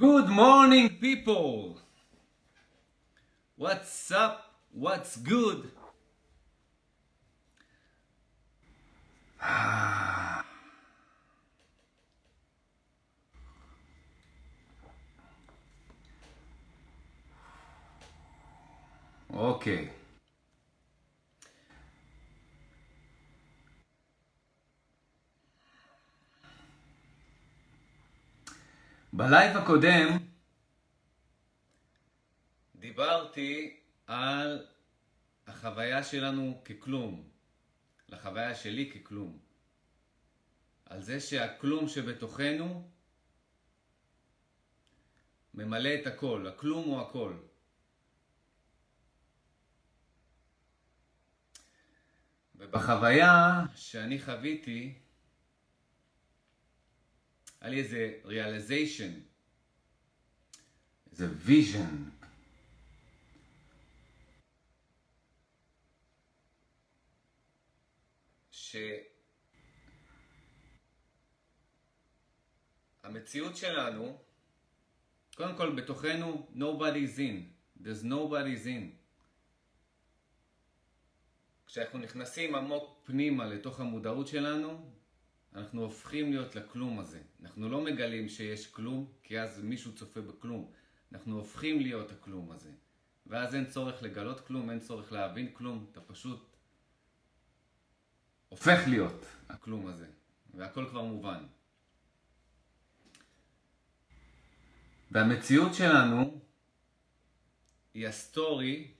Good morning, people! What's up? What's good? Ah. okay. בלייב הקודם דיברתי על החוויה שלנו ככלום, לחוויה שלי ככלום. על זה שהכלום שבתוכנו ממלא את הכל, הכלום הוא הכל. ובחוויה שאני חוויתי, היה לי איזה realization, איזה vision. שהמציאות שלנו, קודם כל בתוכנו, nobody's in. There's nobody's in. כשאנחנו נכנסים עמוק פנימה לתוך המודעות שלנו, אנחנו הופכים להיות לכלום הזה. אנחנו לא מגלים שיש כלום, כי אז מישהו צופה בכלום. אנחנו הופכים להיות הכלום הזה. ואז אין צורך לגלות כלום, אין צורך להבין כלום, אתה פשוט הופך להיות הכלום הזה, והכל כבר מובן. והמציאות שלנו היא הסטורי,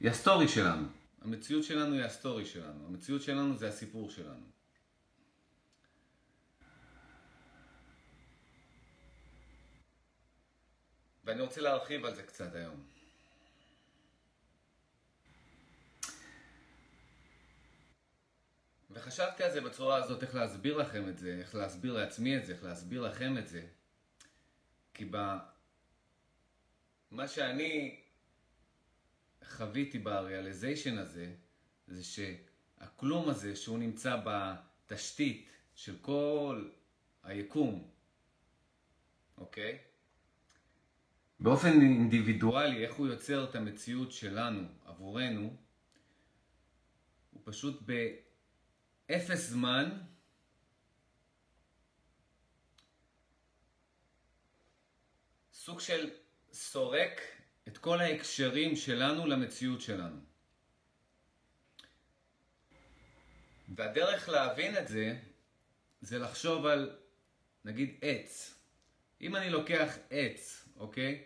היא ה story שלנו. המציאות שלנו היא ה story שלנו. המציאות שלנו זה הסיפור שלנו. ואני רוצה להרחיב על זה קצת היום. וחשבתי על זה בצורה הזאת, איך להסביר לכם את זה, איך להסביר לעצמי את זה, איך להסביר לכם את זה. כי ב... מה שאני חוויתי בריאליזיישן הזה, זה שהכלום הזה שהוא נמצא בתשתית של כל היקום, אוקיי? באופן אינדיבידואלי, איך הוא יוצר את המציאות שלנו, עבורנו, הוא פשוט באפס זמן סוג של סורק את כל ההקשרים שלנו למציאות שלנו. והדרך להבין את זה, זה לחשוב על, נגיד, עץ. אם אני לוקח עץ, אוקיי?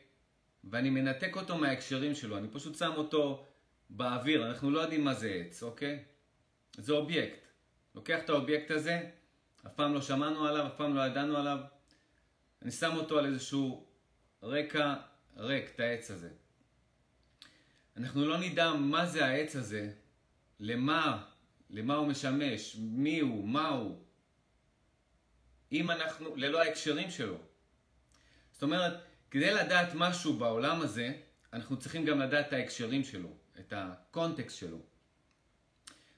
ואני מנתק אותו מההקשרים שלו, אני פשוט שם אותו באוויר, אנחנו לא יודעים מה זה עץ, אוקיי? זה אובייקט. לוקח את האובייקט הזה, אף פעם לא שמענו עליו, אף פעם לא ידענו עליו, אני שם אותו על איזשהו רקע ריק, את העץ הזה. אנחנו לא נדע מה זה העץ הזה, למה, למה הוא משמש, מי הוא, מה הוא, אם אנחנו, ללא ההקשרים שלו. זאת אומרת, כדי לדעת משהו בעולם הזה, אנחנו צריכים גם לדעת את ההקשרים שלו, את הקונטקסט שלו.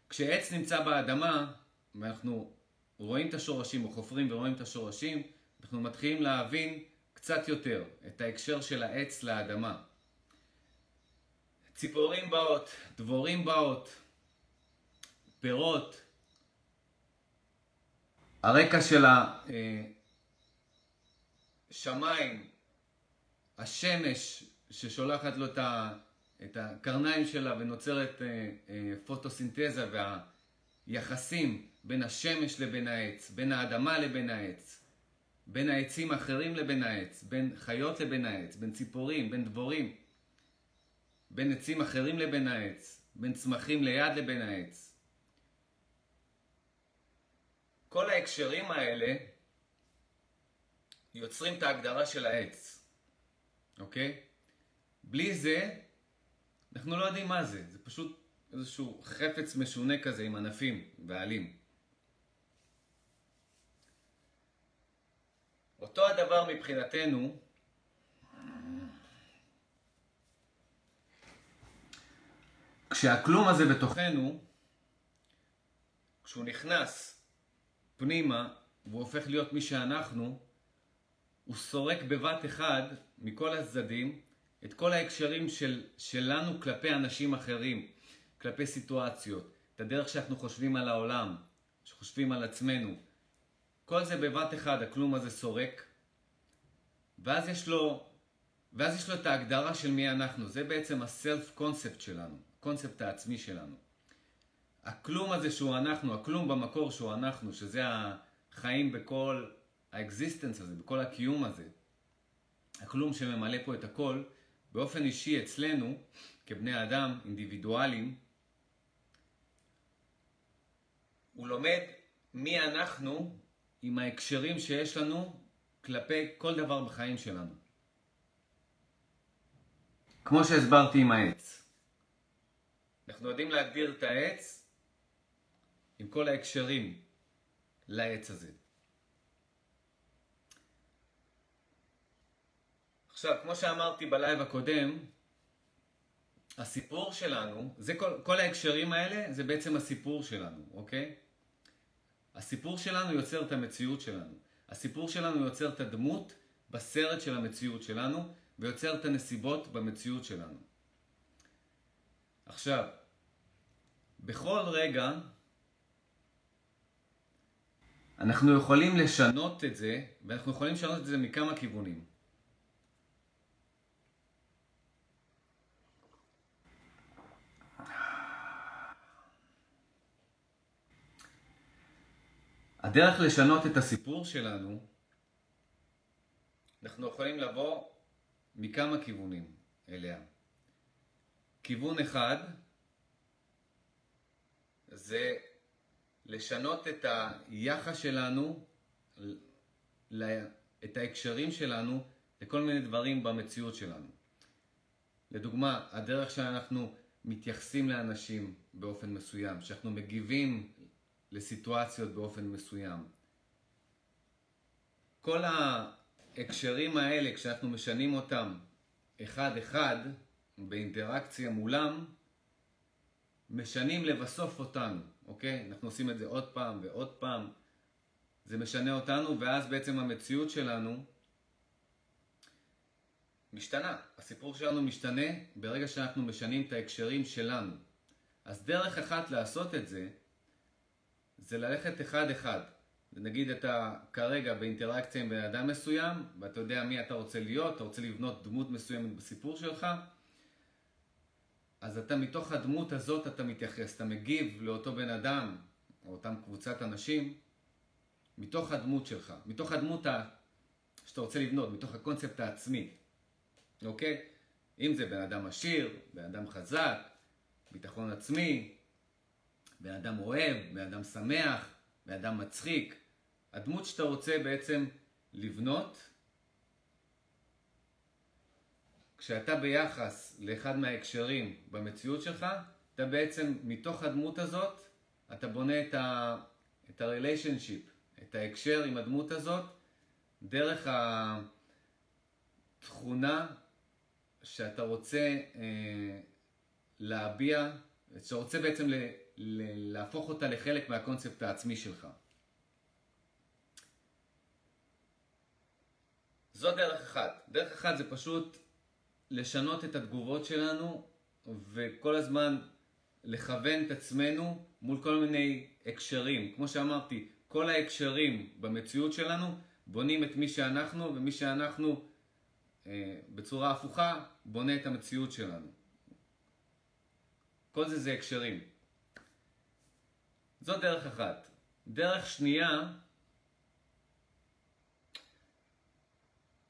כשעץ נמצא באדמה, ואנחנו רואים את השורשים, או חופרים ורואים את השורשים, אנחנו מתחילים להבין קצת יותר את ההקשר של העץ לאדמה. ציפורים באות, דבורים באות, פירות. הרקע של השמיים, השמש ששולחת לו את הקרניים שלה ונוצרת פוטוסינתזה והיחסים בין השמש לבין העץ, בין האדמה לבין העץ, בין העצים האחרים לבין העץ, בין חיות לבין העץ, בין ציפורים, בין דבורים. בין עצים אחרים לבין העץ, בין צמחים ליד לבין העץ. כל ההקשרים האלה יוצרים את ההגדרה של העץ, אוקיי? בלי זה, אנחנו לא יודעים מה זה, זה פשוט איזשהו חפץ משונה כזה עם ענפים ועלים. אותו הדבר מבחינתנו כשהכלום הזה בתוכנו, כשהוא נכנס פנימה והוא הופך להיות מי שאנחנו, הוא סורק בבת אחד מכל הצדדים את כל ההקשרים של, שלנו כלפי אנשים אחרים, כלפי סיטואציות, את הדרך שאנחנו חושבים על העולם, שחושבים על עצמנו. כל זה בבת אחד, הכלום הזה סורק, ואז יש לו, ואז יש לו את ההגדרה של מי אנחנו. זה בעצם הסלף קונספט שלנו, הקונספט העצמי שלנו. הכלום הזה שהוא אנחנו, הכלום במקור שהוא אנחנו, שזה החיים בכל ה existence הזה, בכל הקיום הזה, הכלום שממלא פה את הכל, באופן אישי אצלנו, כבני אדם, אינדיבידואלים, הוא לומד מי אנחנו עם ההקשרים שיש לנו כלפי כל דבר בחיים שלנו. כמו שהסברתי עם העץ. אנחנו יודעים להגדיר את העץ עם כל ההקשרים לעץ הזה. עכשיו, כמו שאמרתי בלייב הקודם, הסיפור שלנו, זה כל, כל ההקשרים האלה, זה בעצם הסיפור שלנו, אוקיי? הסיפור שלנו יוצר את המציאות שלנו. הסיפור שלנו יוצר את הדמות בסרט של המציאות שלנו, ויוצר את הנסיבות במציאות שלנו. עכשיו, בכל רגע אנחנו יכולים לשנות את זה, ואנחנו יכולים לשנות את זה מכמה כיוונים. הדרך לשנות את הסיפור שלנו, אנחנו יכולים לבוא מכמה כיוונים אליה. כיוון אחד זה לשנות את היחס שלנו, את ההקשרים שלנו לכל מיני דברים במציאות שלנו. לדוגמה, הדרך שאנחנו מתייחסים לאנשים באופן מסוים, שאנחנו מגיבים לסיטואציות באופן מסוים. כל ההקשרים האלה, כשאנחנו משנים אותם אחד-אחד, באינטראקציה מולם, משנים לבסוף אותנו, אוקיי? אנחנו עושים את זה עוד פעם ועוד פעם. זה משנה אותנו, ואז בעצם המציאות שלנו משתנה. הסיפור שלנו משתנה ברגע שאנחנו משנים את ההקשרים שלנו. אז דרך אחת לעשות את זה, זה ללכת אחד-אחד. נגיד אתה כרגע באינטראקציה עם בן אדם מסוים, ואתה יודע מי אתה רוצה להיות, אתה רוצה לבנות דמות מסוימת בסיפור שלך, אז אתה מתוך הדמות הזאת אתה מתייחס, אתה מגיב לאותו בן אדם, או אותם קבוצת אנשים, מתוך הדמות שלך, מתוך הדמות ה... שאתה רוצה לבנות, מתוך הקונספט העצמי, אוקיי? אם זה בן אדם עשיר, בן אדם חזק, ביטחון עצמי, בן אדם אוהב, בן אדם שמח, בן אדם מצחיק. הדמות שאתה רוצה בעצם לבנות, כשאתה ביחס לאחד מההקשרים במציאות שלך, אתה בעצם מתוך הדמות הזאת, אתה בונה את ה... את ה-relationship, את ההקשר עם הדמות הזאת, דרך התכונה שאתה רוצה אה, להביע, שאתה רוצה בעצם להפוך אותה לחלק מהקונספט העצמי שלך. זו דרך אחת. דרך אחת זה פשוט לשנות את התגובות שלנו וכל הזמן לכוון את עצמנו מול כל מיני הקשרים. כמו שאמרתי, כל ההקשרים במציאות שלנו בונים את מי שאנחנו, ומי שאנחנו אה, בצורה הפוכה בונה את המציאות שלנו. כל זה זה הקשרים. זו דרך אחת. דרך שנייה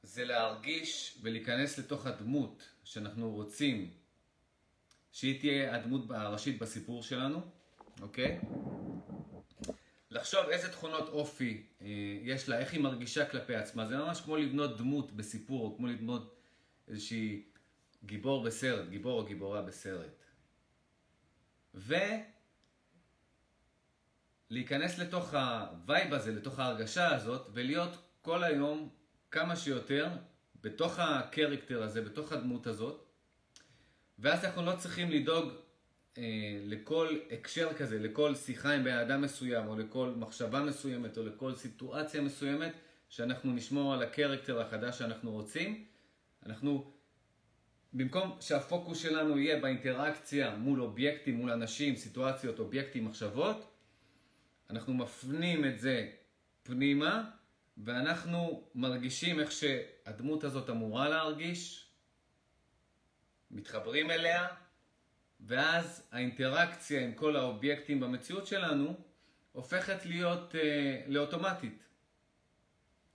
זה להרגיש ולהיכנס לתוך הדמות שאנחנו רוצים שהיא תהיה הדמות הראשית בסיפור שלנו, אוקיי? לחשוב איזה תכונות אופי אה, יש לה, איך היא מרגישה כלפי עצמה. זה ממש כמו לבנות דמות בסיפור, או כמו לבנות איזושהי גיבור בסרט, גיבור או גיבורה בסרט. ו... להיכנס לתוך ה vibe הזה, לתוך ההרגשה הזאת, ולהיות כל היום כמה שיותר בתוך ה character הזה, בתוך הדמות הזאת, ואז אנחנו לא צריכים לדאוג אה, לכל הקשר כזה, לכל שיחה עם בן אדם מסוים, או לכל מחשבה מסוימת, או לכל סיטואציה מסוימת, שאנחנו נשמור על הקרקטר החדש שאנחנו רוצים, אנחנו, במקום שהפוקוס שלנו יהיה באינטראקציה מול אובייקטים, מול אנשים, סיטואציות, אובייקטים, מחשבות, אנחנו מפנים את זה פנימה, ואנחנו מרגישים איך שהדמות הזאת אמורה להרגיש, מתחברים אליה, ואז האינטראקציה עם כל האובייקטים במציאות שלנו הופכת להיות אה, לאוטומטית.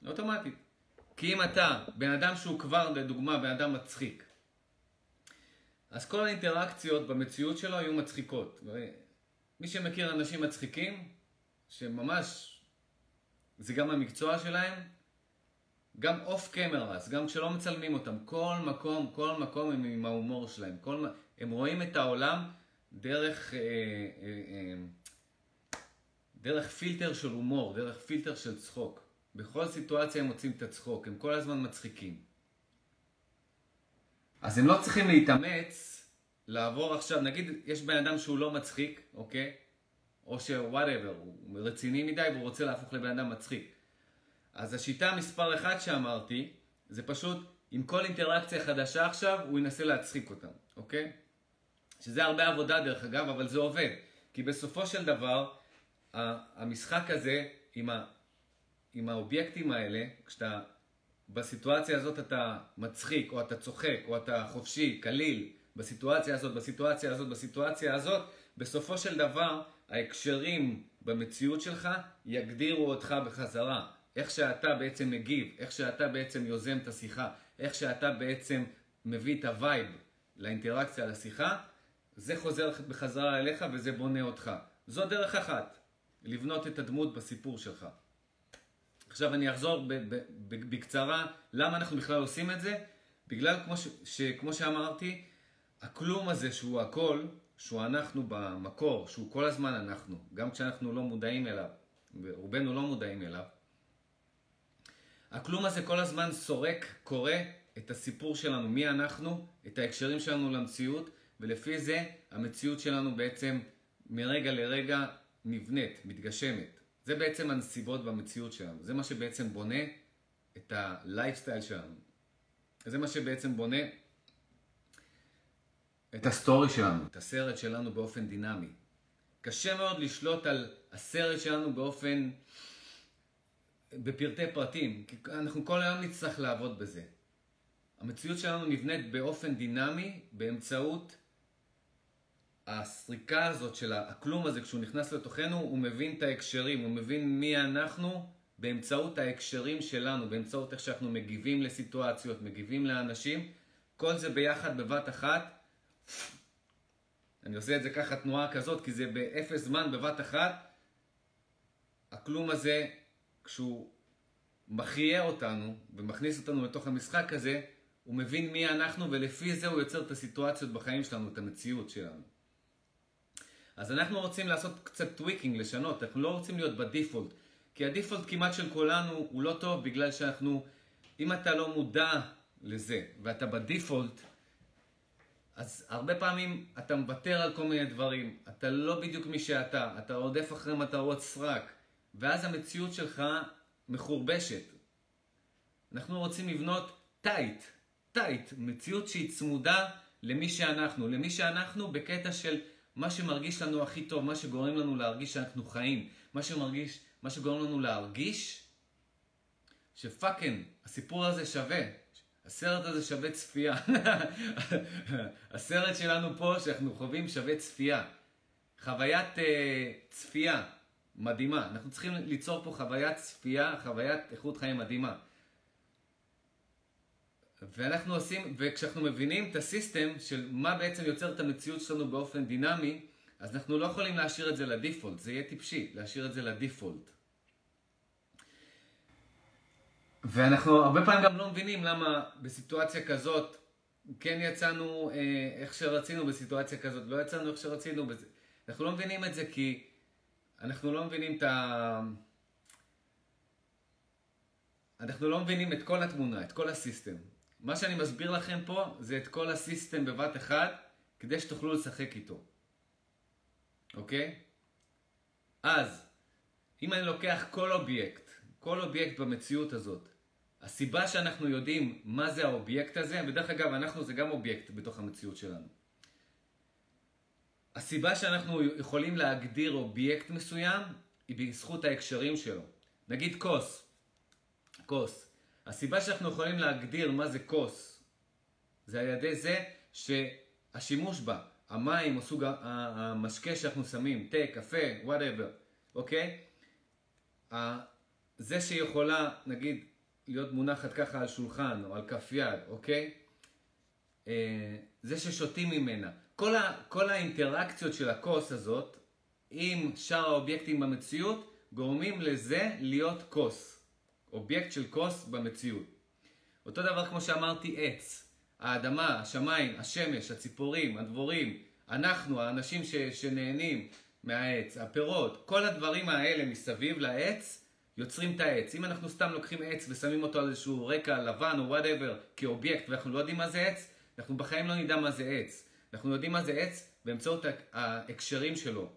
לאוטומטית. כי אם אתה בן אדם שהוא כבר, לדוגמה, בן אדם מצחיק, אז כל האינטראקציות במציאות שלו היו מצחיקות. מי שמכיר אנשים מצחיקים, שממש, זה גם המקצוע שלהם, גם off cameras, גם כשלא מצלמים אותם, כל מקום, כל מקום הם עם ההומור שלהם. כל, הם רואים את העולם דרך, אה, אה, אה, דרך פילטר של הומור, דרך פילטר של צחוק. בכל סיטואציה הם מוצאים את הצחוק, הם כל הזמן מצחיקים. אז הם לא צריכים להתאמץ לעבור עכשיו, נגיד יש בן אדם שהוא לא מצחיק, אוקיי? או ש whatever, הוא רציני מדי והוא רוצה להפוך לבן אדם מצחיק. אז השיטה מספר אחת שאמרתי, זה פשוט, עם כל אינטראקציה חדשה עכשיו, הוא ינסה להצחיק אותם, אוקיי? שזה הרבה עבודה דרך אגב, אבל זה עובד. כי בסופו של דבר, המשחק הזה עם, ה, עם האובייקטים האלה, כשאתה בסיטואציה הזאת אתה מצחיק, או אתה צוחק, או אתה חופשי, קליל, בסיטואציה הזאת, בסיטואציה הזאת, בסיטואציה הזאת, בסופו של דבר ההקשרים במציאות שלך יגדירו אותך בחזרה. איך שאתה בעצם מגיב, איך שאתה בעצם יוזם את השיחה, איך שאתה בעצם מביא את ה vibe לאינטראקציה, לשיחה, זה חוזר בחזרה אליך וזה בונה אותך. זו דרך אחת, לבנות את הדמות בסיפור שלך. עכשיו אני אחזור בקצרה למה אנחנו בכלל עושים את זה. בגלל כמו ש, שכמו שאמרתי, הכלום הזה שהוא הכל, שהוא אנחנו במקור, שהוא כל הזמן אנחנו, גם כשאנחנו לא מודעים אליו, רובנו לא מודעים אליו, הכלום הזה כל הזמן סורק, קורא את הסיפור שלנו, מי אנחנו, את ההקשרים שלנו למציאות, ולפי זה המציאות שלנו בעצם מרגע לרגע נבנית, מתגשמת. זה בעצם הנסיבות במציאות שלנו, זה מה שבעצם בונה את הלייפסטייל שלנו. זה מה שבעצם בונה את ה story שלנו, את הסרט שלנו באופן דינמי. קשה מאוד לשלוט על הסרט שלנו באופן, בפרטי פרטים, כי אנחנו כל היום נצטרך לעבוד בזה. המציאות שלנו נבנית באופן דינמי באמצעות הסריקה הזאת של הכלום הזה, כשהוא נכנס לתוכנו, הוא מבין את ההקשרים, הוא מבין מי אנחנו באמצעות ההקשרים שלנו, באמצעות איך שאנחנו מגיבים לסיטואציות, מגיבים לאנשים, כל זה ביחד בבת אחת. אני עושה את זה ככה תנועה כזאת, כי זה באפס זמן בבת אחת. הכלום הזה, כשהוא מחיה אותנו ומכניס אותנו לתוך המשחק הזה, הוא מבין מי אנחנו ולפי זה הוא יוצר את הסיטואציות בחיים שלנו, את המציאות שלנו. אז אנחנו רוצים לעשות קצת tweaking, לשנות, אנחנו לא רוצים להיות ב default, כי ה default כמעט של כולנו הוא לא טוב בגלל שאנחנו, אם אתה לא מודע לזה ואתה ב default, אז הרבה פעמים אתה מוותר על כל מיני דברים, אתה לא בדיוק מי שאתה, אתה רודף אחרי מטרות סרק, ואז המציאות שלך מחורבשת. אנחנו רוצים לבנות tight, tight, מציאות שהיא צמודה למי שאנחנו, למי שאנחנו בקטע של מה שמרגיש לנו הכי טוב, מה שגורם לנו להרגיש שאנחנו חיים, מה שמרגיש, מה שגורם לנו להרגיש שפאקינג, הסיפור הזה שווה, הסרט הזה שווה צפייה. הסרט שלנו פה שאנחנו חווים שווה צפייה. חוויית uh, צפייה מדהימה. אנחנו צריכים ליצור פה חוויית צפייה, חוויית איכות חיים מדהימה. ואנחנו עושים, וכשאנחנו מבינים את הסיסטם של מה בעצם יוצר את המציאות שלנו באופן דינמי, אז אנחנו לא יכולים להשאיר את זה לדיפולט, זה יהיה טיפשי, להשאיר את זה לדיפולט. ואנחנו הרבה פעמים גם לא מבינים למה בסיטואציה כזאת כן יצאנו אה, איך שרצינו בסיטואציה כזאת, לא יצאנו איך שרצינו. בזה. אנחנו לא מבינים את זה כי אנחנו לא מבינים את ה... אנחנו לא מבינים את כל התמונה, את כל ה system. מה שאני מסביר לכם פה זה את כל ה system בבת אחת, כדי שתוכלו לשחק איתו. אוקיי? אז, אם אני לוקח כל אובייקט, כל אובייקט במציאות הזאת. הסיבה שאנחנו יודעים מה זה האובייקט הזה, ודרך אגב, אנחנו זה גם אובייקט בתוך המציאות שלנו. הסיבה שאנחנו יכולים להגדיר אובייקט מסוים היא בזכות ההקשרים שלו. נגיד כוס, כוס. הסיבה שאנחנו יכולים להגדיר מה זה כוס, זה על ידי זה שהשימוש בה, המים או סוג המשקה שאנחנו שמים, תה, קפה, וואטאבר, אוקיי? זה שיכולה, נגיד, להיות מונחת ככה על שולחן או על כף יד, אוקיי? אה, זה ששותים ממנה. כל, ה, כל האינטראקציות של הכוס הזאת עם שאר האובייקטים במציאות גורמים לזה להיות כוס. אובייקט של כוס במציאות. אותו דבר כמו שאמרתי עץ. האדמה, השמיים, השמש, הציפורים, הדבורים, אנחנו, האנשים ש, שנהנים מהעץ, הפירות, כל הדברים האלה מסביב לעץ יוצרים את העץ. אם אנחנו סתם לוקחים עץ ושמים אותו על איזשהו רקע לבן או whatever כאובייקט ואנחנו לא יודעים מה זה עץ, אנחנו בחיים לא נדע מה זה עץ. אנחנו יודעים מה זה עץ באמצעות ההקשרים שלו,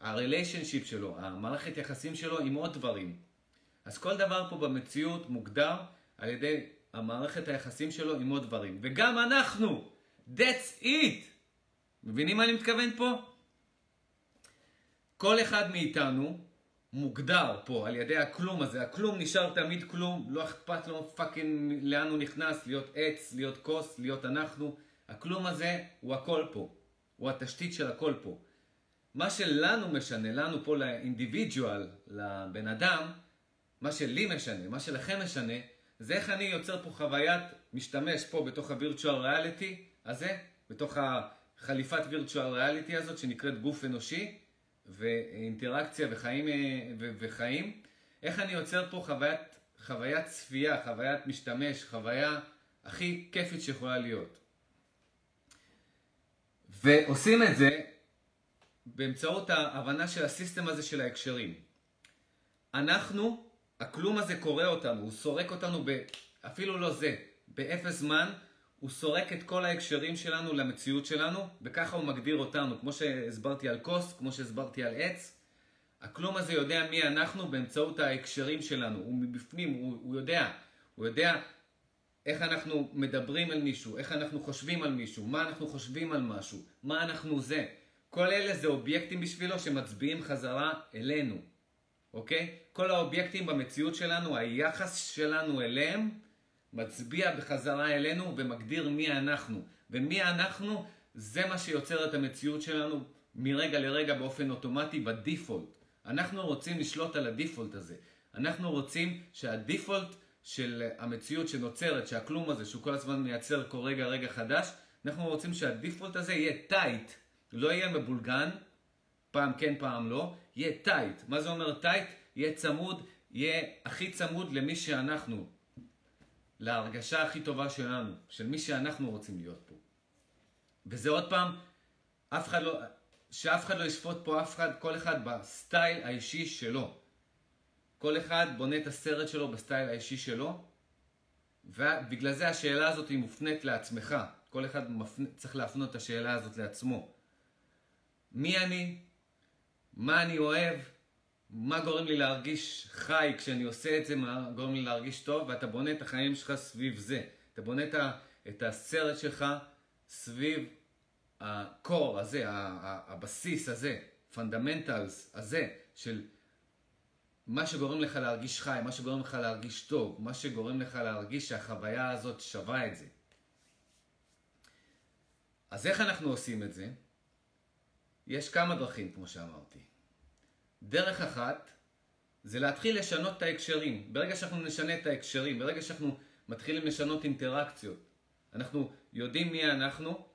ה relationship שלו, המערכת יחסים שלו עם עוד דברים. אז כל דבר פה במציאות מוגדר על ידי המערכת היחסים שלו עם עוד דברים. וגם אנחנו, that's it! מבינים מה אני מתכוון פה? כל אחד מאיתנו מוגדר פה על ידי הכלום הזה. הכלום נשאר תמיד כלום, לא אכפת לו fucking לאן הוא נכנס, להיות עץ, להיות כוס, להיות אנחנו. הכלום הזה הוא הכל פה. הוא התשתית של הכל פה. מה שלנו משנה, לנו פה לאינדיבידואל, לבן אדם, מה שלי משנה, מה שלכם משנה, זה איך אני יוצר פה חוויית משתמש פה בתוך הווירטואל ריאליטי הזה, בתוך החליפת וירטואל ריאליטי הזאת שנקראת גוף אנושי ואינטראקציה וחיים, ו- וחיים. איך אני יוצר פה חוויית, חוויית צפייה, חוויית משתמש, חוויה הכי כיפית שיכולה להיות. ועושים את זה באמצעות ההבנה של הסיסטם הזה של ההקשרים. אנחנו, הכלום הזה קורא אותנו, הוא סורק אותנו, ב, אפילו לא זה, באפס זמן, הוא סורק את כל ההקשרים שלנו למציאות שלנו, וככה הוא מגדיר אותנו, כמו שהסברתי על כוס, כמו שהסברתי על עץ. הכלום הזה יודע מי אנחנו באמצעות ההקשרים שלנו, הוא מבפנים, הוא, הוא יודע, הוא יודע איך אנחנו מדברים על מישהו, איך אנחנו חושבים על מישהו, מה אנחנו חושבים על משהו, מה אנחנו זה. כל אלה זה אובייקטים בשבילו שמצביעים חזרה אלינו, אוקיי? כל האובייקטים במציאות שלנו, היחס שלנו אליהם מצביע בחזרה אלינו ומגדיר מי אנחנו. ומי אנחנו זה מה שיוצר את המציאות שלנו מרגע לרגע באופן אוטומטי בדיפולט. אנחנו רוצים לשלוט על ה default הזה. אנחנו רוצים שה default של המציאות שנוצרת, שהכלום הזה, שהוא כל הזמן מייצר כל רגע רגע חדש, אנחנו רוצים שה default הזה יהיה tight, לא יהיה מבולגן, פעם כן פעם לא, יהיה tight. מה זה אומר tight? יהיה צמוד, יהיה הכי צמוד למי שאנחנו, להרגשה הכי טובה שלנו, של מי שאנחנו רוצים להיות פה. וזה עוד פעם, אף אחד לא, שאף אחד לא ישפוט פה אף אחד, כל אחד ב style האישי שלו. כל אחד בונה את הסרט שלו ב style האישי שלו, ובגלל זה השאלה הזאת היא מופנית לעצמך. כל אחד מפנה, צריך להפנות את השאלה הזאת לעצמו. מי אני? מה אני אוהב? מה גורם לי להרגיש חי כשאני עושה את זה? מה גורם לי להרגיש טוב? ואתה בונה את החיים שלך סביב זה. אתה בונה את, ה, את הסרט שלך סביב ה core הזה, הבסיס הזה, fundamentals הזה, של מה שגורם לך להרגיש חי, מה שגורם לך להרגיש טוב, מה שגורם לך להרגיש שהחוויה הזאת שווה את זה. אז איך אנחנו עושים את זה? יש כמה דרכים, כמו שאמרתי. דרך אחת זה להתחיל לשנות את ההקשרים. ברגע שאנחנו נשנה את ההקשרים, ברגע שאנחנו מתחילים לשנות אינטראקציות, אנחנו יודעים מי אנחנו,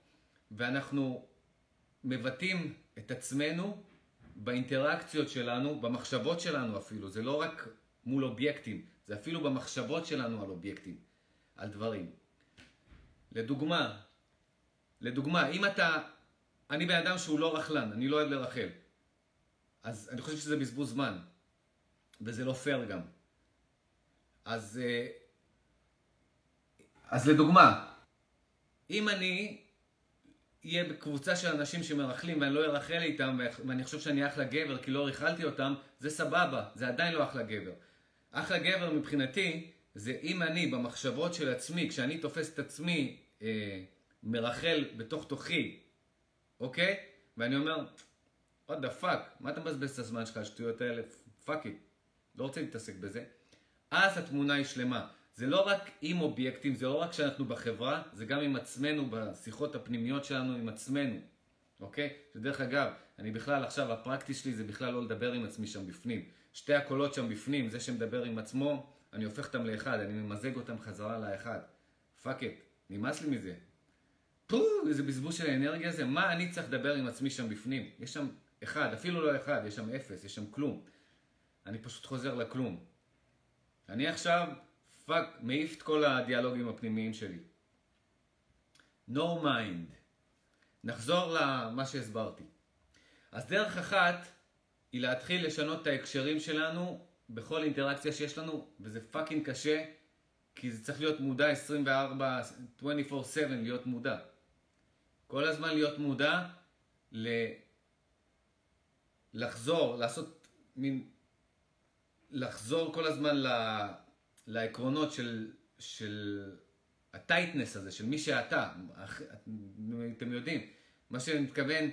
ואנחנו מבטאים את עצמנו באינטראקציות שלנו, במחשבות שלנו אפילו, זה לא רק מול אובייקטים, זה אפילו במחשבות שלנו על אובייקטים, על דברים. לדוגמה, לדוגמה, אם אתה, אני בן אדם שהוא לא רכלן, אני לא אוהב לרחל, אז אני חושב שזה בזבוז זמן, וזה לא פייר גם. אז, אה, אז לדוגמה, אם אני יהיה בקבוצה של אנשים שמרכלים ואני לא ארחל איתם ואני חושב שאני אחלה גבר כי לא ריכלתי אותם, זה סבבה, זה עדיין לא אחלה גבר. אחלה גבר מבחינתי, זה אם אני במחשבות של עצמי, כשאני תופס את עצמי אה, מרחל בתוך תוכי, אוקיי? ואני אומר, what the fuck, מה אתה מבזבז את הזמן שלך, השטויות האלה? Fuck it. לא רוצה להתעסק בזה. אז התמונה היא שלמה. זה לא רק עם אובייקטים, זה לא רק שאנחנו בחברה, זה גם עם עצמנו, בשיחות הפנימיות שלנו עם עצמנו, אוקיי? שדרך אגב, אני בכלל עכשיו, הפרקטיס שלי זה בכלל לא לדבר עם עצמי שם בפנים. שתי הקולות שם בפנים, זה שמדבר עם עצמו, אני הופך אותם לאחד, אני ממזג אותם חזרה לאחד. Fuck it, נמאס לי מזה. פו, איזה בזבוז של האנרגיה הזה, מה אני צריך לדבר עם עצמי שם בפנים? יש שם אחד, אפילו לא אחד, יש שם אפס, יש שם כלום. אני פשוט חוזר לכלום. אני עכשיו, fuck, מעיף את כל הדיאלוגים הפנימיים שלי. No mind. נחזור למה שהסברתי. אז דרך אחת היא להתחיל לשנות את ההקשרים שלנו בכל אינטראקציה שיש לנו, וזה fucking קשה, כי זה צריך להיות מודע 24, 24/7 להיות מודע. כל הזמן להיות מודע ל... לחזור, לעשות מין... לחזור כל הזמן ל... לעקרונות של, של הטייטנס הזה, של מי שאתה. אתם יודעים, מה שאני מתכוון,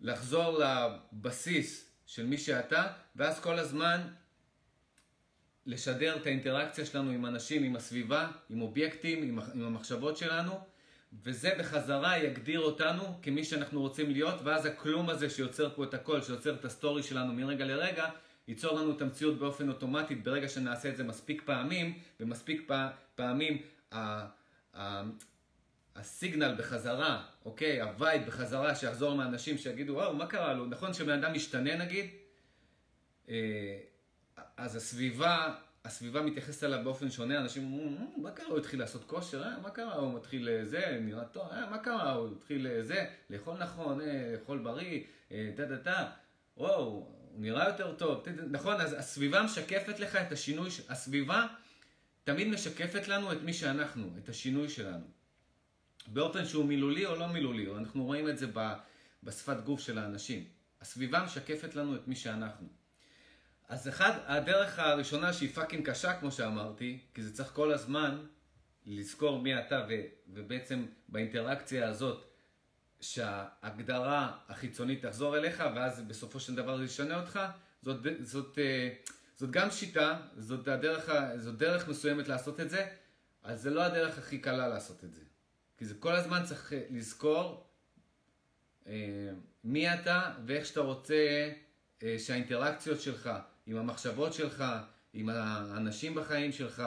לחזור לבסיס של מי שאתה, ואז כל הזמן לשדר את האינטראקציה שלנו עם אנשים, עם הסביבה, עם אובייקטים, עם, עם המחשבות שלנו, וזה בחזרה יגדיר אותנו כמי שאנחנו רוצים להיות, ואז הכלום הזה שיוצר פה את הכל, שיוצר את ה story שלנו מרגע לרגע, ייצור לנו את המציאות באופן אוטומטי ברגע שנעשה את זה מספיק פעמים, ומספיק פע, פעמים ה, ה, ה signal בחזרה, אוקיי, ה vibe בחזרה שיחזור מאנשים שיגידו, וואו, מה קרה לו? נכון שבן אדם משתנה נגיד? אה, אז הסביבה, הסביבה מתייחסת אליו באופן שונה, אנשים אומרים, אה, מה קרה, הוא התחיל לעשות כושר, אה, מה קרה, הוא מתחיל זה, נראה טוב, אה, מה קרה, הוא התחיל זה, לאכול נכון, אה, לאכול בריא, דה דה דה, וואו, הוא נראה יותר טוב, נכון, אז הסביבה משקפת לך את השינוי, הסביבה תמיד משקפת לנו את מי שאנחנו, את השינוי שלנו. באופן שהוא מילולי או לא מילולי, אנחנו רואים את זה בשפת גוף של האנשים. הסביבה משקפת לנו את מי שאנחנו. אז אחד, הדרך הראשונה שהיא פאקינג קשה, כמו שאמרתי, כי זה צריך כל הזמן לזכור מי אתה, ו, ובעצם באינטראקציה הזאת, שההגדרה החיצונית תחזור אליך, ואז בסופו של דבר זה ישנה אותך, זאת, זאת, אה, זאת גם שיטה, זאת, הדרך, זאת דרך מסוימת לעשות את זה, אז זה לא הדרך הכי קלה לעשות את זה. כי זה כל הזמן צריך לזכור אה, מי אתה ואיך שאתה רוצה אה, שהאינטראקציות שלך עם המחשבות שלך, עם האנשים בחיים שלך,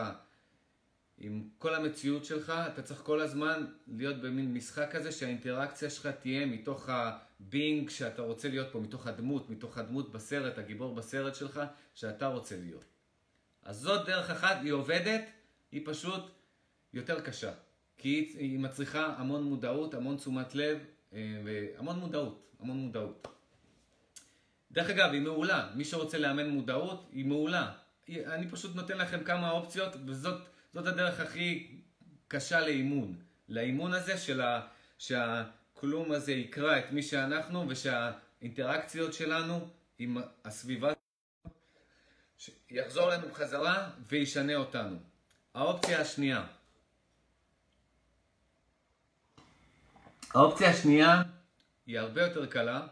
עם כל המציאות שלך, אתה צריך כל הזמן להיות במין משחק כזה שהאינטראקציה שלך תהיה מתוך הבינג שאתה רוצה להיות פה, מתוך הדמות, מתוך הדמות בסרט, הגיבור בסרט שלך, שאתה רוצה להיות. אז זאת דרך אחת, היא עובדת, היא פשוט יותר קשה. כי היא מצריכה המון מודעות, המון תשומת לב, אה, והמון מודעות, המון מודעות. דרך אגב, היא מעולה. מי שרוצה לאמן מודעות, היא מעולה. אני פשוט נותן לכם כמה אופציות, וזאת הדרך הכי קשה לאימון. לאימון הזה של ה, שהכלום הזה יקרא את מי שאנחנו, ושהאינטראקציות שלנו עם הסביבה יחזור לנו בחזרה וישנה אותנו. האופציה השנייה. האופציה השנייה היא הרבה יותר קלה,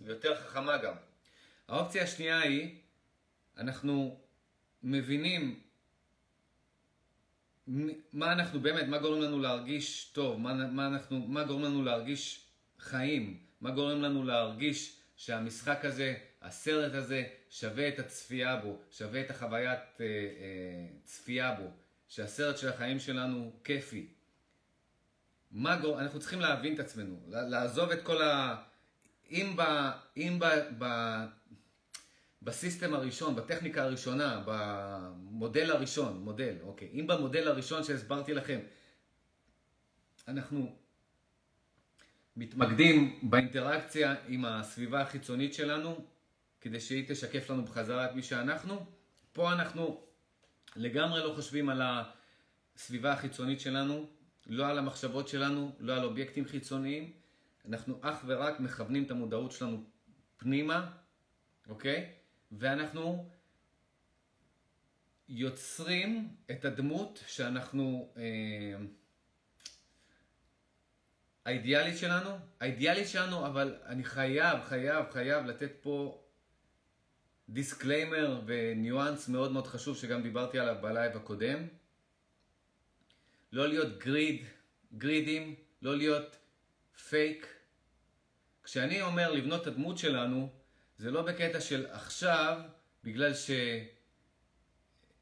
ויותר חכמה גם. האופציה השנייה היא, אנחנו מבינים מה אנחנו באמת, מה גורם לנו להרגיש טוב, מה, מה, אנחנו, מה גורם לנו להרגיש חיים, מה גורם לנו להרגיש שהמשחק הזה, הסרט הזה, שווה את הצפייה בו, שווה את החוויית אה, אה, צפייה בו, שהסרט של החיים שלנו כיפי. מה גורם, אנחנו צריכים להבין את עצמנו, לעזוב את כל ה... אם, ב, אם ב, ב, בסיסטם הראשון, בטכניקה הראשונה, במודל הראשון, מודל, אוקיי, אם במודל הראשון שהסברתי לכם, אנחנו מתמקדים באינטראקציה עם הסביבה החיצונית שלנו, כדי שהיא תשקף לנו בחזרה את מי שאנחנו, פה אנחנו לגמרי לא חושבים על הסביבה החיצונית שלנו, לא על המחשבות שלנו, לא על אובייקטים חיצוניים, אנחנו אך ורק מכוונים את המודעות שלנו פנימה, אוקיי? ואנחנו יוצרים את הדמות שאנחנו, אה, האידיאלית שלנו, האידיאלית שלנו, אבל אני חייב, חייב, חייב לתת פה disclaimer וניואנס מאוד מאוד חשוב שגם דיברתי עליו בלייב הקודם. לא להיות greed, greedים, לא להיות פייק. כשאני אומר לבנות את הדמות שלנו, זה לא בקטע של עכשיו, בגלל ש...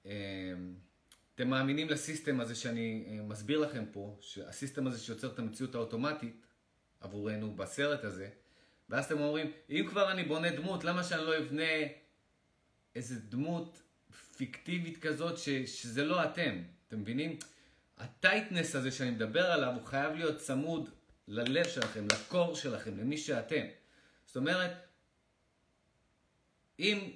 אמ, אתם מאמינים לסיסטם הזה שאני אה, מסביר לכם פה, הסיסטם הזה שיוצר את המציאות האוטומטית עבורנו בסרט הזה, ואז אתם אומרים, אם כבר אני בונה דמות, למה שאני לא אבנה איזה דמות פיקטיבית כזאת ש, שזה לא אתם, אתם מבינים? הטייטנס הזה שאני מדבר עליו, הוא חייב להיות צמוד ללב שלכם, לקור שלכם, למי שאתם. זאת אומרת, אם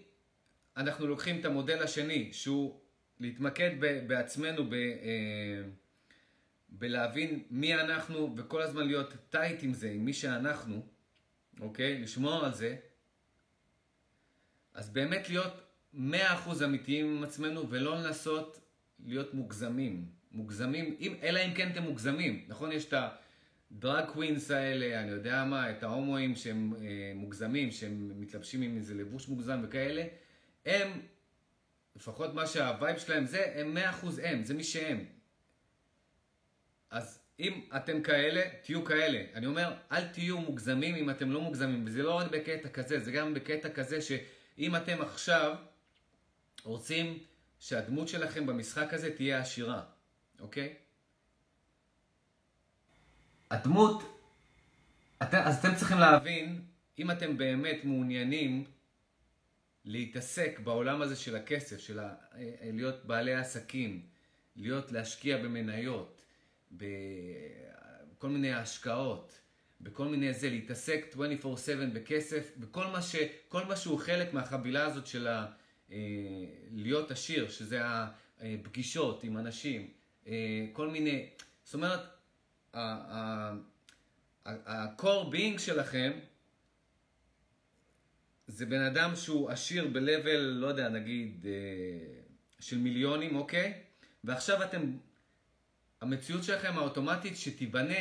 אנחנו לוקחים את המודל השני, שהוא להתמקד בעצמנו, ב, אה, בלהבין מי אנחנו, וכל הזמן להיות tight עם זה, עם מי שאנחנו, אוקיי? לשמור על זה, אז באמת להיות 100% אמיתיים עם עצמנו, ולא לנסות להיות מוגזמים. מוגזמים, אם, אלא אם כן אתם מוגזמים, נכון? יש את ה drag queens האלה, אני יודע מה, את ההומואים שהם אה, מוגזמים, שהם מתלבשים עם איזה לבוש מוגזם וכאלה, הם, לפחות מה שהווייב שלהם זה, הם 100% הם, זה מי שהם. אז אם אתם כאלה, תהיו כאלה. אני אומר, אל תהיו מוגזמים אם אתם לא מוגזמים, וזה לא רק בקטע כזה, זה גם בקטע כזה שאם אתם עכשיו רוצים שהדמות שלכם במשחק הזה תהיה עשירה, אוקיי? הדמות, את, אז אתם צריכים להבין, אם אתם באמת מעוניינים להתעסק בעולם הזה של הכסף, של ה, להיות בעלי עסקים, להיות, להשקיע במניות, בכל מיני השקעות, בכל מיני זה, להתעסק 24/7 בכסף, בכל מה, ש, מה שהוא חלק מהחבילה הזאת של ה, אה, להיות עשיר, שזה הפגישות עם אנשים, אה, כל מיני, זאת אומרת, ה-core being שלכם זה בן אדם שהוא עשיר ב-level, לא יודע, נגיד, אה, של מיליונים, אוקיי? ועכשיו אתם, המציאות שלכם האוטומטית שתיבנה,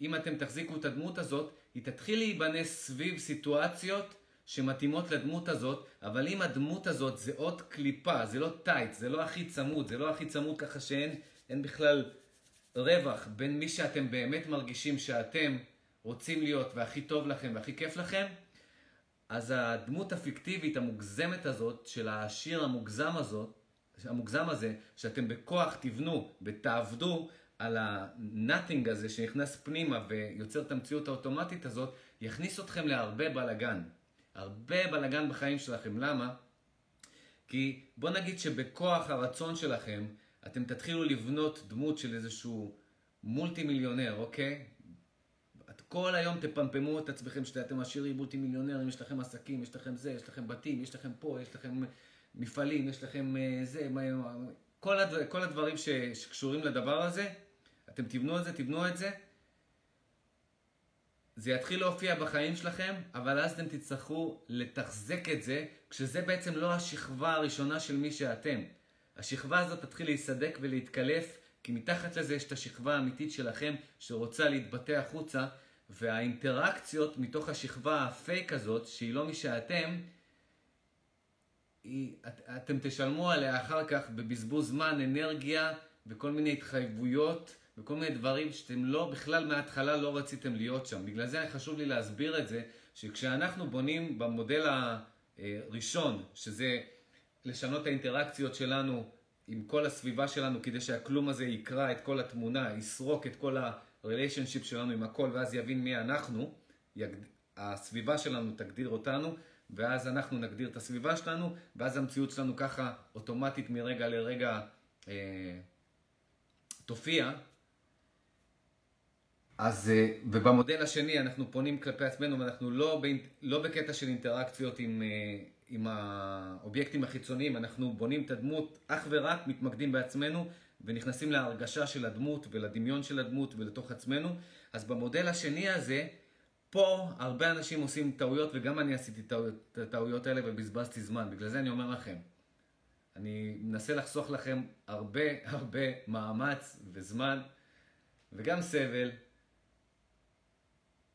אם אתם תחזיקו את הדמות הזאת, היא תתחיל להיבנה סביב סיטואציות שמתאימות לדמות הזאת, אבל אם הדמות הזאת זה עוד קליפה, זה לא טייט, זה לא הכי צמוד, זה לא הכי צמוד ככה שאין בכלל רווח בין מי שאתם באמת מרגישים שאתם רוצים להיות והכי טוב לכם והכי כיף לכם, אז הדמות הפיקטיבית המוגזמת הזאת, של העשיר המוגזם הזאת, המוגזם הזה, שאתם בכוח תבנו ותעבדו על ה-nothing הזה שנכנס פנימה ויוצר את המציאות האוטומטית הזאת, יכניס אתכם להרבה בלאגן. הרבה בלאגן בחיים שלכם. למה? כי בוא נגיד שבכוח הרצון שלכם, אתם תתחילו לבנות דמות של איזשהו מולטי מיליונר, אוקיי? את כל היום תפמפמו את עצמכם שאתם עשירים מולטי מיליונרים, יש לכם עסקים, יש לכם זה, יש לכם בתים, יש לכם פה, יש לכם מפעלים, יש לכם uh, זה, מה, כל, הדבר, כל הדברים ש, שקשורים לדבר הזה, אתם תבנו את זה, תבנו את זה. זה יתחיל להופיע בחיים שלכם, אבל אז אתם תצטרכו לתחזק את זה, כשזה בעצם לא השכבה הראשונה של מי שאתם. השכבה הזאת תתחיל להיסדק ולהתקלף, כי מתחת לזה יש את השכבה האמיתית שלכם שרוצה להתבטא החוצה, והאינטראקציות מתוך השכבה הפייק הזאת, שהיא לא מי שאתם, היא, את, אתם תשלמו עליה אחר כך בבזבוז זמן, אנרגיה וכל מיני התחייבויות וכל מיני דברים שאתם לא, בכלל מההתחלה לא רציתם להיות שם. בגלל זה חשוב לי להסביר את זה, שכשאנחנו בונים במודל הראשון, שזה לשנות את האינטראקציות שלנו עם כל הסביבה שלנו, כדי שהכלום הזה יקרא את כל התמונה, יסרוק את כל הריליישנשיפ שלנו עם הכל, ואז יבין מי אנחנו, יגד... הסביבה שלנו תגדיר אותנו, ואז אנחנו נגדיר את הסביבה שלנו, ואז המציאות שלנו ככה אוטומטית מרגע לרגע אה, תופיע. אז, אה, ובמודל השני אנחנו פונים כלפי עצמנו ואנחנו לא. לא בקטע של אינטראקציות עם, אה, עם האובייקטים החיצוניים, אנחנו בונים את הדמות אך ורק מתמקדים בעצמנו ונכנסים להרגשה של הדמות ולדמיון של הדמות ולתוך עצמנו. אז במודל השני הזה, פה הרבה אנשים עושים טעויות וגם אני עשיתי את הטעויות האלה ובזבזתי זמן, בגלל זה אני אומר לכם, אני מנסה לחסוך לכם הרבה הרבה מאמץ וזמן וגם סבל.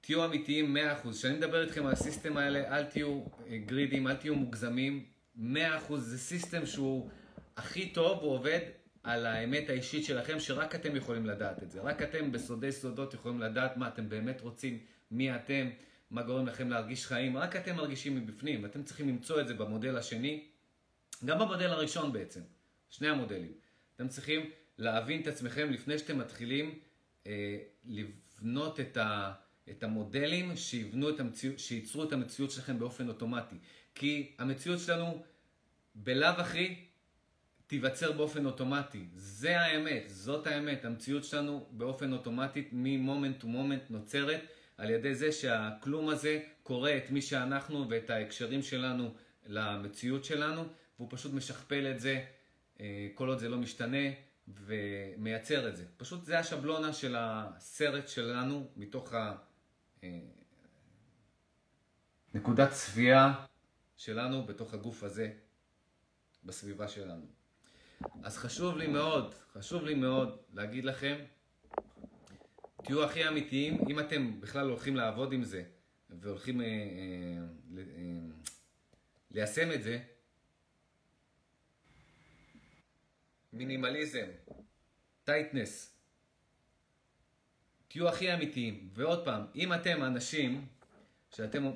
תהיו אמיתיים 100%. כשאני מדבר איתכם על הסיסטם האלה, אל תהיו אה, גרידים, אל תהיו מוגזמים. 100% זה סיסטם שהוא הכי טוב, הוא עובד על האמת האישית שלכם, שרק אתם יכולים לדעת את זה. רק אתם בסודי סודות יכולים לדעת מה אתם באמת רוצים, מי אתם, מה גורם לכם להרגיש חיים. רק אתם מרגישים מבפנים, אתם צריכים למצוא את זה במודל השני, גם במודל הראשון בעצם, שני המודלים. אתם צריכים להבין את עצמכם לפני שאתם מתחילים אה, לבנות את, ה, את המודלים שיבנו את המציאות, שייצרו את המציאות שלכם באופן אוטומטי. כי המציאות שלנו בלאו הכי תיווצר באופן אוטומטי. זה האמת, זאת האמת. המציאות שלנו באופן אוטומטי מ moment to moment נוצרת על ידי זה שהכלום הזה קורא את מי שאנחנו ואת ההקשרים שלנו למציאות שלנו, והוא פשוט משכפל את זה אה, כל עוד זה לא משתנה ומייצר את זה. פשוט זה השבלונה של הסרט שלנו מתוך. אה, נקודת צביעה שלנו בתוך הגוף הזה, בסביבה שלנו. אז חשוב לי מאוד, חשוב לי מאוד להגיד לכם, תהיו הכי אמיתיים, אם אתם בכלל הולכים לעבוד עם זה והולכים אה, אה, ליישם את זה, מינימליזם, tightness, תהיו הכי אמיתיים. ועוד פעם, אם אתם אנשים שאתם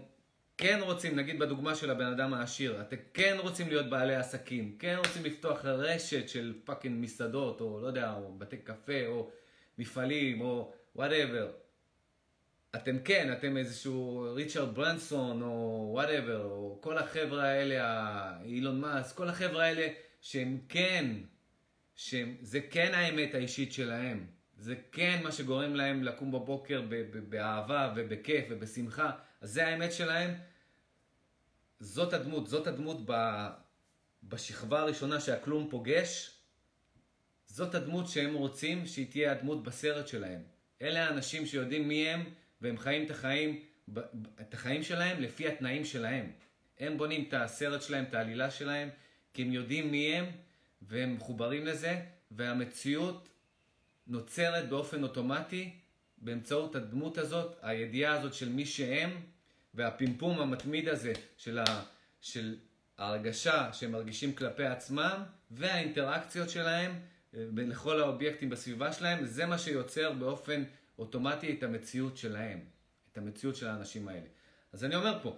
כן רוצים, נגיד בדוגמה של הבן אדם העשיר, אתם כן רוצים להיות בעלי עסקים, כן רוצים לפתוח רשת של fucking מסעדות, או לא יודע, או בתי קפה, או מפעלים, או whatever. אתם כן, אתם איזשהו ריצ'רד ברנסון, או whatever, או כל החבר'ה האלה, אילון מאסק, כל החבר'ה האלה שהם כן, שזה כן האמת האישית שלהם. זה כן מה שגורם להם לקום בבוקר באהבה ובכיף ובשמחה. אז זה האמת שלהם. זאת הדמות, זאת הדמות ב, בשכבה הראשונה שהכלום פוגש, זאת הדמות שהם רוצים שהיא תהיה הדמות בסרט שלהם. אלה האנשים שיודעים מי הם, והם חיים את החיים, את החיים שלהם לפי התנאים שלהם. הם בונים את הסרט שלהם, את העלילה שלהם, כי הם יודעים מי הם, והם מחוברים לזה, והמציאות נוצרת באופן אוטומטי באמצעות הדמות הזאת, הידיעה הזאת של מי שהם, והפימפום המתמיד הזה של, ה, של ההרגשה שהם מרגישים כלפי עצמם והאינטראקציות שלהם אה, לכל האובייקטים בסביבה שלהם, זה מה שיוצר באופן אוטומטי את המציאות שלהם, את המציאות של האנשים האלה. אז אני אומר פה,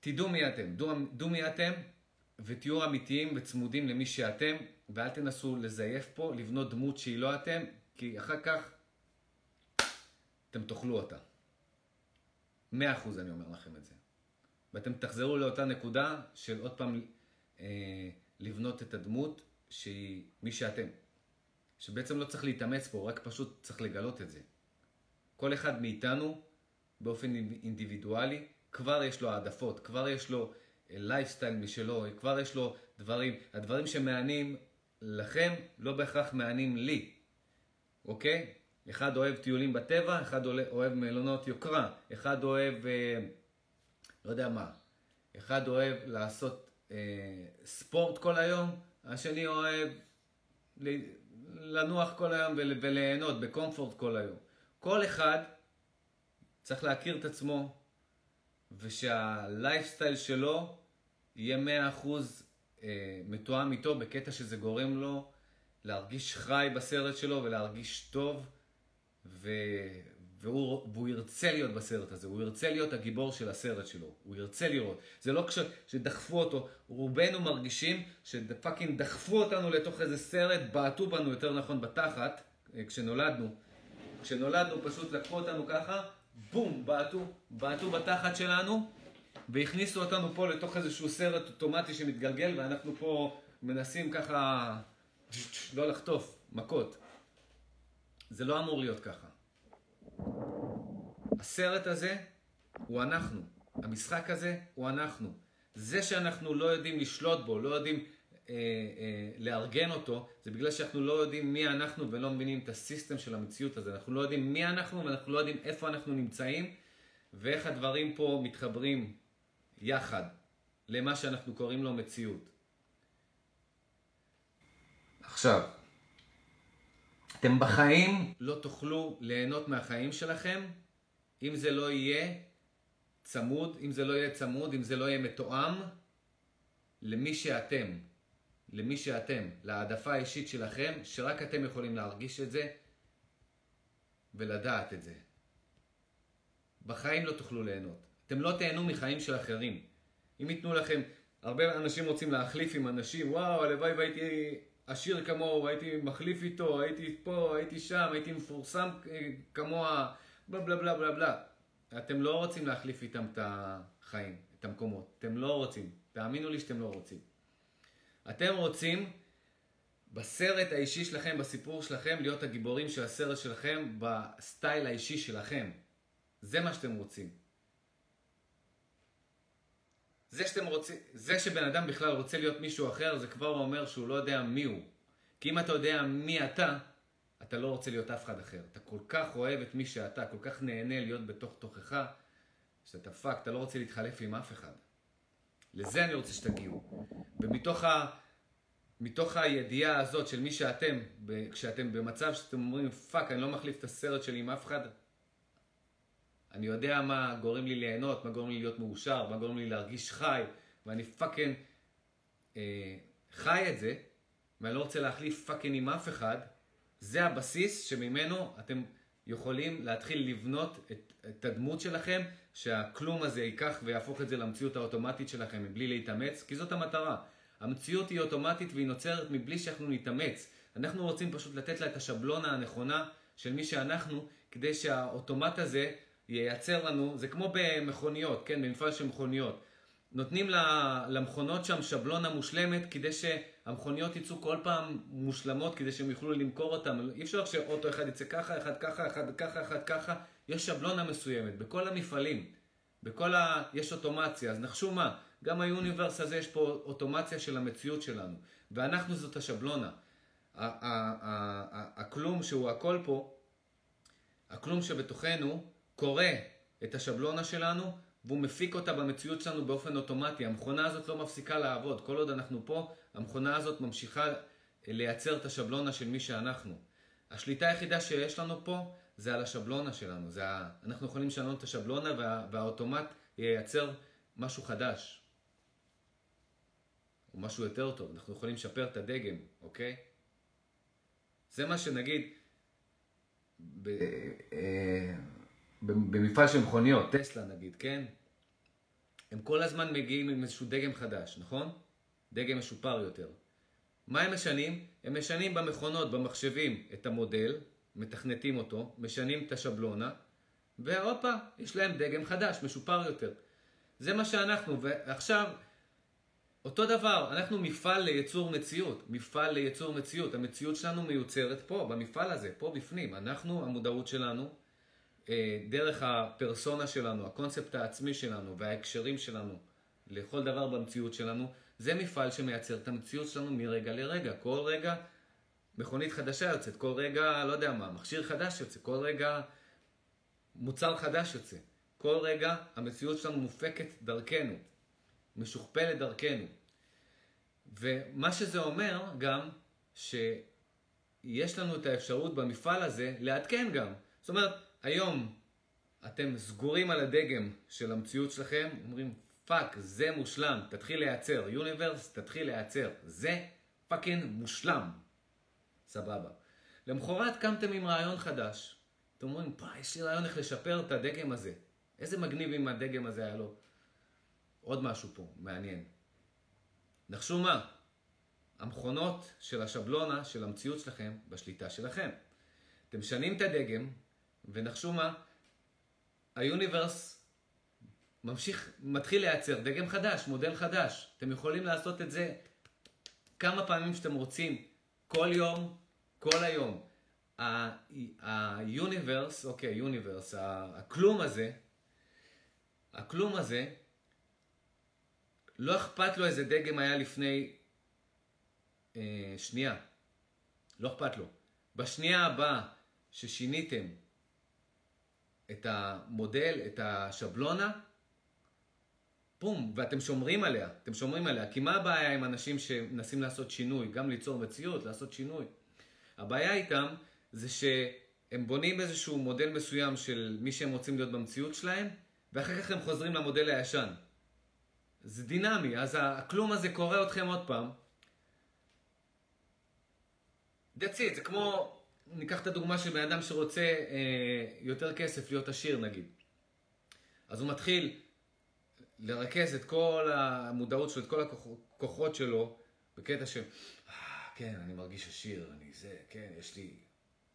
תדעו מי אתם, דעו, דעו מי אתם ותהיו אמיתיים וצמודים למי שאתם, ואל תנסו לזייף פה, לבנות דמות שהיא לא אתם, כי אחר כך אתם תאכלו אותה. מאה אחוז אני אומר לכם את זה. ואתם תחזרו לאותה נקודה של עוד פעם אה, לבנות את הדמות שהיא מי שאתם. שבעצם לא צריך להתאמץ פה, רק פשוט צריך לגלות את זה. כל אחד מאיתנו, באופן אינדיבידואלי, כבר יש לו העדפות, כבר יש לו לייפסטייל אה, משלו, כבר יש לו דברים, הדברים שמענים לכם לא בהכרח מענים לי, אוקיי? אחד אוהב טיולים בטבע, אחד אוהב מלונות יוקרה, אחד אוהב, אה, לא יודע מה, אחד אוהב לעשות אה, ספורט כל היום, השני אוהב לנוח כל היום וליהנות בקומפורט כל היום. כל אחד צריך להכיר את עצמו ושהלייפסטייל שלו יהיה 100% אה, מתואם איתו בקטע שזה גורם לו להרגיש חי בסרט שלו ולהרגיש טוב. ו... והוא, והוא ירצה להיות בסרט הזה, הוא ירצה להיות הגיבור של הסרט שלו, הוא ירצה לראות. זה לא כש, שדחפו אותו, רובנו מרגישים שפאקינג דחפו אותנו לתוך איזה סרט, בעטו בנו יותר נכון בתחת, אה, כשנולדנו. כשנולדנו פשוט לקחו אותנו ככה, בום, בעטו, בעטו בתחת שלנו, והכניסו אותנו פה לתוך איזשהו סרט אוטומטי שמתגלגל, ואנחנו פה מנסים ככה לא לחטוף מכות. זה לא אמור להיות ככה. הסרט הזה הוא אנחנו. המשחק הזה הוא אנחנו. זה שאנחנו לא יודעים לשלוט בו, לא יודעים אה, אה, לארגן אותו, זה בגלל שאנחנו לא יודעים מי אנחנו ולא מבינים את הסיסטם של המציאות הזה. אנחנו לא יודעים מי אנחנו ואנחנו לא יודעים איפה אנחנו נמצאים ואיך הדברים פה מתחברים יחד למה שאנחנו קוראים לו מציאות. עכשיו, אתם בחיים לא תוכלו ליהנות מהחיים שלכם אם זה לא יהיה צמוד, אם זה לא יהיה צמוד, אם זה לא יהיה מתואם למי שאתם, למי שאתם, להעדפה האישית שלכם, שרק אתם יכולים להרגיש את זה ולדעת את זה. בחיים לא תוכלו ליהנות. אתם לא תהנו מחיים של אחרים. אם ייתנו לכם, הרבה אנשים רוצים להחליף עם אנשים, וואו, הלוואי והייתי עשיר כמוהו, הייתי מחליף איתו, הייתי פה, הייתי שם, הייתי מפורסם כמוה, בלה בלה בלה בלה בלה. אתם לא רוצים להחליף איתם את החיים, את המקומות. אתם לא רוצים. תאמינו לי שאתם לא רוצים. אתם רוצים בסרט האישי שלכם, בסיפור שלכם, להיות הגיבורים של הסרט שלכם בסטייל האישי שלכם. זה מה שאתם רוצים. זה שאתם רוצים, זה שבן אדם בכלל רוצה להיות מישהו אחר, זה כבר אומר שהוא לא יודע מי הוא. כי אם אתה יודע מי אתה, אתה לא רוצה להיות אף אחד אחר. אתה כל כך אוהב את מי שאתה, כל כך נהנה להיות בתוך תוכך, שאתה fuck, אתה לא רוצה להתחלף עם אף אחד. לזה אני רוצה שתגיעו. ומתוך ה... מתוך הידיעה הזאת של מי שאתם, כשאתם במצב שאתם אומרים, fuck, אני לא מחליף את הסרט שלי עם אף אחד, אני יודע מה גורם לי ליהנות, מה גורם לי להיות מאושר, מה גורם לי להרגיש חי, ואני fucking אה, חי את זה, ואני לא רוצה להחליף fucking עם אף אחד, זה הבסיס שממנו אתם יכולים להתחיל לבנות את, את הדמות שלכם, שהכלום הזה ייקח ויהפוך את זה למציאות האוטומטית שלכם מבלי להתאמץ, כי זאת המטרה. המציאות היא אוטומטית והיא נוצרת מבלי שאנחנו נתאמץ. אנחנו רוצים פשוט לתת לה את השבלונה הנכונה של מי שאנחנו, כדי שהאוטומט הזה ייצר לנו, זה כמו במכוניות, כן, במפעל של מכוניות. נותנים למכונות שם שבלונה מושלמת כדי שהמכוניות יצאו כל פעם מושלמות כדי שהם יוכלו למכור אותן. אי אפשר שאוטו אחד יצא ככה, אחד ככה, אחד ככה, אחד ככה. יש שבלונה מסוימת. בכל המפעלים, בכל ה... יש אוטומציה. אז נחשו מה, גם היוניברס הזה יש פה אוטומציה של המציאות שלנו. ואנחנו זאת השבלונה. הכלום שהוא הכל פה, הכלום שבתוכנו, קורא את השבלונה שלנו והוא מפיק אותה במציאות שלנו באופן אוטומטי. המכונה הזאת לא מפסיקה לעבוד. כל עוד אנחנו פה, המכונה הזאת ממשיכה לייצר את השבלונה של מי שאנחנו. השליטה היחידה שיש לנו פה זה על השבלונה שלנו. זה ה... אנחנו יכולים לשנות את השבלונה וה... והאוטומט ייצר משהו חדש. או משהו יותר טוב. אנחנו יכולים לשפר את הדגם, אוקיי? זה מה שנגיד... ב... במפעל של מכוניות, טסלה נגיד, כן? הם כל הזמן מגיעים עם איזשהו דגם חדש, נכון? דגם משופר יותר. מה הם משנים? הם משנים במכונות, במחשבים, את המודל, מתכנתים אותו, משנים את השבלונה, והופה, יש להם דגם חדש, משופר יותר. זה מה שאנחנו, ועכשיו, אותו דבר, אנחנו מפעל לייצור מציאות, מפעל לייצור מציאות. המציאות שלנו מיוצרת פה, במפעל הזה, פה בפנים. אנחנו, המודעות שלנו, דרך הפרסונה שלנו, הקונספט העצמי שלנו וההקשרים שלנו לכל דבר במציאות שלנו, זה מפעל שמייצר את המציאות שלנו מרגע לרגע. כל רגע מכונית חדשה יוצאת, כל רגע, לא יודע מה, מכשיר חדש יוצא, כל רגע מוצר חדש יוצא. כל רגע המציאות שלנו מופקת דרכנו, משוכפלת דרכנו. ומה שזה אומר גם שיש לנו את האפשרות במפעל הזה לעדכן גם. זאת אומרת, היום אתם סגורים על הדגם של המציאות שלכם, אומרים, fuck, זה מושלם, תתחיל לייצר. universe, תתחיל לייצר. זה fucking מושלם. סבבה. למחרת קמתם עם רעיון חדש. אתם אומרים, פאי, יש לי רעיון איך לשפר את הדגם הזה. איזה מגניב אם הדגם הזה היה לו. עוד משהו פה, מעניין. נחשו מה? המכונות של השבלונה של המציאות שלכם בשליטה שלכם. אתם משנים את הדגם, ונחשו מה? היוניברס ממשיך, מתחיל לייצר דגם חדש, מודל חדש. אתם יכולים לעשות את זה כמה פעמים שאתם רוצים, כל יום, כל היום. היוניברס, אוקיי, יוניברס, הכלום הזה, הכלום הזה, לא אכפת לו איזה דגם היה לפני אה, שנייה. לא אכפת לו. בשנייה הבאה ששיניתם את המודל, את השבלונה, בום, ואתם שומרים עליה, אתם שומרים עליה. כי מה הבעיה עם אנשים שמנסים לעשות שינוי, גם ליצור מציאות, לעשות שינוי? הבעיה איתם זה שהם בונים איזשהו מודל מסוים של מי שהם רוצים להיות במציאות שלהם, ואחר כך הם חוזרים למודל הישן. זה דינמי, אז הכלום הזה קורא אתכם עוד פעם. That's it, זה כמו, ניקח את הדוגמה של בן אדם שרוצה אה, יותר כסף, להיות עשיר נגיד. אז הוא מתחיל לרכז את כל המודעות שלו, את כל הכוחות שלו, בקטע של, אה, כן, אני מרגיש עשיר, אני זה, כן, יש לי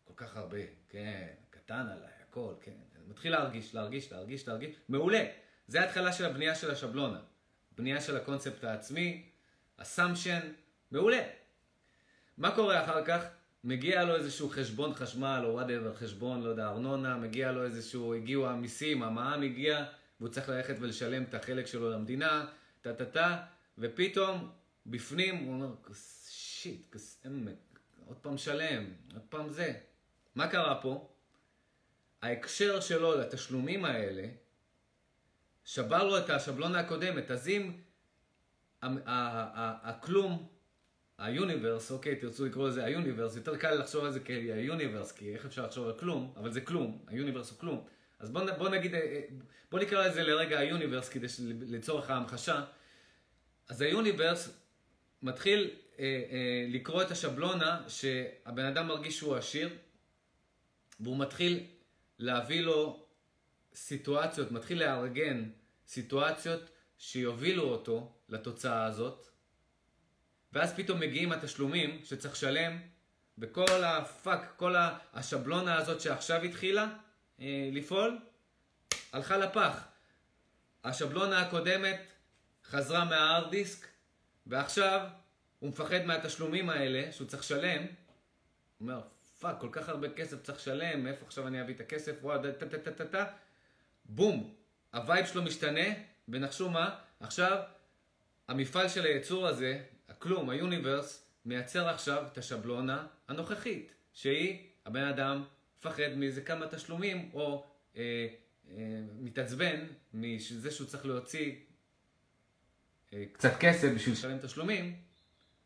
כל כך הרבה, כן, קטן עליי, הכל, כן. מתחיל להרגיש, להרגיש, להרגיש, להרגיש, מעולה. זה ההתחלה של הבנייה של השבלונה. בנייה של הקונספט העצמי, assumption, מעולה. מה קורה אחר כך? מגיע לו איזשהו חשבון חשמל או whatever, חשבון, לא יודע, ארנונה, מגיע לו איזשהו, הגיעו המיסים, המע"מ הגיע, והוא צריך ללכת ולשלם את החלק שלו למדינה, טה טה טה, ופתאום, בפנים, הוא אומר, shit, כוס אמק, עוד פעם שלם, עוד פעם זה. מה קרה פה? ההקשר שלו לתשלומים האלה, שבר לו את השבלונה הקודמת, אז אם הכלום, ה universe, אוקיי, תרצו לקרוא לזה ה universe, יותר קל לחשוב על זה כ universe, כי איך אפשר לחשוב על כלום, אבל זה כלום, ה universe הוא כלום. אז בוא, בוא נגיד, אה, אה, בוא נקרא לזה לרגע היוניברס, כדי לצורך ההמחשה. אז היוניברס מתחיל אה, אה, לקרוא את השבלונה שהבן אדם מרגיש שהוא עשיר, והוא מתחיל להביא לו סיטואציות, מתחיל לארגן סיטואציות שיובילו אותו לתוצאה הזאת, ואז פתאום מגיעים התשלומים שצריך לשלם, וכל ה fuck, כל השבלונה הזאת שעכשיו התחילה אה, לפעול, הלכה לפח. השבלונה הקודמת חזרה מההארד דיסק, ועכשיו הוא מפחד מהתשלומים האלה שהוא צריך לשלם. הוא אומר, fuck, כל כך הרבה כסף צריך לשלם, מאיפה עכשיו אני אביא את הכסף? וואו, טה טה טה טה טה. בום, ה vibe שלו משתנה, ונחשו מה? עכשיו, המפעל של היצור הזה, הכלום, היוניברס, מייצר עכשיו את השבלונה הנוכחית, שהיא, הבן אדם מפחד מאיזה כמה תשלומים, או אה, אה, מתעצבן מזה שהוא צריך להוציא אה, קצת כסף בשביל לשלם תשלומים,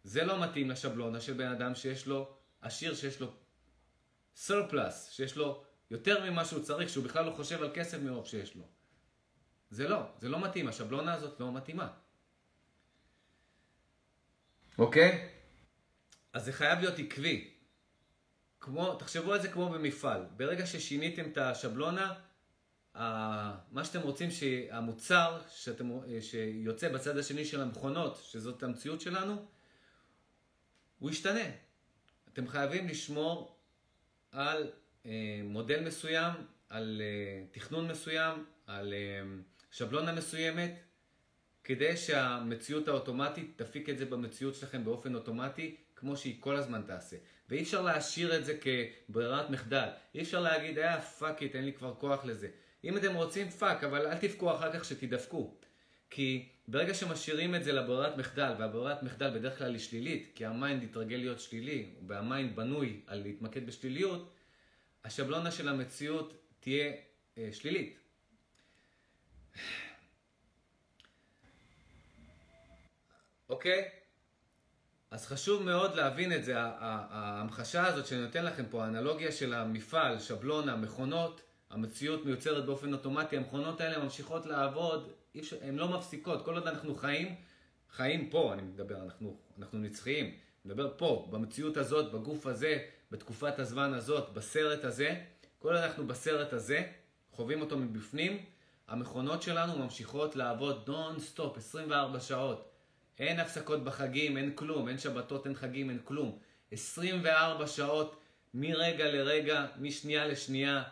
זה לא מתאים לשבלונה של בן אדם שיש לו, עשיר שיש לו סרפלס, שיש לו יותר ממה שהוא צריך, שהוא בכלל לא חושב על כסף מרוב שיש לו. זה לא, זה לא מתאים, השבלונה הזאת לא מתאימה. אוקיי? אז זה חייב להיות עקבי. כמו, תחשבו על זה כמו במפעל. ברגע ששיניתם את השבלונה, מה שאתם רוצים שהמוצר שאתם, שיוצא בצד השני של המכונות, שזאת המציאות שלנו, הוא ישתנה. אתם חייבים לשמור על אה, מודל מסוים, על אה, תכנון מסוים, על אה, שבלונה מסוימת, כדי שהמציאות האוטומטית תפיק את זה במציאות שלכם באופן אוטומטי, כמו שהיא כל הזמן תעשה. ואי אפשר להשאיר את זה כברירת מחדל. אי אפשר להגיד, אה, fuck it, אין לי כבר כוח לזה. אם אתם רוצים, fuck, אבל אל תבכו אחר כך שתדפקו. כי ברגע שמשאירים את זה לברירת מחדל, והברירת מחדל בדרך כלל היא שלילית, כי ה mind יתרגל להיות שלילי, וה mind בנוי על להתמקד בשליליות, השבלונה של המציאות תהיה אה, שלילית. אוקיי? אז חשוב מאוד להבין את זה, ההמחשה הזאת שאני נותן לכם פה, האנלוגיה של המפעל, שבלונה, מכונות, המציאות מיוצרת באופן אוטומטי, המכונות האלה ממשיכות לעבוד, הן לא מפסיקות, כל עוד אנחנו חיים, חיים פה, אני מדבר, אנחנו, אנחנו נצחיים, אני מדבר פה, במציאות הזאת, בגוף הזה, בתקופת הזמן הזאת, בסרט הזה, כל עוד אנחנו בסרט הזה, חווים אותו מבפנים, המכונות שלנו ממשיכות לעבוד נונסטופ, 24 שעות. אין הפסקות בחגים, אין כלום, אין שבתות, אין חגים, אין כלום. 24 שעות מרגע לרגע, משנייה לשנייה,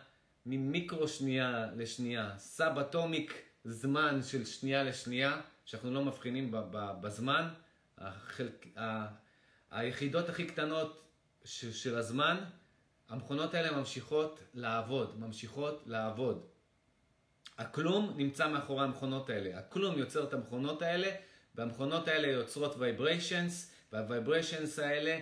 ממיקרו שנייה לשנייה. sub-atomic זמן של שנייה לשנייה, שאנחנו לא מבחינים בזמן. החלק, ה, היחידות הכי קטנות של, של הזמן, המכונות האלה ממשיכות לעבוד, ממשיכות לעבוד. הכלום נמצא מאחורי המכונות האלה. הכלום יוצר את המכונות האלה, והמכונות האלה יוצרות vibrations, וה vibrations האלה אה,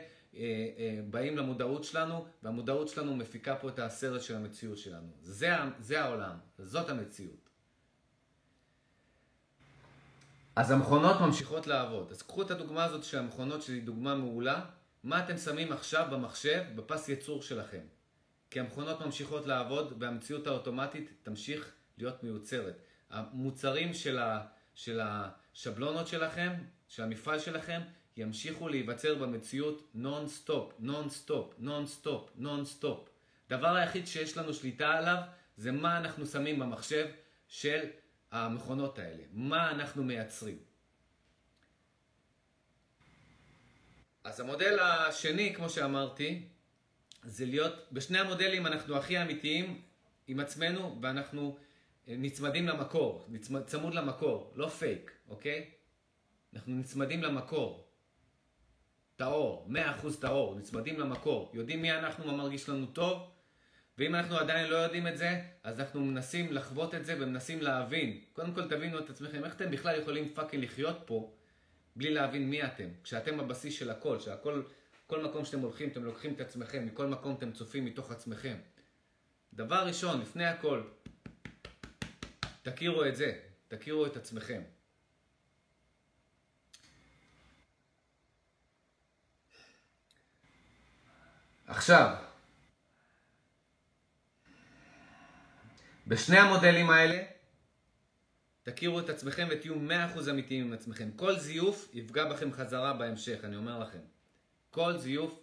אה, באים למודעות שלנו, והמודעות שלנו מפיקה פה את הסרט של המציאות שלנו. זה, זה העולם, זאת המציאות. אז המכונות ממשיכות לעבוד. אז קחו את הדוגמה הזאת של המכונות, שהיא דוגמה מעולה. מה אתם שמים עכשיו במחשב, בפס ייצור שלכם? כי המכונות ממשיכות לעבוד והמציאות האוטומטית תמשיך להיות מיוצרת. המוצרים של, ה, של השבלונות שלכם, של המפעל שלכם, ימשיכו להיווצר במציאות נון סטופ, נון סטופ, נון סטופ, נון סטופ. דבר היחיד שיש לנו שליטה עליו זה מה אנחנו שמים במחשב של המכונות האלה, מה אנחנו מייצרים. אז המודל השני, כמו שאמרתי, זה להיות, בשני המודלים אנחנו הכי אמיתיים עם עצמנו ואנחנו נצמדים למקור, נצמד, צמוד למקור, לא פייק, אוקיי? אנחנו נצמדים למקור. טהור, 100% טהור, נצמדים למקור. יודעים מי אנחנו, מה מרגיש לנו טוב, ואם אנחנו עדיין לא יודעים את זה, אז אנחנו מנסים לחוות את זה ומנסים להבין. קודם כל תבינו את עצמכם, איך אתם בכלל יכולים פאקינג לחיות פה בלי להבין מי אתם. כשאתם הבסיס של הכל, שהכל, כל מקום שאתם הולכים, אתם לוקחים את עצמכם, מכל מקום אתם צופים מתוך עצמכם. דבר ראשון, לפני הכל, תכירו את זה, תכירו את עצמכם. עכשיו, בשני המודלים האלה, תכירו את עצמכם ותהיו 100% אמיתיים עם עצמכם. כל זיוף יפגע בכם חזרה בהמשך, אני אומר לכם. כל זיוף...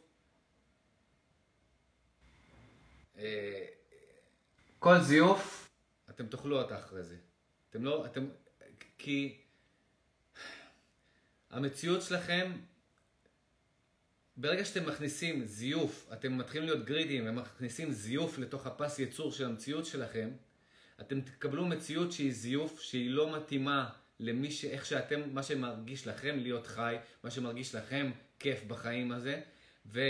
אה, כל זיוף, אתם תאכלו אותה אחרי זה. אתם לא... אתם... כי המציאות שלכם ברגע שאתם מכניסים זיוף, אתם מתחילים להיות גרידים ומכניסים זיוף לתוך הפס ייצור של המציאות שלכם, אתם תקבלו מציאות שהיא זיוף, שהיא לא מתאימה למי ש... איך שאתם, מה שמרגיש לכם להיות חי, מה שמרגיש לכם כיף בחיים הזה, ו...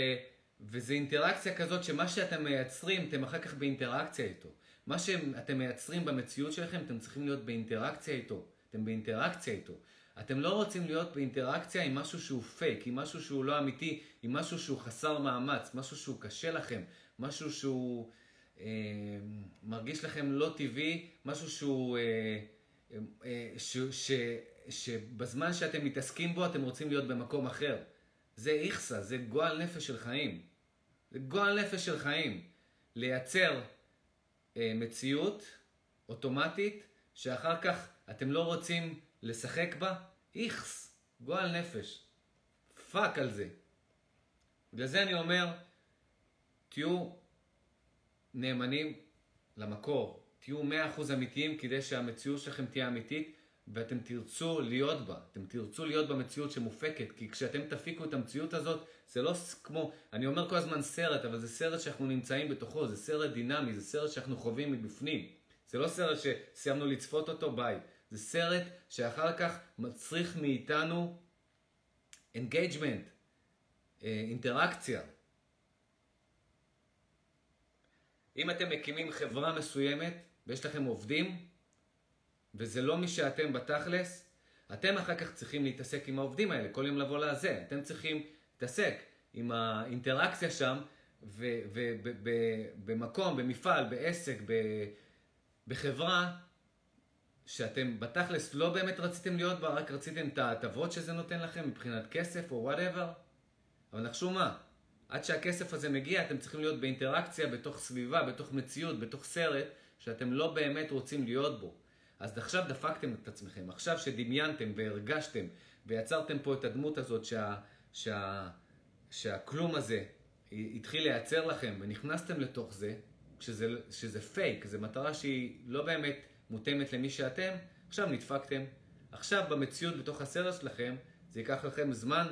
וזה אינטראקציה כזאת שמה שאתם מייצרים, אתם אחר כך באינטראקציה איתו. מה שאתם מייצרים במציאות שלכם, אתם צריכים להיות באינטראקציה איתו. אתם באינטראקציה איתו. אתם לא רוצים להיות באינטראקציה עם משהו שהוא פייק, עם משהו שהוא לא אמיתי, עם משהו שהוא חסר מאמץ, משהו שהוא קשה לכם, משהו שהוא אה, מרגיש לכם לא טבעי, משהו שהוא... אה, אה, ש, ש, שבזמן שאתם מתעסקים בו אתם רוצים להיות במקום אחר. זה איכסה, זה גועל נפש של חיים. זה גועל נפש של חיים. לייצר מציאות אוטומטית שאחר כך אתם לא רוצים לשחק בה, איכס, גועל נפש. fuck על זה. בגלל זה אני אומר, תהיו נאמנים למקור. תהיו 100% אמיתיים כדי שהמציאות שלכם תהיה אמיתית ואתם תרצו להיות בה. אתם תרצו להיות במציאות שמופקת, כי כשאתם תפיקו את המציאות הזאת, זה לא כמו, אני אומר כל הזמן סרט, אבל זה סרט שאנחנו נמצאים בתוכו, זה סרט דינמי, זה סרט שאנחנו חווים מבפנים. זה לא סרט שסיימנו לצפות אותו, ביי. זה סרט שאחר כך מצריך מאיתנו engagement, אינטראקציה. אם אתם מקימים חברה מסוימת ויש לכם עובדים, וזה לא מי שאתם בתכלס, אתם אחר כך צריכים להתעסק עם העובדים האלה, כל יום לבוא לזה. אתם צריכים להתעסק עם האינטראקציה שם, ובמקום, במפעל, בעסק, בחברה, שאתם בתכלס לא באמת רציתם להיות בה, רק רציתם את ההטבות שזה נותן לכם מבחינת כסף או וואטאבר. אבל נחשו מה, עד שהכסף הזה מגיע אתם צריכים להיות באינטראקציה, בתוך סביבה, בתוך מציאות, בתוך סרט, שאתם לא באמת רוצים להיות בו. אז עכשיו דפקתם את עצמכם, עכשיו שדמיינתם והרגשתם ויצרתם פה את הדמות הזאת שה, שה, שהכלום הזה התחיל לייצר לכם ונכנסתם לתוך זה, שזה, שזה פייק, זו מטרה שהיא לא באמת מותאמת למי שאתם, עכשיו נדפקתם. עכשיו במציאות בתוך הסרט שלכם, זה ייקח לכם זמן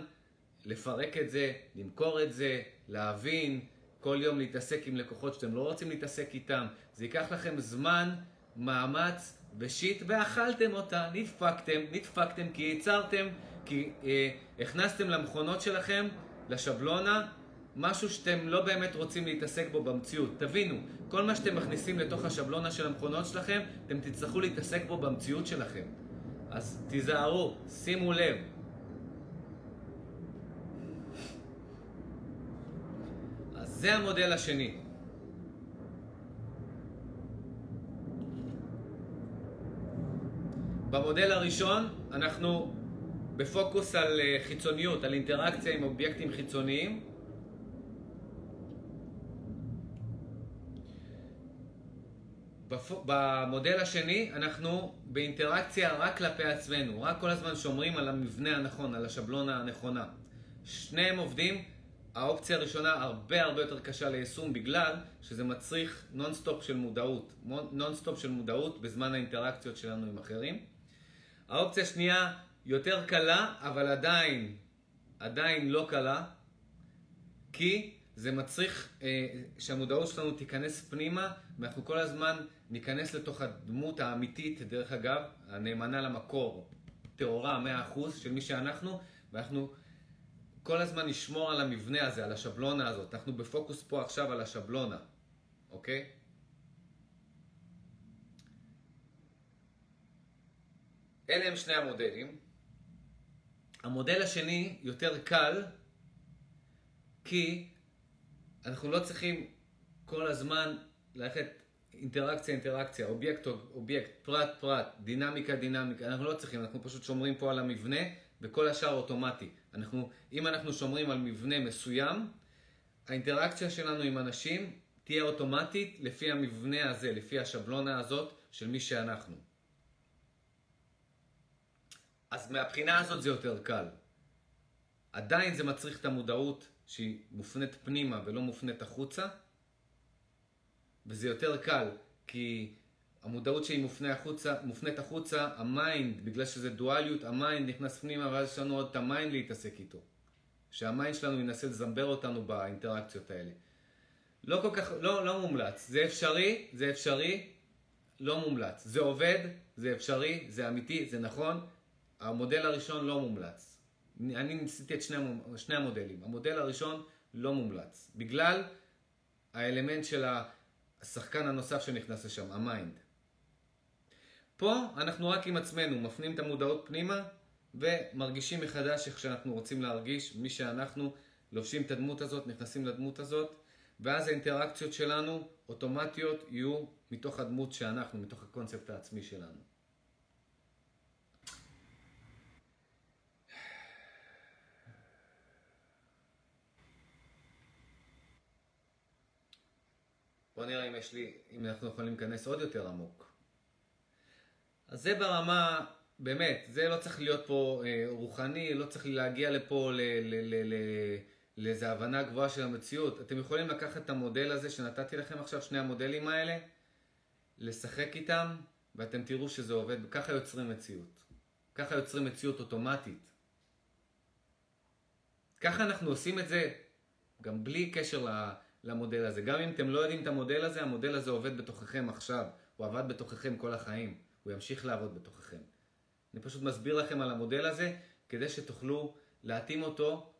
לפרק את זה, למכור את זה, להבין, כל יום להתעסק עם לקוחות שאתם לא רוצים להתעסק איתם. זה ייקח לכם זמן, מאמץ ושיט, ואכלתם אותה, נדפקתם, נדפקתם כי ייצרתם, כי אה, הכנסתם למכונות שלכם, לשבלונה, משהו שאתם לא באמת רוצים להתעסק בו במציאות. תבינו, כל מה שאתם מכניסים לתוך השבלונה של המכונות שלכם, אתם תצטרכו להתעסק בו במציאות שלכם. אז תיזהרו, שימו לב. אז זה המודל השני. במודל הראשון אנחנו בפוקוס על אה, חיצוניות, על אינטראקציה עם אובייקטים חיצוניים. במודל השני אנחנו באינטראקציה רק כלפי עצמנו, רק כל הזמן שומרים על המבנה הנכון, על השבלונה הנכונה. שניהם עובדים, האופציה הראשונה הרבה הרבה יותר קשה ליישום בגלל שזה מצריך נונסטופ של מודעות, נונסטופ של מודעות בזמן האינטראקציות שלנו עם אחרים. האופציה השנייה יותר קלה, אבל עדיין, עדיין לא קלה, כי זה מצריך אה, שהמודעות שלנו תיכנס פנימה, ואנחנו כל הזמן ניכנס לתוך הדמות האמיתית, דרך אגב, הנאמנה למקור, טהורה 100% של מי שאנחנו, ואנחנו כל הזמן נשמור על המבנה הזה, על השבלונה הזאת. אנחנו בפוקוס פה עכשיו על השבלונה, אוקיי? אלה הם שני המודלים. המודל השני יותר קל, כי אנחנו לא צריכים כל הזמן ללכת אינטראקציה, אינטראקציה, אובייקט, אובייקט, פרט, פרט, דינמיקה, דינמיקה. אנחנו לא צריכים, אנחנו פשוט שומרים פה על המבנה, וכל השאר אוטומטי. אנחנו, אם אנחנו שומרים על מבנה מסוים, האינטראקציה שלנו עם אנשים תהיה אוטומטית לפי המבנה הזה, לפי השבלונה הזאת של מי שאנחנו. אז מהבחינה הזאת זה יותר קל. עדיין זה מצריך את המודעות שהיא מופנית פנימה ולא מופנית החוצה, וזה יותר קל, כי המודעות שהיא מופנית החוצה, מופנית החוצה, ה mind, בגלל שזה דואליות, ה mind נכנס פנימה ואז יש לנו עוד את ה mind להתעסק איתו. שה mind שלנו ינסה לזמבר אותנו באינטראקציות האלה. לא כל כך, לא, לא מומלץ. זה אפשרי, זה אפשרי, לא מומלץ. זה עובד, זה אפשרי, זה אמיתי, זה נכון, המודל הראשון לא מומלץ. אני ניסיתי את שני, שני המודלים. המודל הראשון לא מומלץ. בגלל האלמנט של השחקן הנוסף שנכנס לשם, ה mind. פה אנחנו רק עם עצמנו, מפנים את המודעות פנימה ומרגישים מחדש איך שאנחנו רוצים להרגיש, מי שאנחנו לובשים את הדמות הזאת, נכנסים לדמות הזאת, ואז האינטראקציות שלנו אוטומטיות יהיו מתוך הדמות שאנחנו, מתוך הקונספט העצמי שלנו. בוא נראה אם יש לי, אם אנחנו יכולים להיכנס עוד יותר עמוק. אז זה ברמה, באמת, זה לא צריך להיות פה אה, רוחני, לא צריך להגיע לפה לאיזו הבנה גבוהה של המציאות. אתם יכולים לקחת את המודל הזה שנתתי לכם עכשיו, שני המודלים האלה, לשחק איתם, ואתם תראו שזה עובד, ככה יוצרים מציאות. ככה יוצרים מציאות אוטומטית. ככה אנחנו עושים את זה גם בלי קשר ל... למודל הזה. גם אם אתם לא יודעים את המודל הזה, המודל הזה עובד בתוככם עכשיו. הוא עבד בתוככם כל החיים. הוא ימשיך לעבוד בתוככם. אני פשוט מסביר לכם על המודל הזה, כדי שתוכלו להתאים אותו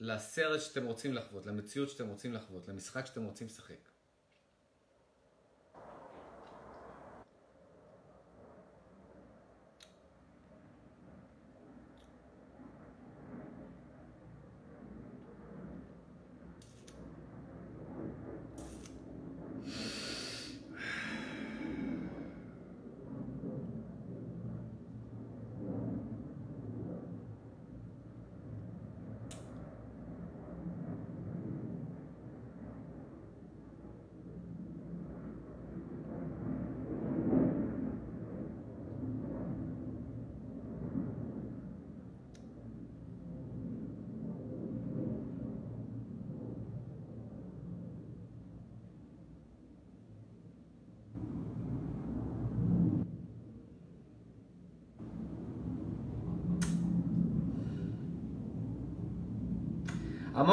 לסרט שאתם רוצים לחוות, למציאות שאתם רוצים לחוות, למשחק שאתם רוצים לשחק.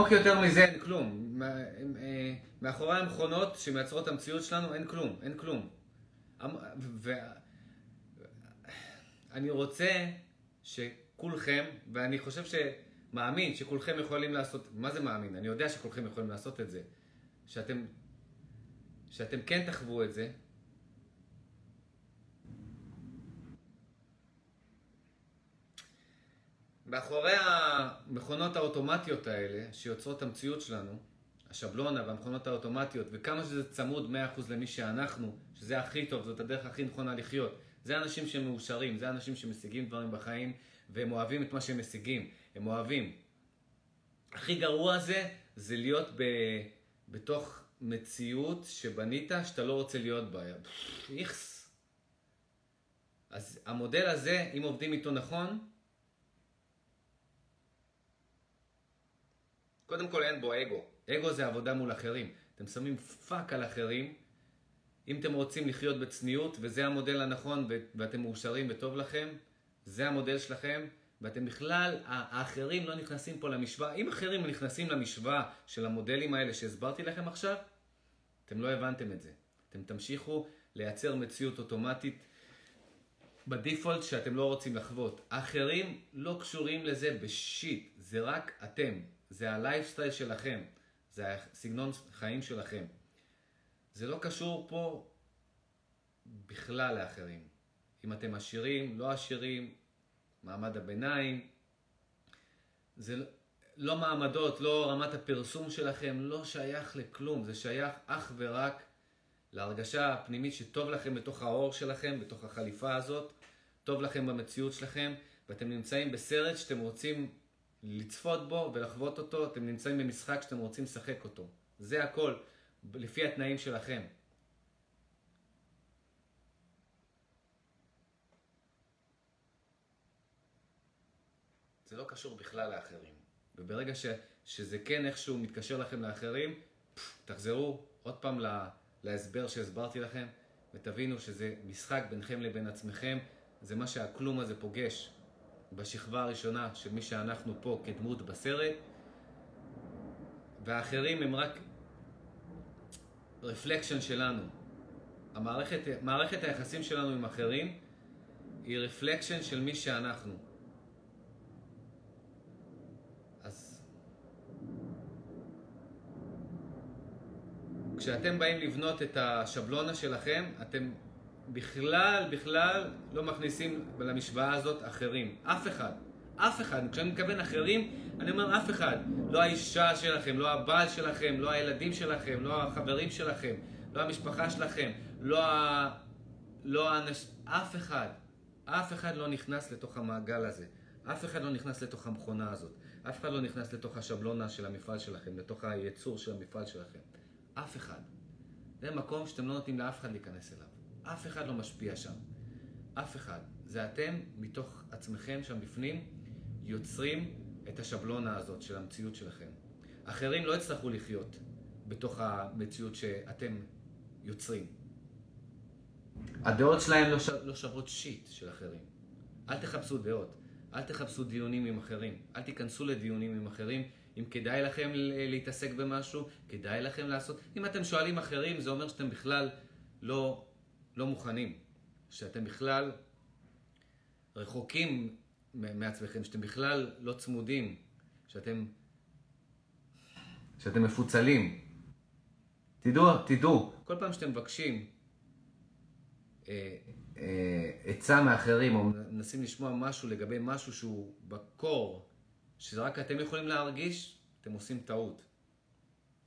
עמוק יותר מזה אין כלום. אה, מאחורי המכונות שמייצרות את המציאות שלנו אין כלום, אין כלום. ואני רוצה שכולכם, ואני חושב שמאמין שכולכם יכולים לעשות, מה זה מאמין? אני יודע שכולכם יכולים לעשות את זה. שאתם, שאתם כן תחוו את זה, מאחורי המכונות האוטומטיות האלה, שיוצרות את המציאות שלנו, השבלונה והמכונות האוטומטיות, וכמה שזה צמוד 100% למי שאנחנו, שזה הכי טוב, זאת הדרך הכי נכונה לחיות, זה אנשים שמאושרים, זה אנשים שמשיגים דברים בחיים, והם אוהבים את מה שהם משיגים, הם אוהבים. הכי גרוע זה, זה להיות ב, בתוך מציאות שבנית שאתה לא רוצה להיות בה. איכס. אז המודל הזה, אם עובדים איתו נכון, קודם כל אין בו אגו. אגו זה עבודה מול אחרים. אתם שמים fuck על אחרים. אם אתם רוצים לחיות בצניעות, וזה המודל הנכון, ואתם מאושרים וטוב לכם, זה המודל שלכם, ואתם בכלל, האחרים לא נכנסים פה למשוואה. אם אחרים נכנסים למשוואה של המודלים האלה שהסברתי לכם עכשיו, אתם לא הבנתם את זה. אתם תמשיכו לייצר מציאות אוטומטית בדיפולט שאתם לא רוצים לחוות. האחרים לא קשורים לזה בשיט, זה רק אתם. זה הלייפסטייל שלכם, זה הסגנון חיים שלכם. זה לא קשור פה בכלל לאחרים. אם אתם עשירים, לא עשירים, מעמד הביניים, זה לא, מעמדות, לא רמת הפרסום שלכם, לא שייך לכלום, זה שייך אך ורק להרגשה הפנימית שטוב לכם בתוך האור שלכם, בתוך החליפה הזאת, טוב לכם במציאות שלכם, ואתם נמצאים בסרט שאתם רוצים לצפות בו ולחוות אותו, אתם נמצאים במשחק שאתם רוצים לשחק אותו. זה הכל, לפי התנאים שלכם. זה לא קשור בכלל לאחרים. וברגע ש, שזה כן איכשהו מתקשר לכם לאחרים, תחזרו עוד פעם לה, להסבר שהסברתי לכם, ותבינו שזה משחק ביניכם לבין עצמכם, זה מה שהכלום הזה פוגש. בשכבה הראשונה של מי שאנחנו פה כדמות בסרט, והאחרים הם רק רפלקשן שלנו. המערכת, מערכת היחסים שלנו עם אחרים היא רפלקשן של מי שאנחנו. אז כשאתם באים לבנות את השבלונה שלכם, אתם בכלל, בכלל לא מכניסים למשוואה הזאת אחרים. אף אחד. אף אחד. כשאני מתכוון אחרים, אני אומר אף אחד. לא האישה שלכם, לא הבעל שלכם, לא הילדים שלכם, לא החברים שלכם, לא המשפחה שלכם, לא ה... לא האנש... אף אחד. אף אחד לא נכנס לתוך המעגל הזה. אף אחד לא נכנס לתוך המכונה הזאת. אף אחד לא נכנס לתוך השבלונה של המפעל שלכם, לתוך היצור של המפעל שלכם. אף אחד. זה מקום שאתם לא נותנים לאף אחד להיכנס אליו. אף אחד לא משפיע שם. אף אחד. זה אתם, מתוך עצמכם שם בפנים, יוצרים את השבלונה הזאת של המציאות שלכם. אחרים לא יצטרכו לחיות בתוך המציאות שאתם יוצרים. הדעות שלהם לא, ש... לא שוות שיט של אחרים. אל תחפשו דעות, אל תחפשו דיונים עם אחרים, אל תיכנסו לדיונים עם אחרים. אם כדאי לכם להתעסק במשהו, כדאי לכם לעשות. אם אתם שואלים אחרים, זה אומר שאתם בכלל לא לא מוכנים, שאתם בכלל רחוקים מעצמכם, שאתם בכלל לא צמודים, שאתם, שאתם מפוצלים. תדעו, תדעו, כל פעם שאתם מבקשים אה, אה, עצה מאחרים, או מנסים לשמוע משהו לגבי משהו שהוא בקור, שרק אתם יכולים להרגיש, אתם עושים טעות.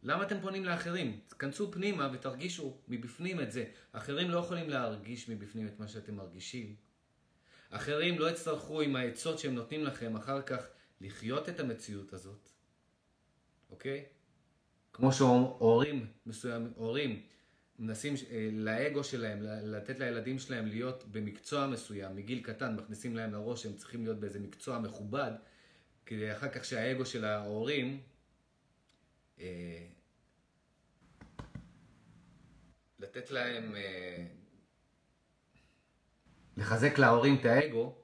למה אתם פונים לאחרים? תכנסו פנימה ותרגישו מבפנים את זה. אחרים לא יכולים להרגיש מבפנים את מה שאתם מרגישים. אחרים לא יצטרכו עם העצות שהם נותנים לכם אחר כך לחיות את המציאות הזאת, אוקיי? כמו שהורים מסוימים, הורים מנסים אה, לאגו שלהם, לתת לילדים שלהם להיות במקצוע מסוים, מגיל קטן מכניסים להם לראש שהם צריכים להיות באיזה מקצוע מכובד, כדי אחר כך שהאגו של ההורים לתת להם, אה, לחזק להורים את האגו,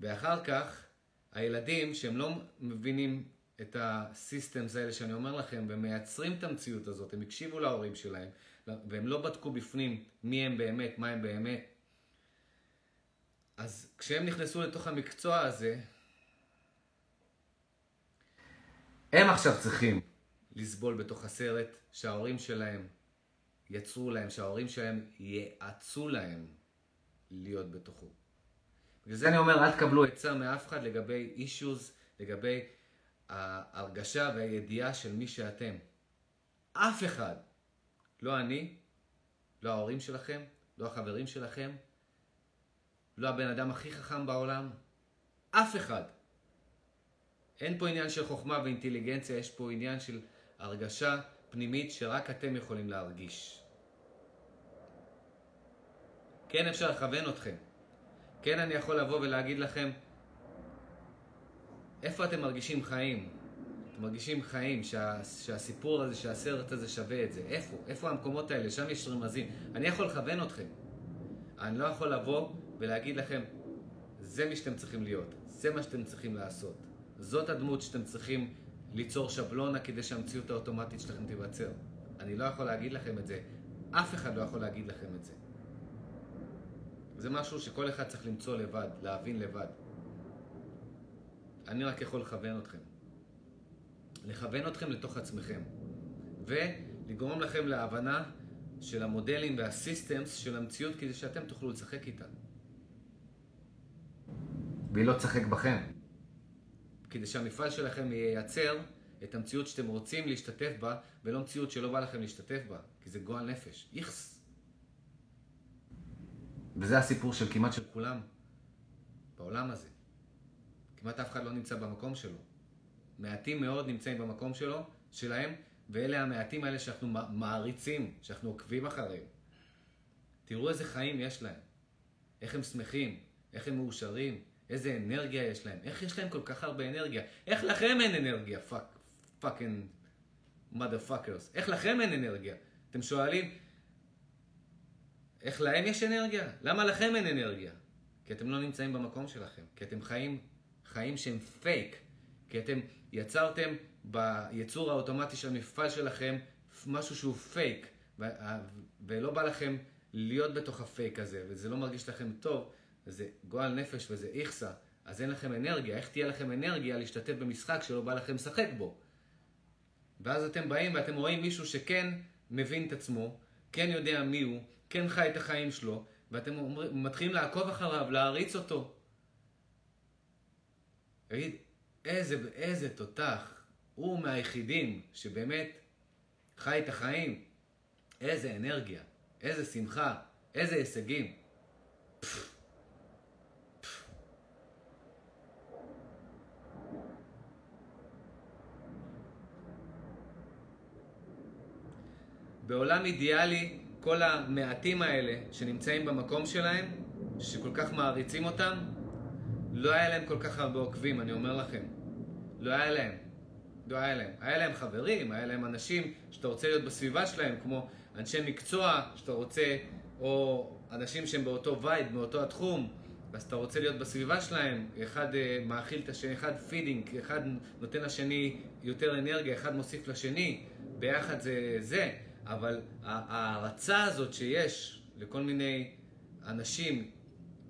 ואחר כך הילדים שהם לא מבינים את הסיסטמס האלה שאני אומר לכם, ומייצרים את המציאות הזאת, הם הקשיבו להורים שלהם, והם לא בדקו בפנים מי הם באמת, מה הם באמת. אז כשהם נכנסו לתוך המקצוע הזה, הם עכשיו צריכים לסבול בתוך הסרט שההורים שלהם יצרו להם, שההורים שלהם יעצו להם להיות בתוכו. בגלל זה אני אומר, אל תקבלו עצה מאף אחד לגבי אישוז, לגבי ההרגשה והידיעה של מי שאתם. אף אחד. לא אני, לא ההורים שלכם, לא החברים שלכם, לא הבן אדם הכי חכם בעולם, אף אחד. אין פה עניין של חוכמה ואינטליגנציה, יש פה עניין של הרגשה פנימית שרק אתם יכולים להרגיש. כן אפשר לכוון אתכם. כן אני יכול לבוא ולהגיד לכם איפה אתם מרגישים חיים. אתם מרגישים חיים, שה, שהסיפור הזה, שהסרט הזה שווה את זה. איפה? איפה המקומות האלה? שם יש רמזים. אני יכול לכוון אתכם. אני לא יכול לבוא ולהגיד לכם, זה מי שאתם צריכים להיות. זה מה שאתם צריכים לעשות. זאת הדמות שאתם צריכים ליצור שבלונה כדי שהמציאות האוטומטית שלכם תיווצר. אני לא יכול להגיד לכם את זה. אף אחד לא יכול להגיד לכם את זה. זה משהו שכל אחד צריך למצוא לבד, להבין לבד. אני רק יכול לכוון אתכם. לכוון אתכם לתוך עצמכם. ולגרום לכם להבנה של המודלים והסיסטמס של המציאות כדי שאתם תוכלו לשחק איתה. והיא לא תשחק בכם. כדי שהמפעל שלכם ייצר את המציאות שאתם רוצים להשתתף בה, ולא מציאות שלא בא לכם להשתתף בה, כי זה גועל נפש. איכס. וזה הסיפור של כמעט של כולם בעולם הזה. כמעט אף אחד לא נמצא במקום שלו. מעטים מאוד נמצאים במקום שלו, שלהם, ואלה המעטים האלה שאנחנו מעריצים, שאנחנו עוקבים אחריהם. תראו איזה חיים יש להם. איך הם שמחים, איך הם מאושרים, איזה אנרגיה יש להם, איך יש להם כל כך הרבה אנרגיה. איך לכם אין אנרגיה, fuck, fucking mother fuckers. איך לכם אין אנרגיה? אתם שואלים, איך להם יש אנרגיה? למה לכם אין אנרגיה? כי אתם לא נמצאים במקום שלכם, כי אתם חיים חיים שהם פייק, כי אתם יצרתם ביצור האוטומטי של המפעל שלכם משהו שהוא פייק, ולא בא לכם להיות בתוך הפייק הזה, וזה לא מרגיש לכם טוב, וזה גועל נפש וזה איכסה, אז אין לכם אנרגיה. איך תהיה לכם אנרגיה להשתתף במשחק שלא בא לכם לשחק בו? ואז אתם באים ואתם רואים מישהו שכן מבין את עצמו, כן יודע מי הוא, כן חי את החיים שלו, ואתם מתחילים לעקוב אחריו, להעריץ אותו. תגיד, איזה, איזה תותח, הוא מהיחידים שבאמת חי את החיים. איזה אנרגיה, איזה שמחה, איזה הישגים. בעולם אידיאלי, כל המעטים האלה שנמצאים במקום שלהם, שכל כך מעריצים אותם, לא היה להם כל כך הרבה עוקבים, אני אומר לכם. לא היה להם. לא היה להם. היה להם חברים, היה להם אנשים שאתה רוצה להיות בסביבה שלהם, כמו אנשי מקצוע שאתה רוצה, או אנשים שהם באותו vibe, באותו התחום, אז אתה רוצה להיות בסביבה שלהם, אחד uh, מאכיל את השני, אחד feeding, אחד נותן לשני יותר אנרגיה, אחד מוסיף לשני, ביחד זה זה, אבל ההערצה הזאת שיש לכל מיני אנשים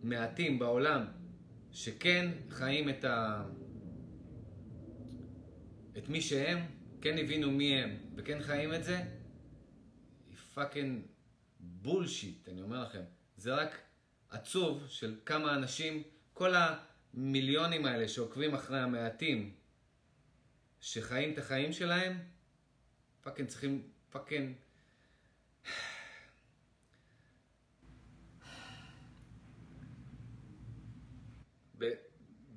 מעטים בעולם, שכן חיים את ה... את מי שהם, כן הבינו מי הם, וכן חיים את זה, היא fucking bullshit, אני אומר לכם. זה רק עצוב של כמה אנשים, כל המיליונים האלה שעוקבים אחרי המעטים, שחיים את החיים שלהם, fucking צריכים, fucking...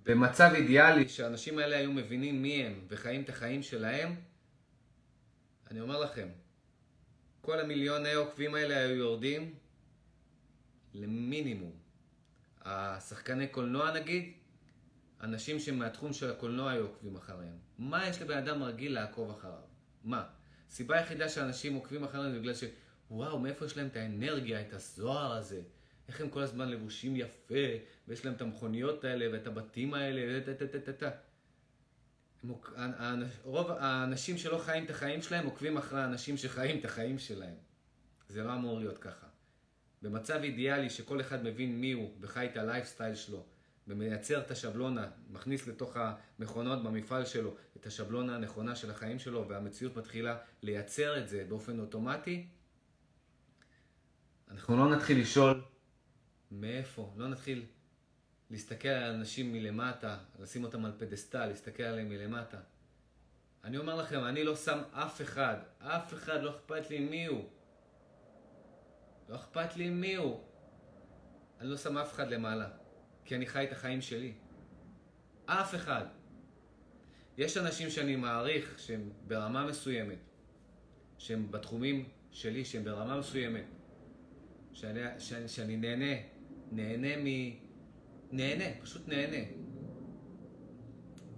במצב אידיאלי שהאנשים האלה היו מבינים מי הם וחיים את החיים שלהם, אני אומר לכם, כל המיליוני עוקבים האלה היו יורדים למינימום. השחקני קולנוע נגיד, אנשים שמהתחום של הקולנוע היו עוקבים אחריהם. מה יש לבן אדם רגיל לעקוב אחריו? מה? הסיבה היחידה שאנשים עוקבים אחריהם זה בגלל ש... וואו, מאיפה יש להם את האנרגיה, את הזוהר הזה? איך הם כל הזמן לבושים יפה, ויש להם את המכוניות האלה, ואת הבתים האלה, וטטטטטטט. רוב האנשים שלא חיים את החיים שלהם עוקבים אחרי האנשים שחיים את החיים שלהם. זה לא אמור להיות ככה. במצב אידיאלי שכל אחד מבין מי הוא וחי את הלייפסטייל שלו ומייצר את השבלונה, מכניס לתוך המכונות במפעל שלו את השבלונה הנכונה של החיים שלו והמציאות מתחילה לייצר את זה באופן אוטומטי, אנחנו לא נתחיל לשאול מאיפה? לא נתחיל להסתכל על אנשים מלמטה, לשים אותם על פדסטל, להסתכל עליהם מלמטה. אני אומר לכם, אני לא שם אף אחד, אף אחד לא אכפת לי מי הוא. לא אכפת לי מי הוא. אני לא שם אף אחד למעלה. כי אני חי את החיים שלי. אף אחד. יש אנשים שאני מעריך שהם ברמה מסוימת, שהם בתחומים שלי, שהם ברמה מסוימת, שאני, שאני, שאני נהנה, נהנה מ... נהנה, פשוט נהנה.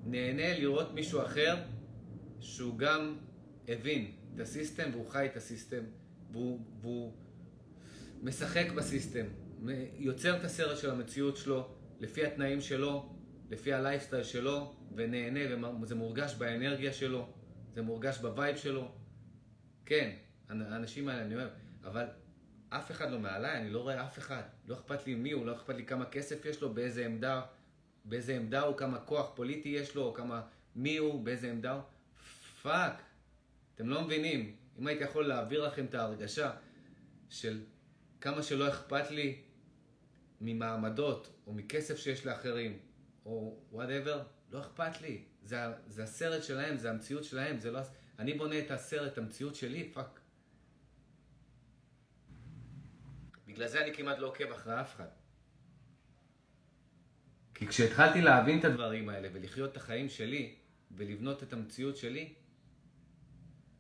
נהנה לראות מישהו אחר שהוא גם הבין את ה system והוא חי את ה system והוא, והוא משחק ב system, יוצר את הסרט של המציאות שלו לפי התנאים שלו, לפי הלייפסטייל שלו, ונהנה, וזה מורגש באנרגיה שלו, זה מורגש ב vibe שלו. כן, האנשים האלה, אני אומר, אבל אף אחד לא מעליי, אני לא רואה אף אחד. לא אכפת לי מי הוא, לא אכפת לי כמה כסף יש לו, באיזה עמדה, באיזה עמדה הוא, כמה כוח פוליטי יש לו, כמה מי הוא, באיזה עמדה הוא. fuck, אתם לא מבינים. אם הייתי יכול להעביר לכם את ההרגשה של כמה שלא אכפת לי ממעמדות או מכסף שיש לאחרים, או whatever, לא אכפת לי. זה, זה הסרט שלהם, זה המציאות שלהם, זה לא... אני בונה את הסרט, המציאות שלי, fuck. בגלל זה אני כמעט לא עוקב אחרי אף אחד. כי כשהתחלתי להבין את הדברים האלה ולחיות את החיים שלי ולבנות את המציאות שלי,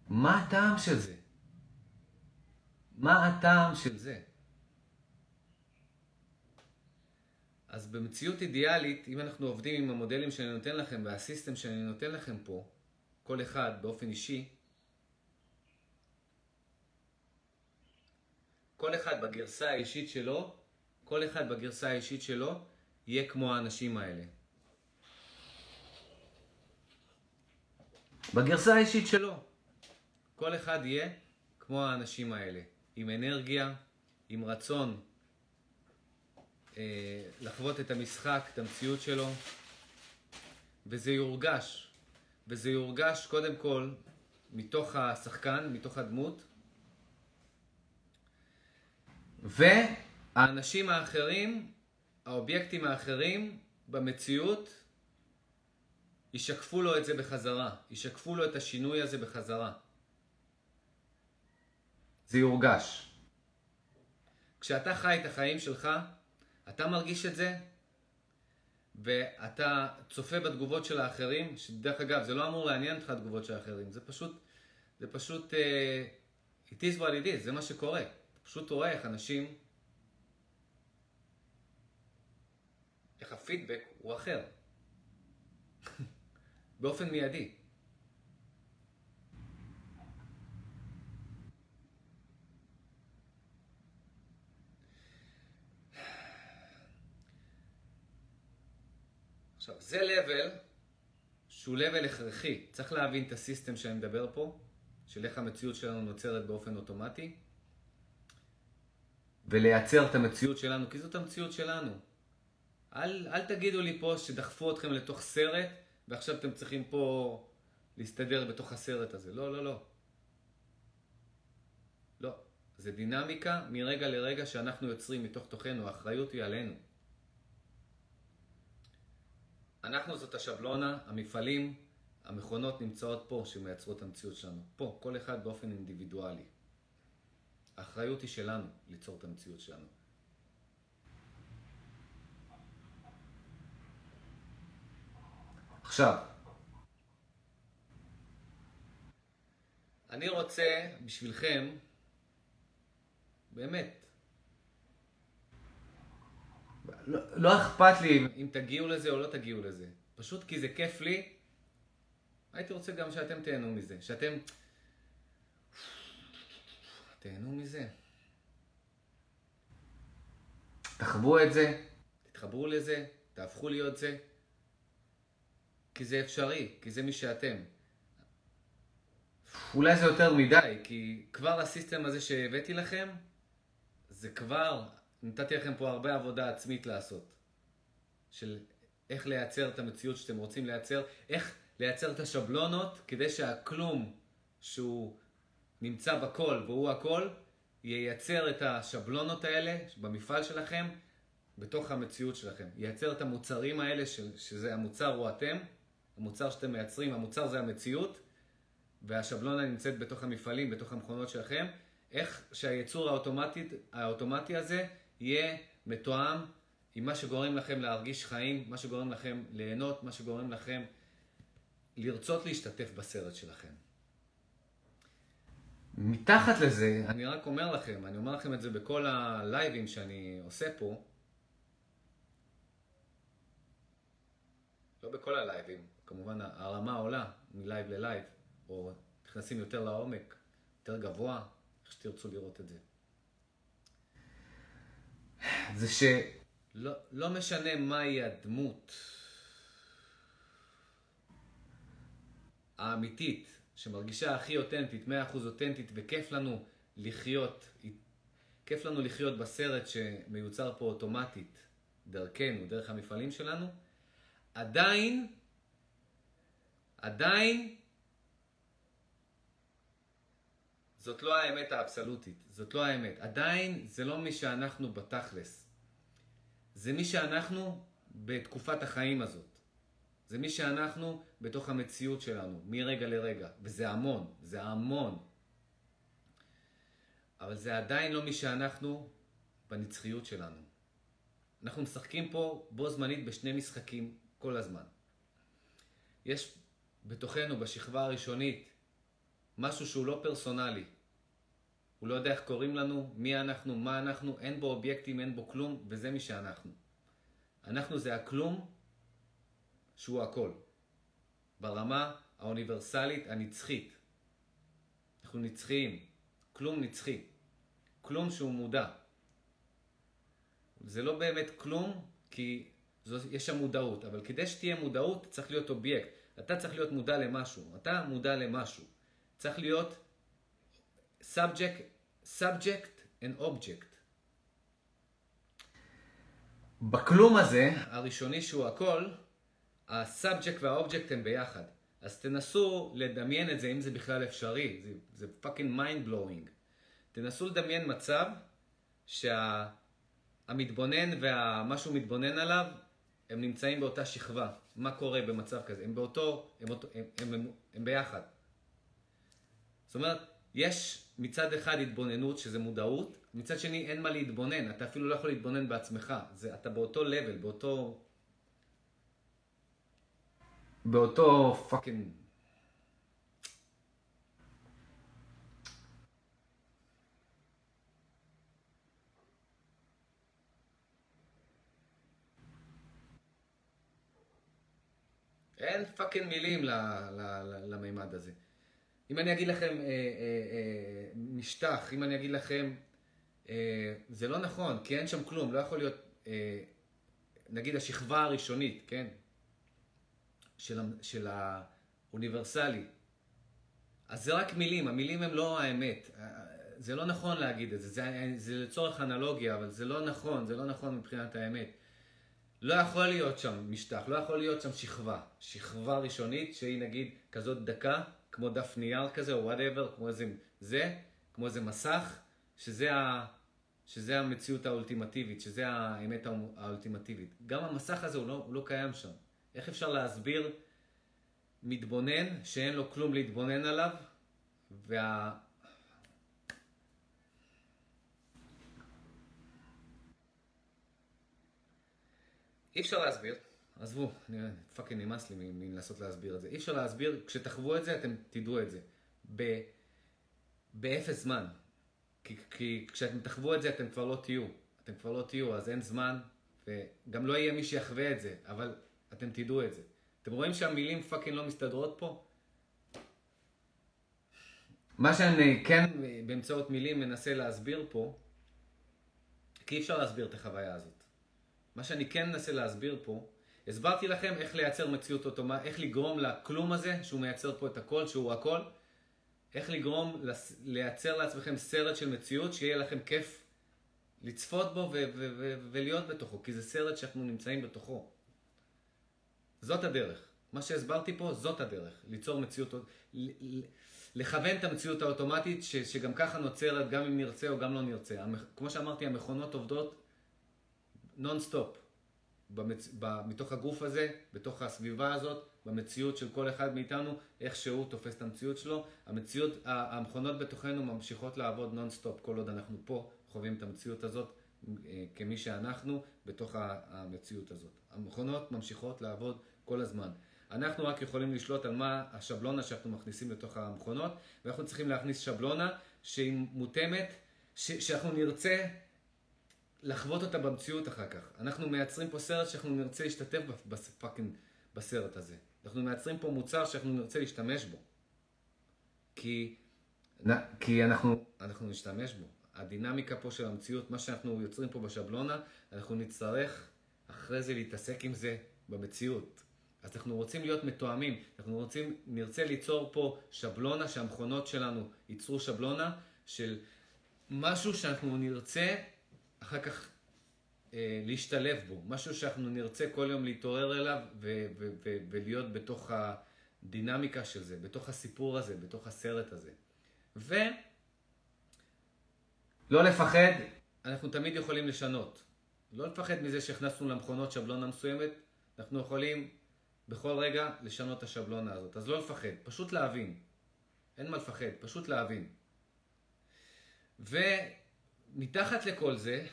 מה הטעם של זה? מה הטעם של זה? אז במציאות אידיאלית, אם אנחנו עובדים עם המודלים שאני נותן לכם והסיסטם שאני נותן לכם פה, כל אחד באופן אישי, כל אחד בגרסה האישית שלו, כל אחד בגרסה האישית שלו, יהיה כמו האנשים האלה. בגרסה האישית שלו. כל אחד יהיה כמו האנשים האלה, עם אנרגיה, עם רצון לחוות את המשחק, את המציאות שלו, וזה יורגש. וזה יורגש קודם כל מתוך השחקן, מתוך הדמות, והאנשים האחרים, האובייקטים האחרים במציאות, ישקפו לו את זה בחזרה, ישקפו לו את השינוי הזה בחזרה. זה יורגש. כשאתה חי את החיים שלך, אתה מרגיש את זה, ואתה צופה בתגובות של האחרים, שדרך אגב, זה לא אמור לעניין אותך התגובות של האחרים, זה פשוט, זה פשוט, uh, it is what it is, זה מה שקורה. אתה פשוט רואה איך אנשים, איך הפידבק הוא אחר. באופן מיידי. עכשיו, זה level שהוא level הכרחי. צריך להבין את הסיסטם שאני מדבר פה, של איך המציאות שלנו נוצרת באופן אוטומטי, ולייצר את המציאות שלנו, כי זאת המציאות שלנו. אל, אל תגידו לי פה שדחפו אתכם לתוך סרט, ועכשיו אתם צריכים פה להסתדר בתוך הסרט הזה. לא, לא, לא. לא. זה דינמיקה מרגע לרגע שאנחנו יוצרים מתוך תוכנו, האחריות היא עלינו. אנחנו זאת השבלונה, המפעלים, המכונות נמצאות פה שמייצרות את המציאות שלנו. פה, כל אחד באופן אינדיבידואלי. האחריות היא שלנו ליצור את המציאות שלנו. עכשיו, אני רוצה בשבילכם, באמת, לא, לא אכפת לי אם תגיעו לזה או לא תגיעו לזה. פשוט כי זה כיף לי, הייתי רוצה גם שאתם תהנו מזה. שאתם... תהנו מזה. תחוו את זה, תתחברו לזה, תהפכו להיות זה. כי זה אפשרי, כי זה מי שאתם. אולי זה יותר מדי, כי כבר הסיסטם הזה שהבאתי לכם, זה כבר נתתי לכם פה הרבה עבודה עצמית לעשות. של איך לייצר את המציאות שאתם רוצים לייצר, איך לייצר את השבלונות כדי שהכלום שהוא נמצא בכל והוא הכל, ייצר את השבלונות האלה במפעל שלכם בתוך המציאות שלכם. ייצר את המוצרים האלה, שזה המוצר הוא אתם, המוצר שאתם מייצרים, המוצר זה המציאות, והשבלונה נמצאת בתוך המפעלים, בתוך המכונות שלכם. איך שהייצור האוטומטי, האוטומטי הזה יהיה מתואם עם מה שגורם לכם להרגיש חיים, מה שגורם לכם ליהנות, מה שגורם לכם לרצות להשתתף בסרט שלכם. מתחת לזה, אני רק אומר לכם, אני אומר לכם את זה בכל הלייבים שאני עושה פה, לא בכל הלייבים, כמובן הרמה עולה מלייב ללייב, או נכנסים יותר לעומק, יותר גבוה, איך שתרצו לראות את זה. זה שלא לא משנה מהי הדמות האמיתית, שמרגישה הכי אותנטית, 100% אותנטית, וכיף לנו לחיות, כיף לנו לחיות בסרט שמיוצר פה אוטומטית, דרכנו, דרך המפעלים שלנו, עדיין, עדיין, זאת לא האמת האבסולוטית, זאת לא האמת. עדיין זה לא מי שאנחנו בתכלס. זה מי שאנחנו בתקופת החיים הזאת. זה מי שאנחנו בתוך המציאות שלנו, מרגע לרגע. וזה המון, זה המון. אבל זה עדיין לא מי שאנחנו בנצחיות שלנו. אנחנו משחקים פה בו זמנית בשני משחקים כל הזמן. יש בתוכנו, בשכבה הראשונית, משהו שהוא לא פרסונלי. הוא לא יודע איך קוראים לנו, מי אנחנו, מה אנחנו, אין בו אובייקטים, אין בו כלום, וזה מי שאנחנו. אנחנו זה הכלום שהוא הכל. ברמה האוניברסלית הנצחית. אנחנו נצחיים. כלום נצחי. כלום שהוא מודע. זה לא באמת כלום, כי זו, יש שם מודעות, אבל כדי שתהיה מודעות צריך להיות אובייקט. אתה צריך להיות מודע למשהו, אתה מודע למשהו. צריך להיות subject, subject and object. בכלום הזה, הראשוני שהוא הכל, ה subject וה object הם ביחד. אז תנסו לדמיין את זה, אם זה בכלל אפשרי. זה, fucking mind blowing. תנסו לדמיין מצב שהמתבונן שה, והמה שהוא מתבונן עליו, הם נמצאים באותה שכבה. מה קורה במצב כזה? הם באותו, הם, אותו, הם, הם, הם, הם ביחד. זאת אומרת, יש מצד אחד התבוננות, שזה מודעות, מצד שני אין מה להתבונן, אתה אפילו לא יכול להתבונן בעצמך. זה, אתה באותו level, באותו באותו fucking... אין fucking מילים למימד הזה. אם אני אגיד לכם אה, אה, אה, משטח, אם אני אגיד לכם, אה, זה לא נכון, כי אין שם כלום, לא יכול להיות, אה, נגיד השכבה הראשונית, כן? של, של האוניברסלי. אז זה רק מילים, המילים הם לא האמת. זה לא נכון להגיד את זה, זה, זה לצורך אנלוגיה, אבל זה לא נכון, זה לא נכון מבחינת האמת. לא יכול להיות שם משטח, לא יכול להיות שם שכבה. שכבה ראשונית שהיא נגיד כזאת דקה, כמו דף נייר כזה, או whatever, כמו איזה זה, כמו איזה מסך, שזה, ה, שזה המציאות האולטימטיבית, שזה האמת האולטימטיבית. גם המסך הזה הוא לא, הוא לא קיים שם. איך אפשר להסביר מתבונן שאין לו כלום להתבונן עליו, וה... אי אפשר להסביר, עזבו, fucking נמאס לי מלנסות להסביר את זה. אי אפשר להסביר, כשתחוו את זה אתם תדעו את זה. ב... באפס זמן. כי, כי כשאתם תחוו את זה אתם כבר לא תהיו. אתם כבר לא תהיו, אז אין זמן, וגם לא יהיה מי שיחווה את זה, אבל אתם תדעו את זה. אתם רואים שהמילים fucking לא מסתדרות פה? מה שאני כן באמצעות מילים מנסה להסביר פה, כי אי אפשר להסביר את החוויה הזאת. מה שאני כן מנסה להסביר פה, הסברתי לכם איך לייצר מציאות אוטומטית, איך לגרום לכלום הזה, שהוא מייצר פה את הכל, שהוא הכל, איך לגרום לייצר לעצמכם סרט של מציאות, שיהיה לכם כיף לצפות בו ולהיות בתוכו, כי זה סרט שאנחנו נמצאים בתוכו. זאת הדרך. מה שהסברתי פה, זאת הדרך. ליצור מציאות, לכוון את המציאות האוטומטית, ש, שגם ככה נוצרת, גם אם נרצה או גם לא נרצה. המכ... כמו שאמרתי, המכונות עובדות נונסטופ. במצ... ב... מתוך הגוף הזה, בתוך הסביבה הזאת, במציאות של כל אחד מאיתנו, איך שהוא תופס את המציאות שלו. המציאות, המכונות בתוכנו ממשיכות לעבוד נונסטופ כל עוד אנחנו פה, חווים את המציאות הזאת אה, כמי שאנחנו בתוך המציאות הזאת. המכונות ממשיכות לעבוד כל הזמן. אנחנו רק יכולים לשלוט על מה השבלונה שאנחנו מכניסים לתוך המכונות, ואנחנו צריכים להכניס שבלונה שהיא מותאמת, ש- שאנחנו נרצה לחוות אותה במציאות אחר כך. אנחנו מייצרים פה סרט שאנחנו נרצה להשתתף בפאקינג בסרט הזה. אנחנו מייצרים פה מוצר שאנחנו נרצה להשתמש בו. כי, כי אנחנו, אנחנו נשתמש בו. הדינמיקה פה של המציאות, מה שאנחנו יוצרים פה בשבלונה, אנחנו נצטרך אחרי זה להתעסק עם זה במציאות. אז אנחנו רוצים להיות מתואמים, אנחנו רוצים, נרצה ליצור פה שבלונה, שהמכונות שלנו ייצרו שבלונה של משהו שאנחנו נרצה אחר כך אה, להשתלב בו, משהו שאנחנו נרצה כל יום להתעורר אליו ו- ו- ו- ולהיות בתוך הדינמיקה של זה, בתוך הסיפור הזה, בתוך הסרט הזה. ולא לפחד, אנחנו תמיד יכולים לשנות. לא לפחד מזה שהכנסנו למכונות שבלונה מסוימת, אנחנו יכולים בכל רגע לשנות את השבלונה הזאת. אז לא לפחד, פשוט להבין. אין מה לפחד, פשוט להבין. ומתחת לכל זה,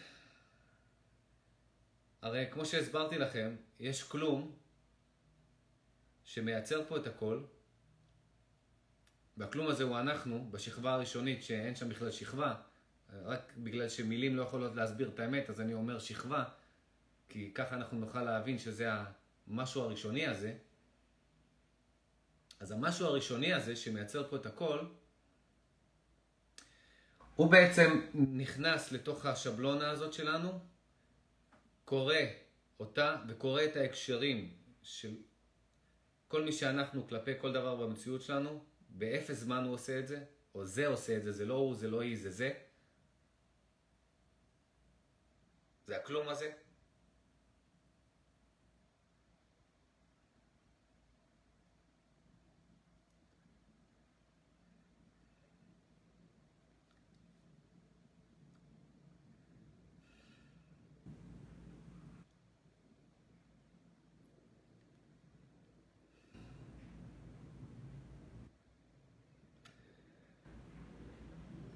הרי כמו שהסברתי לכם, יש כלום שמייצר פה את הכל, והכלום הזה הוא אנחנו, בשכבה הראשונית שאין שם בכלל שכבה, רק בגלל שמילים לא יכולות להסביר את האמת, אז אני אומר שכבה, כי ככה אנחנו נוכל להבין שזה המשהו הראשוני הזה. אז המשהו הראשוני הזה שמייצר פה את הכל, הוא בעצם נכנס לתוך השבלונה הזאת שלנו, קורא אותה וקורא את ההקשרים של כל מי שאנחנו כלפי כל דבר במציאות שלנו, באפס זמן הוא עושה את זה, או זה עושה את זה, זה לא הוא, זה לא היא, זה זה. זה הכלום הזה.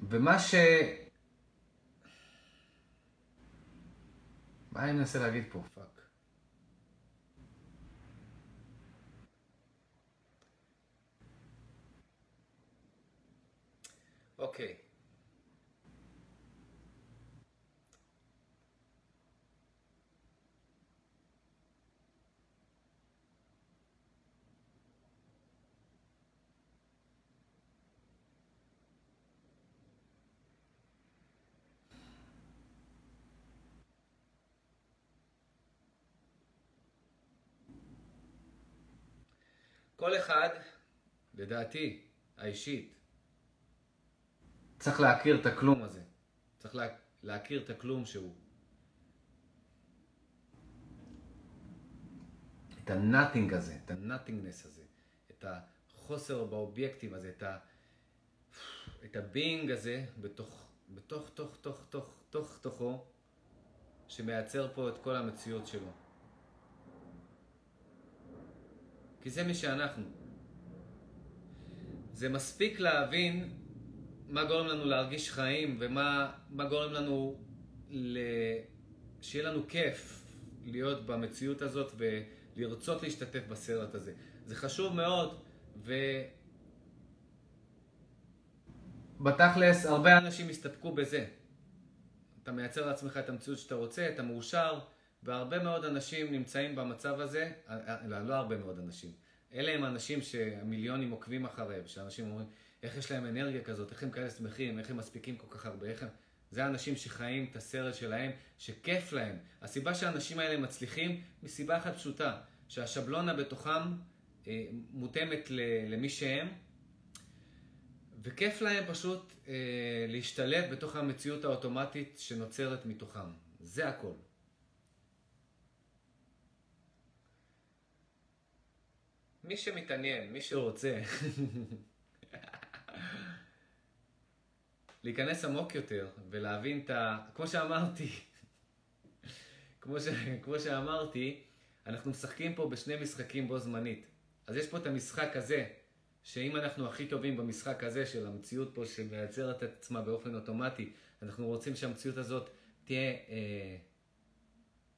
ומה ש... מה אני מנסה להגיד פה? פאק. אוקיי. כל אחד, לדעתי, האישית, צריך להכיר את הכלום הזה. צריך לה, להכיר את הכלום שהוא. את ה-nothing הזה, את ה-nothingness הזה, את החוסר באובייקטים הזה, את, ה, את ה-being הזה בתוך, בתוך, תוך, תוך, תוך, תוך, תוכו, שמייצר פה את כל המציאות שלו. כי זה מי שאנחנו. זה מספיק להבין מה גורם לנו להרגיש חיים ומה גורם לנו ל... שיהיה לנו כיף להיות במציאות הזאת ולרצות להשתתף בסרט הזה. זה חשוב מאוד ו... בתכלס, הרבה אנשים הסתפקו בזה. אתה מייצר לעצמך את המציאות שאתה רוצה, אתה מאושר, והרבה מאוד אנשים נמצאים במצב הזה, לא, לא הרבה מאוד אנשים. אלה הם אנשים שהמיליונים עוקבים אחריהם, שאנשים אומרים, איך יש להם אנרגיה כזאת, איך הם כאלה שמחים, איך הם מספיקים כל כך הרבה, איך הם... זה אנשים שחיים את הסרט שלהם, שכיף להם. הסיבה שהאנשים האלה מצליחים, מסיבה אחת פשוטה, שהשבלונה בתוכם אה, מותאמת למי שהם, וכיף להם פשוט אה, להשתלב בתוך המציאות האוטומטית שנוצרת מתוכם. זה הכל. מי שמתעניין, מי שרוצה, להיכנס עמוק יותר ולהבין את ה... כמו שאמרתי, כמו, ש... כמו שאמרתי, אנחנו משחקים פה בשני משחקים בו זמנית. אז יש פה את המשחק הזה, שאם אנחנו הכי טובים במשחק הזה של המציאות פה שמייצרת את עצמה באופן אוטומטי, אנחנו רוצים שהמציאות הזאת תהיה אה,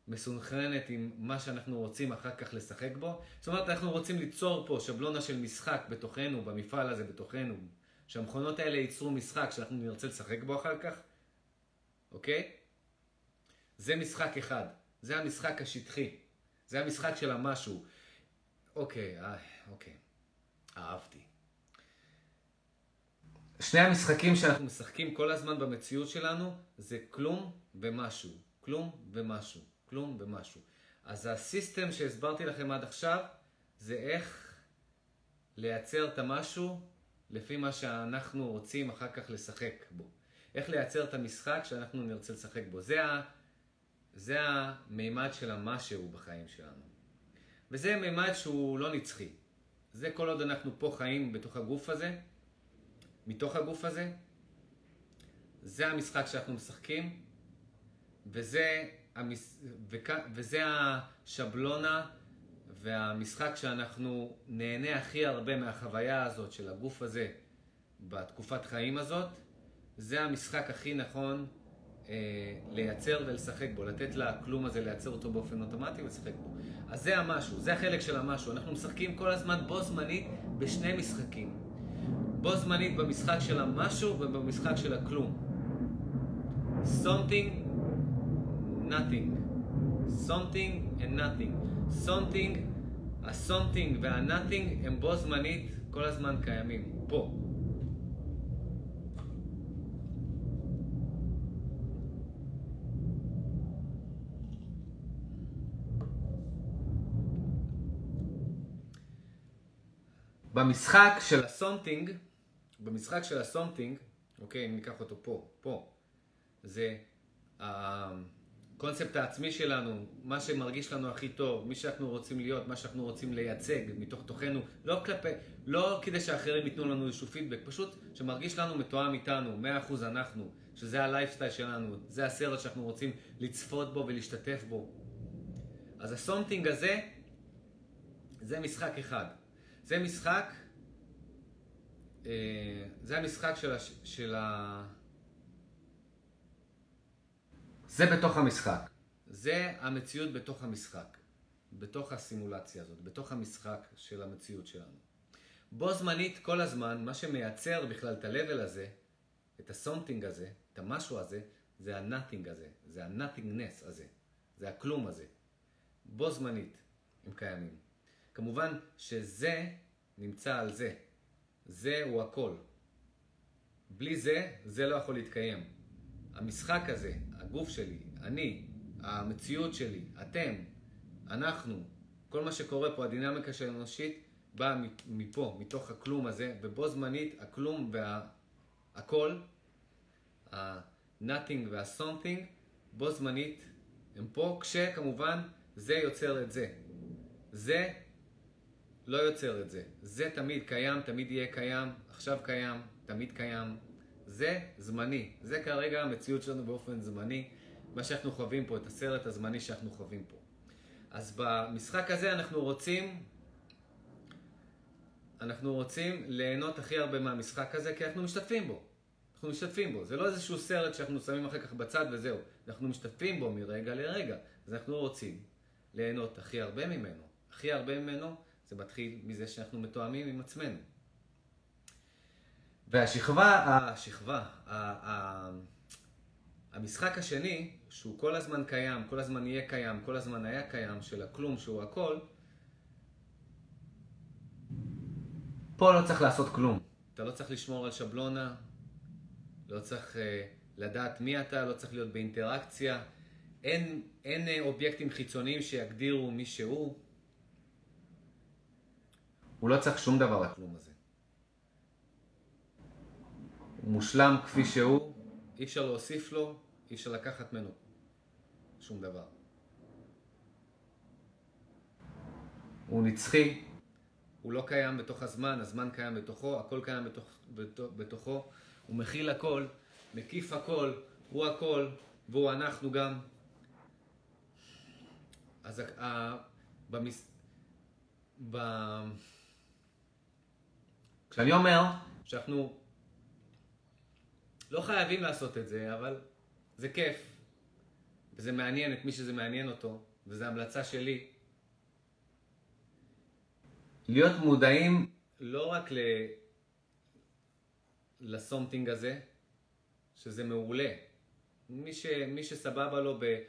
מסונכרנת עם מה שאנחנו רוצים אחר כך לשחק בו. זאת אומרת, אנחנו רוצים ליצור פה שבלונה של משחק בתוכנו, במפעל הזה בתוכנו, שהמכונות האלה ייצרו משחק שאנחנו נרצה לשחק בו אחר כך, אוקיי? זה משחק אחד, זה המשחק השטחי, זה המשחק של המשהו. אוקיי, אה, אוקיי, אהבתי. שני המשחקים שאנחנו משחקים כל הזמן במציאות שלנו זה כלום ומשהו, כלום ומשהו, כלום ומשהו. אז הסיסטם שהסברתי לכם עד עכשיו זה איך לייצר את המשהו לפי מה שאנחנו רוצים אחר כך לשחק בו. איך לייצר את המשחק שאנחנו נרצה לשחק בו. זה, ה, זה המימד של המשהו בחיים שלנו. וזה מימד שהוא לא נצחי. זה כל עוד אנחנו פה חיים בתוך הגוף הזה, מתוך הגוף הזה, זה המשחק שאנחנו משחקים, וזה, המס... וכ... וזה השבלונה והמשחק שאנחנו נהנה הכי הרבה מהחוויה הזאת של הגוף הזה בתקופת חיים הזאת, זה המשחק הכי נכון אה, לייצר ולשחק בו, לתת לכלום הזה לייצר אותו באופן אוטומטי ולשחק בו. אז זה המשהו, זה החלק של המשהו. אנחנו משחקים כל הזמן בו זמנית בשני משחקים. בו זמנית במשחק של המשהו ובמשחק של הכלום. something, nothing. something and nothing. something, ה-something וה-nothing הם בו זמנית כל הזמן קיימים. פה. במשחק של ה something, במשחק של ה something, אוקיי, אם ניקח אותו פה, פה, זה הקונספט העצמי שלנו, מה שמרגיש לנו הכי טוב, מי שאנחנו רוצים להיות, מה שאנחנו רוצים לייצג מתוך תוכנו, לא כלפי, לא כדי שאחרים ייתנו לנו איזשהו פידבק, פשוט שמרגיש לנו מתואם איתנו, 100% אנחנו, שזה הלייפסטייל שלנו, זה הסרט שאנחנו רוצים לצפות בו ולהשתתף בו. אז הסומטינג הזה, זה משחק אחד. זה משחק, אה, זה המשחק של, הש, של ה... זה בתוך המשחק. זה המציאות בתוך המשחק. בתוך הסימולציה הזאת, בתוך המשחק של המציאות שלנו. בו זמנית כל הזמן, מה שמייצר בכלל את ה-level הזה, את הסומטינג הזה, את המשהו הזה, זה ה-nothing הזה, זה ה-nothingness הזה, זה הכלום הזה. בו זמנית הם קיימים. כמובן שזה נמצא על זה. זה הוא הכל. בלי זה, זה לא יכול להתקיים. המשחק הזה, הגוף שלי, אני, המציאות שלי, אתם, אנחנו, כל מה שקורה פה, הדינמיקה של האנושית, באה מפה, מתוך הכלום הזה, ובו זמנית הכלום והכל, ה-nothing וה-something, בו זמנית הם פה, כשכמובן זה יוצר את זה. זה לא יוצר את זה. זה תמיד קיים, תמיד יהיה קיים, עכשיו קיים, תמיד קיים. זה זמני. זה כרגע המציאות שלנו באופן זמני. מה שאנחנו חווים פה, את הסרט הזמני שאנחנו חווים פה. אז במשחק הזה אנחנו רוצים, אנחנו רוצים ליהנות הכי הרבה מהמשחק הזה, כי אנחנו משתתפים בו. אנחנו משתתפים בו. זה לא איזשהו סרט שאנחנו שמים אחר כך בצד וזהו. אנחנו משתתפים בו מרגע לרגע. אז אנחנו רוצים ליהנות הכי הרבה ממנו. הכי הרבה ממנו זה מתחיל מזה שאנחנו מתואמים עם עצמנו. והשכבה, השכבה, המשחק השני, שהוא כל הזמן קיים, כל הזמן יהיה קיים, כל הזמן היה קיים, של הכלום שהוא הכל, פה לא צריך לעשות כלום. אתה לא צריך לשמור על שבלונה, לא צריך uh, לדעת מי אתה, לא צריך להיות באינטראקציה. אין, אין uh, אובייקטים חיצוניים שיגדירו מי שהוא. הוא לא צריך שום דבר לכלום הזה. הוא מושלם כפי שהוא, אי אפשר להוסיף לו, אי אפשר לקחת ממנו שום דבר. הוא נצחי, הוא לא קיים בתוך הזמן, הזמן קיים בתוכו, הכל קיים בתוך, בתוך, בתוכו, הוא מכיל הכל, מקיף הכל, הוא הכל, והוא אנחנו גם. אז ה, במס... ב... כשאני אומר שאנחנו לא חייבים לעשות את זה, אבל זה כיף. וזה מעניין את מי שזה מעניין אותו, וזו המלצה שלי, להיות מודעים לא רק ל... לסומטינג הזה, שזה מעולה. מי, ש... מי שסבבה לו ב...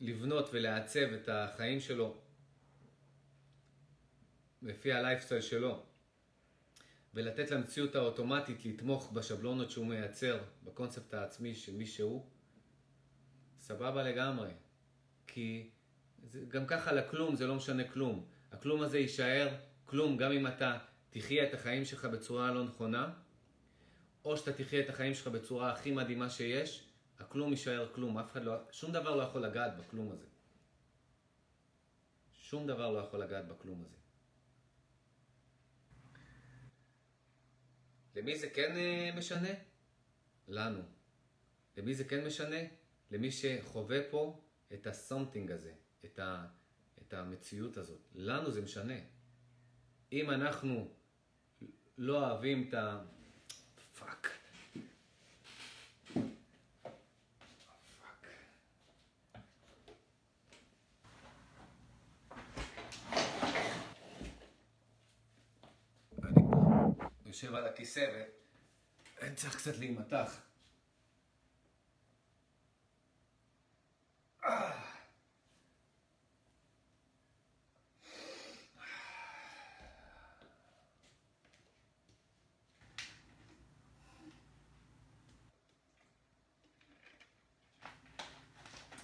לבנות ולעצב את החיים שלו לפי הלייפסטייל שלו, ולתת למציאות האוטומטית לתמוך בשבלונות שהוא מייצר, בקונספט העצמי של מי שהוא, סבבה לגמרי. כי זה, גם ככה לכלום זה לא משנה כלום. הכלום הזה יישאר כלום גם אם אתה תחיה את החיים שלך בצורה לא נכונה, או שאתה תחיה את החיים שלך בצורה הכי מדהימה שיש, הכלום יישאר כלום. אף אחד לא, שום דבר לא יכול לגעת בכלום הזה. שום דבר לא יכול לגעת בכלום הזה. למי זה כן אה, משנה? לנו. למי זה כן משנה? למי שחווה פה את ה something הזה, את, ה, את המציאות הזאת. לנו זה משנה. אם אנחנו לא אוהבים את ה... fuck. יושב על הכיסא ואני צריך קצת להימתח.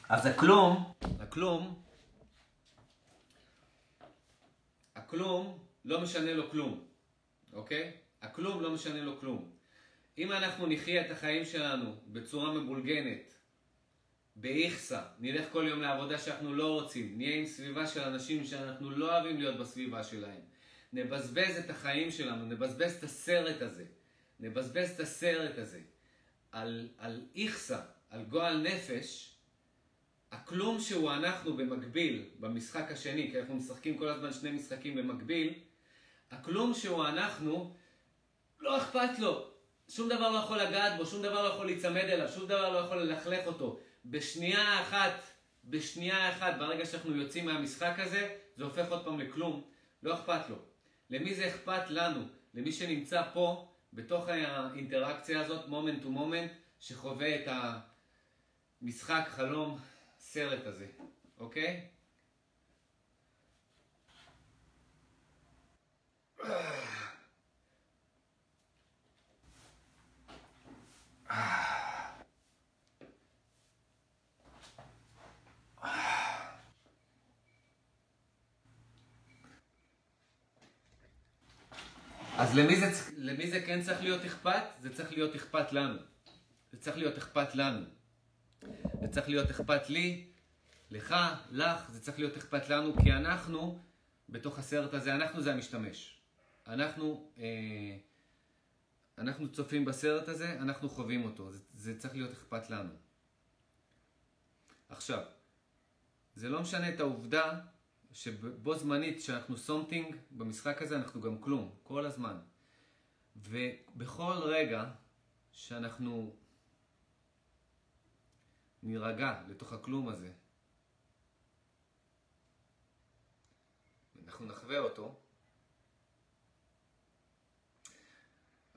אז הכלום, הכלום, הכלום לא משנה לו כלום, אוקיי? הכלום לא משנה לו כלום. אם אנחנו נחיה את החיים שלנו בצורה מבולגנת, באיכסה, נלך כל יום לעבודה שאנחנו לא רוצים, נהיה עם סביבה של אנשים שאנחנו לא אוהבים להיות בסביבה שלהם, נבזבז את החיים שלנו, נבזבז את הסרט הזה, נבזבז את הסרט הזה על, על איכסה, על גועל נפש, הכלום שהוא אנחנו במקביל במשחק השני, כי אנחנו משחקים כל הזמן שני משחקים במקביל, הכלום שהוא אנחנו, לא אכפת לו. שום דבר לא יכול לגעת בו, שום דבר לא יכול להיצמד אליו, שום דבר לא יכול ללכלך אותו. בשנייה אחת, בשנייה אחת, ברגע שאנחנו יוצאים מהמשחק הזה, זה הופך עוד פעם לכלום. לא אכפת לו. למי זה אכפת לנו? למי שנמצא פה, בתוך האינטראקציה הזאת, מומנט טו מומנט, שחווה את המשחק חלום הסרט הזה, אוקיי? אז למי זה, למי זה כן צריך להיות אכפת? זה צריך להיות אכפת לנו. זה צריך להיות אכפת לנו. זה צריך להיות אכפת לי, לך, לך, זה צריך להיות אכפת לנו, כי אנחנו, בתוך הסרט הזה, אנחנו זה המשתמש. אנחנו, אה, אנחנו צופים בסרט הזה, אנחנו חווים אותו. זה, זה צריך להיות אכפת לנו. עכשיו, זה לא משנה את העובדה שבו זמנית שאנחנו סומטינג במשחק הזה, אנחנו גם כלום, כל הזמן. ובכל רגע שאנחנו נירגע לתוך הכלום הזה. אנחנו נחווה אותו.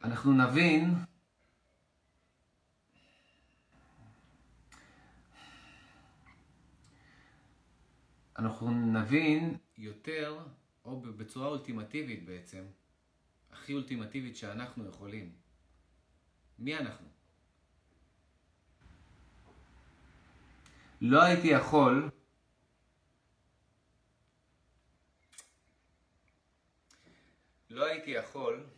אנחנו נבין אנחנו נבין יותר, או בצורה אולטימטיבית בעצם, הכי אולטימטיבית שאנחנו יכולים. מי אנחנו? לא הייתי יכול לא הייתי יכול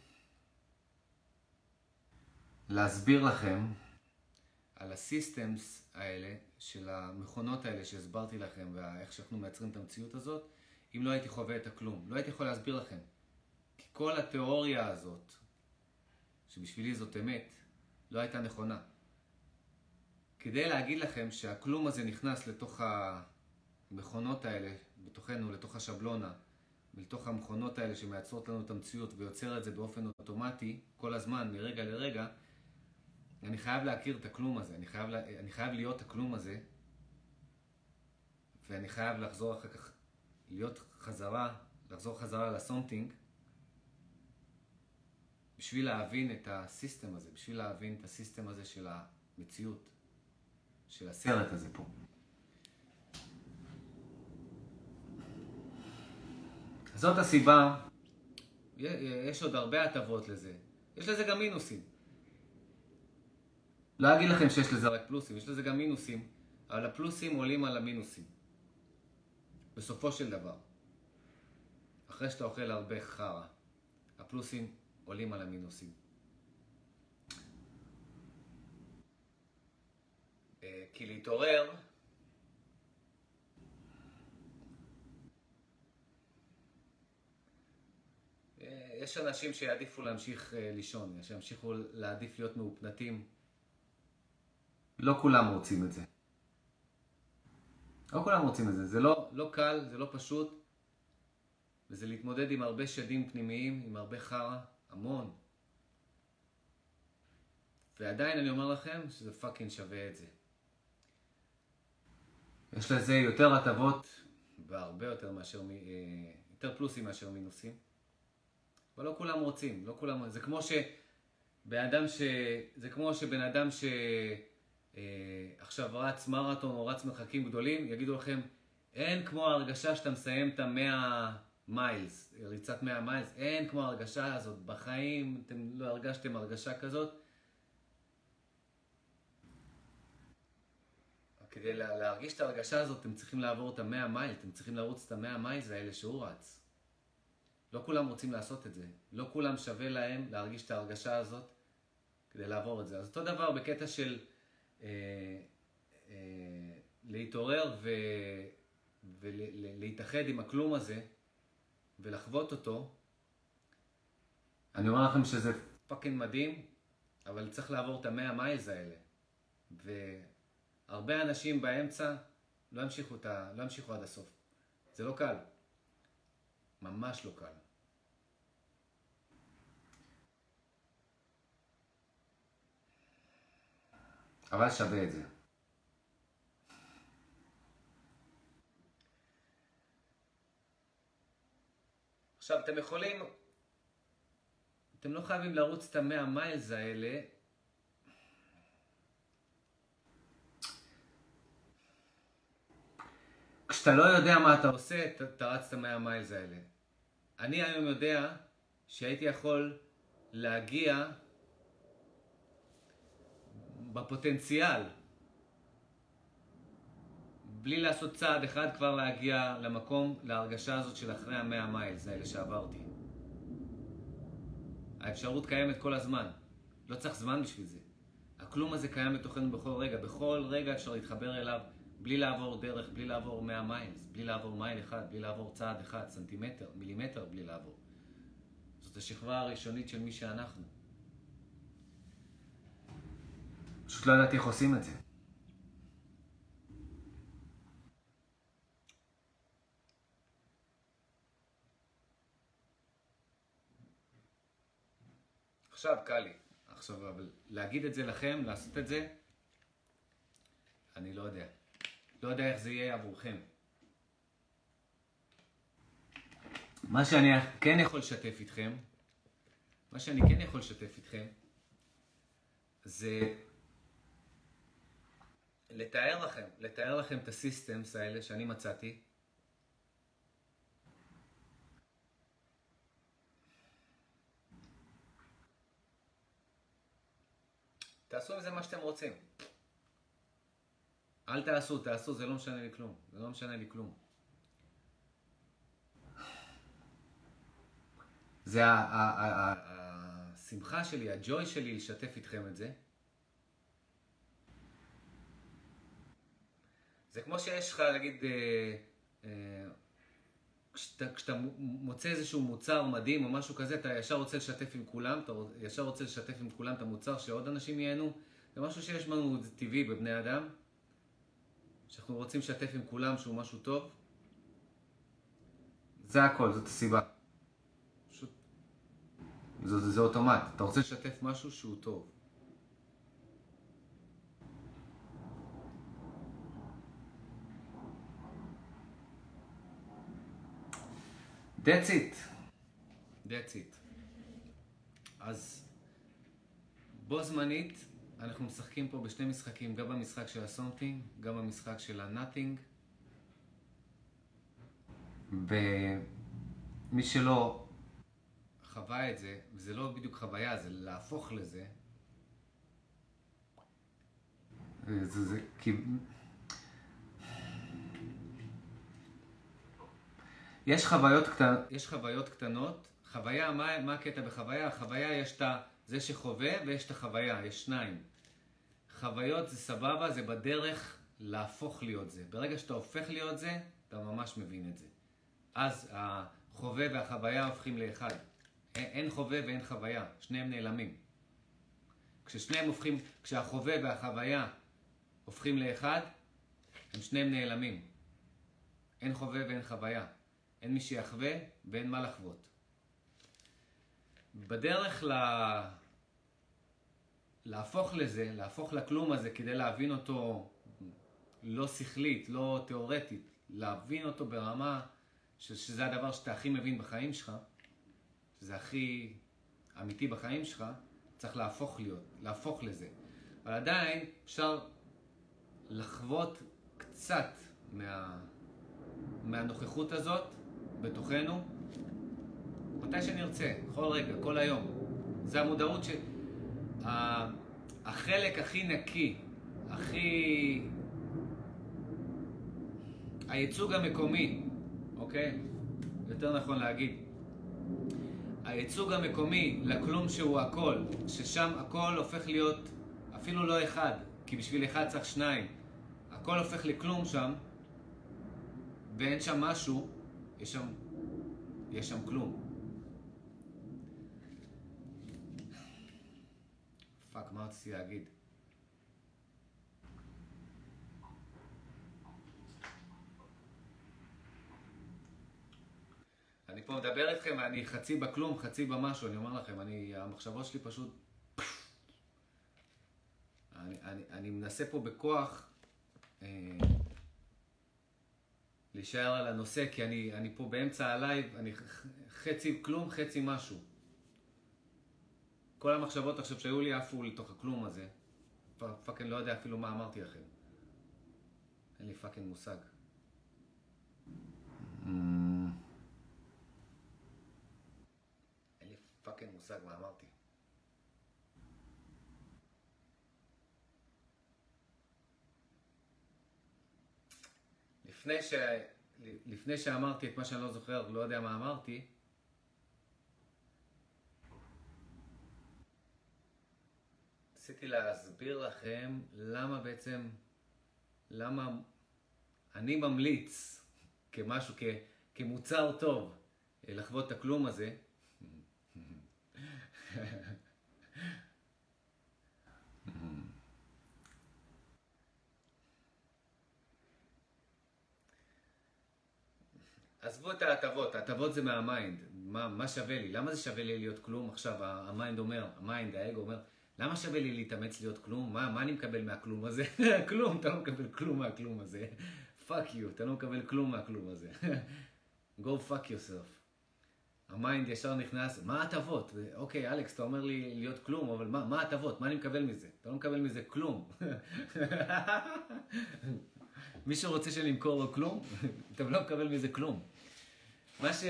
להסביר לכם על הסיסטמס האלה של המכונות האלה שהסברתי לכם ואיך שאנחנו מייצרים את המציאות הזאת אם לא הייתי חווה את הכלום. לא הייתי יכול להסביר לכם. כי כל התיאוריה הזאת, שבשבילי זאת אמת, לא הייתה נכונה. כדי להגיד לכם שהכלום הזה נכנס לתוך המכונות האלה, בתוכנו, לתוך השבלונה, ולתוך המכונות האלה שמייצרות לנו את המציאות ויוצר את זה באופן אוטומטי, כל הזמן, מרגע לרגע, אני חייב להכיר את הכלום הזה, אני חייב, אני חייב להיות הכלום הזה ואני חייב לחזור אחר כך, להיות חזרה, לחזור חזרה לסומטינג, בשביל להבין את הסיסטם הזה, בשביל להבין את הסיסטם הזה של המציאות, של הסרט הזה פה. זאת הסיבה, יש עוד הרבה הטבות לזה. יש לזה גם מינוסים. לא אגיד לכם שיש לזה רק פלוסים, יש לזה גם מינוסים, אבל הפלוסים עולים על המינוסים. בסופו של דבר. אחרי שאתה אוכל הרבה חרא, הפלוסים עולים על המינוסים. אה, כי להתעורר יש אנשים שיעדיפו להמשיך אה, לישון, שימשיכו להעדיף להיות מאופנתים. לא כולם רוצים את זה. לא כולם רוצים את זה. זה לא, לא קל, זה לא פשוט, וזה להתמודד עם הרבה שדים פנימיים, עם הרבה חרא, המון. ועדיין אני אומר לכם שזה פאקינג שווה את זה. יש לזה יותר הטבות והרבה יותר מאשר, אה, יותר פלוסים מאשר מינוסים. אבל לא כולם רוצים, לא כולם, זה כמו שבן אדם ש... זה כמו שבן אדם שעכשיו אה, רץ מרתון או רץ מרחקים גדולים, יגידו לכם, אין כמו ההרגשה שאתה מסיים את המאה מיילס, ריצת מאה מיילס, אין כמו ההרגשה הזאת, בחיים אתם לא הרגשתם הרגשה כזאת. כדי להרגיש את ההרגשה הזאת, אתם צריכים לעבור את המאה מייל, אתם צריכים לרוץ את המאה miles האלה שהוא רץ. לא כולם רוצים לעשות את זה. לא כולם שווה להם להרגיש את ההרגשה הזאת כדי לעבור את זה. אז אותו דבר בקטע של להתעורר ו, ולהתאחד עם הכלום הזה ולחוות אותו. אני אומר לכם שזה fucking מדהים, אבל צריך לעבור את המאה מיילס האלה. והרבה אנשים באמצע לא ימשיכו, ה... לא ימשיכו עד הסוף. זה לא קל. ממש לא קל. אבל שווה את זה. עכשיו, אתם יכולים, אתם לא חייבים לרוץ את המאה מיילס האלה. כשאתה לא יודע מה אתה עושה, אתה רץ את המאה מיילס האלה. אני היום יודע שהייתי יכול להגיע בפוטנציאל, בלי לעשות צעד אחד כבר להגיע למקום, להרגשה הזאת של אחרי המאה מיילס האלה שעברתי. האפשרות קיימת כל הזמן. לא צריך זמן בשביל זה. הכלום הזה קיים בתוכנו בכל רגע. בכל רגע אפשר להתחבר אליו בלי לעבור דרך, בלי לעבור 100 מיילס, בלי לעבור מייל אחד, בלי לעבור צעד אחד, סנטימטר, מילימטר בלי לעבור. זאת השכבה הראשונית של מי שאנחנו. פשוט לא ידעתי איך עושים את זה. עכשיו קל לי. עכשיו, אבל להגיד את זה לכם, לעשות את זה, אני לא יודע. לא יודע איך זה יהיה עבורכם. מה שאני כן יכול לשתף איתכם, מה שאני כן יכול לשתף איתכם, זה לתאר לכם, לתאר לכם את הסיסטמס האלה שאני מצאתי. תעשו עם זה מה שאתם רוצים. אל תעשו, תעשו, זה לא משנה לי כלום. זה לא משנה לי כלום. זה השמחה שלי, הג'וי שלי לשתף איתכם את זה. זה כמו שיש לך, נגיד, אה, אה, כשאתה, מוצא איזשהו מוצר מדהים או משהו כזה, אתה ישר רוצה לשתף עם כולם, אתה ישר רוצה לשתף עם כולם את המוצר שעוד אנשים ייהנו. זה משהו שיש לנו, זה טבעי בבני אדם, שאנחנו רוצים לשתף עם כולם שהוא משהו טוב. זה הכל, זאת הסיבה. פשוט, זה, זה, זה אוטומט, אתה רוצה לשתף משהו שהוא טוב. That's it. That's it. אז בו זמנית אנחנו משחקים פה בשני משחקים, גם במשחק של ה something, גם במשחק של ה nothing. ומי שלא חווה את זה, וזה לא בדיוק חוויה, זה להפוך לזה. זה, זה, כי... יש חוויות, קטנות, יש חוויות קטנות, חוויה, מה, מה הקטע בחוויה? החוויה יש את זה שחווה ויש את החוויה, יש שניים. חוויות זה סבבה, זה בדרך להפוך להיות זה. ברגע שאתה הופך להיות זה, אתה ממש מבין את זה. אז החווה והחוויה הופכים לאחד. אין חווה ואין חוויה, שניהם נעלמים. כששניהם הופכים, כשהחווה והחוויה הופכים לאחד, הם שניהם נעלמים. אין חווה ואין חוויה. אין מי שיחווה ואין מה לחוות. בדרך ל... להפוך לזה, להפוך לכלום הזה כדי להבין אותו לא שכלית, לא תיאורטית, להבין אותו ברמה ש... שזה הדבר שאתה הכי מבין בחיים שלך, שזה הכי אמיתי בחיים שלך, צריך להפוך להיות, להפוך לזה. אבל עדיין אפשר לחוות קצת מה... מהנוכחות הזאת בתוכנו, מתי שנרצה, כל רגע, כל היום. זה המודעות ש... החלק הכי נקי, הכי... הייצוג המקומי, אוקיי? יותר נכון להגיד. הייצוג המקומי לכלום שהוא הכל, ששם הכל הופך להיות אפילו לא אחד, כי בשביל אחד צריך שניים. הכל הופך לכלום שם, ואין שם משהו, יש שם, יש שם כלום. fuck, מה רציתי להגיד? אני פה מדבר איתכם ואני חצי בכלום, חצי במשהו, אני אומר לכם, אני, המחשבות שלי פשוט... אני, אני, אני מנסה פה בכוח אה, להישאר על הנושא, כי אני, אני פה באמצע הלייב, אני חצי כלום, חצי משהו. כל המחשבות עכשיו שהיו לי עפו לתוך הכלום הזה. fucking לא יודע אפילו מה אמרתי לכם. אין לי fucking מושג. אין לי fucking מושג מה אמרתי. לפני, ש... לפני שאמרתי את מה שאני לא זוכר, לא יודע מה אמרתי, רציתי להסביר לכם למה בעצם, למה אני ממליץ כמשהו, כ, כמוצר טוב, לחוות את הכלום הזה. עזבו את ההטבות, ההטבות זה מה mind, מה, מה שווה לי? למה זה שווה לי להיות כלום? עכשיו ה mind אומר, ה mind, האגו אומר, למה שווה לי להתאמץ להיות כלום? מה, מה אני מקבל מהכלום הזה? כלום, אתה לא מקבל כלום מהכלום הזה. fuck you, אתה לא מקבל כלום מהכלום הזה. go fuck yourself. ה mind ישר נכנס, מה ההטבות? אוקיי, אלכס, אתה אומר לי להיות כלום, אבל מה ההטבות? מה אני מקבל מזה? אתה לא מקבל מזה כלום. מישהו רוצה שאני אמכור לו כלום? אתה לא מקבל מזה כלום. מה, ש...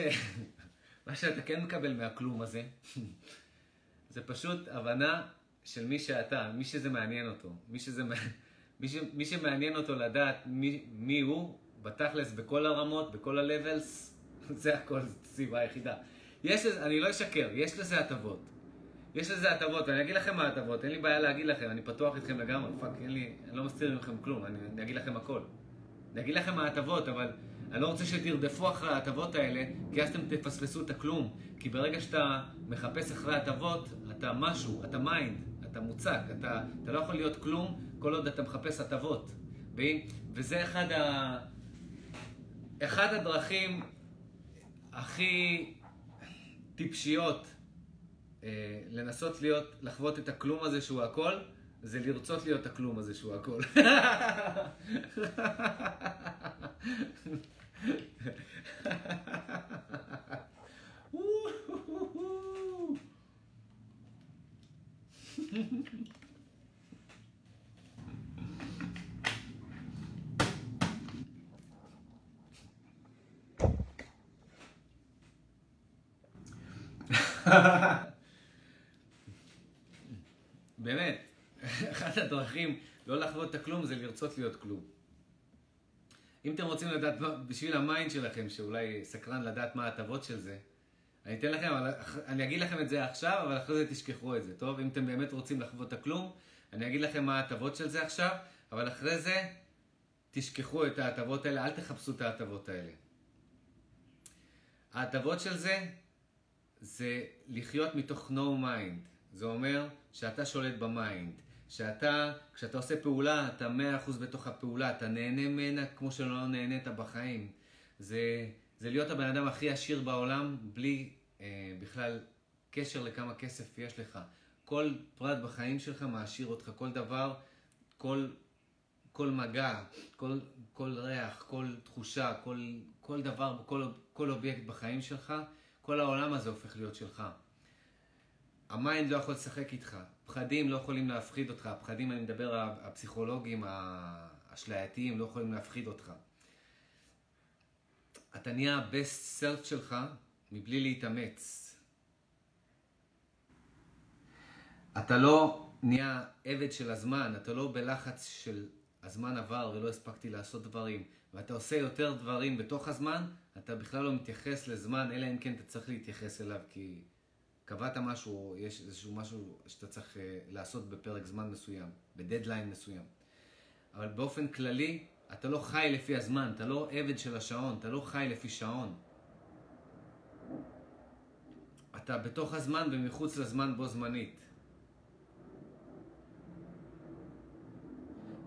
מה שאתה כן מקבל מהכלום הזה, זה פשוט הבנה של מי שאתה, מי שזה מעניין אותו, מי, שזה, מי, ש, מי שמעניין אותו לדעת מי, מי הוא, בתכלס, בכל הרמות, בכל ה-levels, זה הכל, זו סיבה היחידה. יש לזה, אני לא אשקר, יש לזה הטבות. יש לזה הטבות, ואני אגיד לכם מה ההטבות, אין לי בעיה להגיד לכם, אני פתוח איתכם לגמרי, fuck, אין לי, אני לא מסתיר מכם כלום, אני, אני אגיד לכם הכל. אגיד לכם מה ההטבות, אבל אני לא רוצה שתרדפו אחרי ההטבות האלה, כי אז אתם תפספסו את הכלום. כי ברגע שאתה מחפש אחרי הטבות, אתה משהו, אתה mind, אתה מוצק, אתה, אתה לא יכול להיות כלום כל עוד אתה מחפש הטבות. וזה אחד, ה... אחד הדרכים הכי טיפשיות אה, לנסות להיות, לחוות את הכלום הזה שהוא הכל, זה לרצות להיות הכלום הזה שהוא הכל. באמת. אחת הדרכים לא לחוות את הכלום זה לרצות להיות כלום. אם אתם רוצים לדעת, בשביל ה mind שלכם, שאולי סקרן לדעת מה ההטבות של זה, אני אתן לכם, אני אגיד לכם את זה עכשיו, אבל אחרי זה תשכחו את זה, טוב? אם אתם באמת רוצים לחוות את הכלום, אני אגיד לכם מה ההטבות של זה עכשיו, אבל אחרי זה תשכחו את ההטבות האלה, אל תחפשו את ההטבות האלה. ההטבות של זה, זה לחיות מתוך no mind. זה אומר שאתה שולט ב mind. שאתה, כשאתה עושה פעולה, אתה מאה אחוז בתוך הפעולה, אתה נהנה ממנה כמו שלא נהנית בחיים. זה, זה להיות הבן אדם הכי עשיר בעולם, בלי אה, בכלל קשר לכמה כסף יש לך. כל פרט בחיים שלך מעשיר אותך, כל דבר, כל, כל מגע, כל, כל ריח, כל תחושה, כל, כל דבר, כל, כל אובייקט בחיים שלך, כל העולם הזה הופך להיות שלך. ה mind לא יכול לשחק איתך, פחדים לא יכולים להפחיד אותך, הפחדים, אני מדבר, הפסיכולוגיים, האשלייתיים, לא יכולים להפחיד אותך. אתה נהיה ה-best self שלך מבלי להתאמץ. אתה לא נהיה עבד של הזמן, אתה לא בלחץ של הזמן עבר ולא הספקתי לעשות דברים, ואתה עושה יותר דברים בתוך הזמן, אתה בכלל לא מתייחס לזמן, אלא אם כן אתה צריך להתייחס אליו, כי קבעת משהו, יש איזשהו משהו שאתה צריך אה, לעשות בפרק זמן מסוים, בדדליין מסוים. אבל באופן כללי, אתה לא חי לפי הזמן, אתה לא עבד של השעון, אתה לא חי לפי שעון. אתה בתוך הזמן ומחוץ לזמן בו זמנית.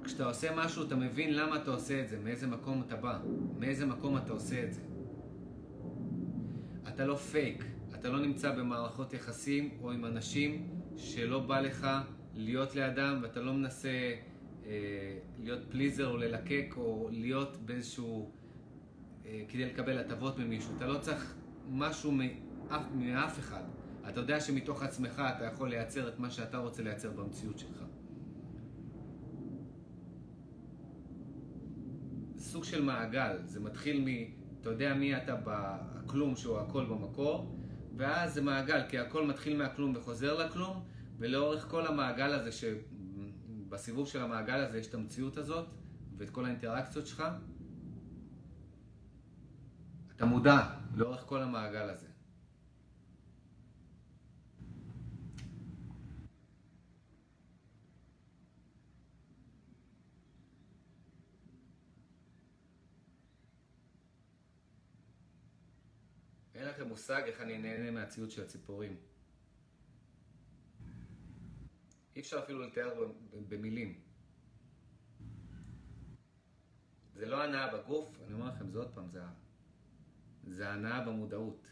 כשאתה עושה משהו, אתה מבין למה אתה עושה את זה, מאיזה מקום אתה בא, מאיזה מקום אתה עושה את זה. אתה לא פייק, אתה לא נמצא במערכות יחסים או עם אנשים שלא בא לך להיות לידם ואתה לא מנסה אה, להיות פליזר או ללקק או להיות באיזשהו... אה, כדי לקבל הטבות ממישהו. אתה לא צריך משהו מאף, מאף אחד. אתה יודע שמתוך עצמך אתה יכול לייצר את מה שאתה רוצה לייצר במציאות שלך. סוג של מעגל, זה מתחיל מ... אתה יודע מי אתה בכלום שהוא הכל במקור, ואז זה מעגל, כי הכל מתחיל מהכלום וחוזר לכלום, ולאורך כל המעגל הזה, שבסיבוב של המעגל הזה יש את המציאות הזאת, ואת כל האינטראקציות שלך, אתה מודע לאורך כל המעגל הזה. אין לכם מושג איך אני נהנה מהציוד של הציפורים. אי אפשר אפילו לתאר במילים. זה לא הנאה בגוף, אני אומר לכם, זה עוד פעם, זה, זה הנאה במודעות.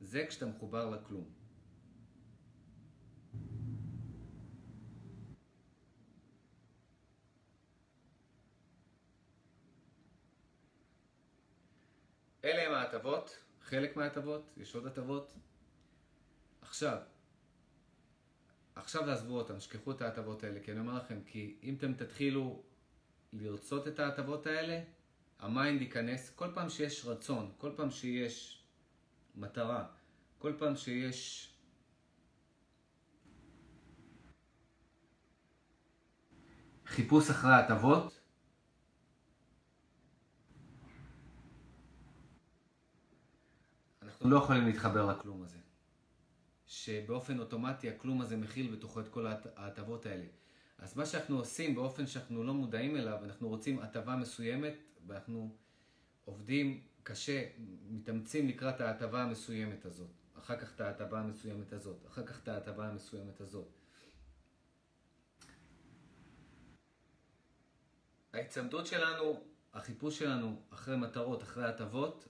זה כשאתה מחובר לכלום. אלה הם ההטבות. חלק מההטבות, יש עוד הטבות. עכשיו, עכשיו תעזבו אותם, שכחו את ההטבות האלה, כי אני אומר לכם, כי אם אתם תתחילו לרצות את ההטבות האלה, ה mind ייכנס, כל פעם שיש רצון, כל פעם שיש מטרה, כל פעם שיש חיפוש אחרי ההטבות, אנחנו לא יכולים להתחבר לכלום הזה. שבאופן אוטומטי הכלום הזה מכיל בתוכו את כל ההטבות האלה. אז מה שאנחנו עושים באופן שאנחנו לא מודעים אליו, אנחנו רוצים הטבה מסוימת, ואנחנו עובדים קשה, מתאמצים לקראת ההטבה המסוימת הזאת. אחר כך את ההטבה המסוימת הזאת, אחר כך את ההטבה המסוימת הזאת. ההצמדות שלנו, החיפוש שלנו אחרי מטרות, אחרי הטבות,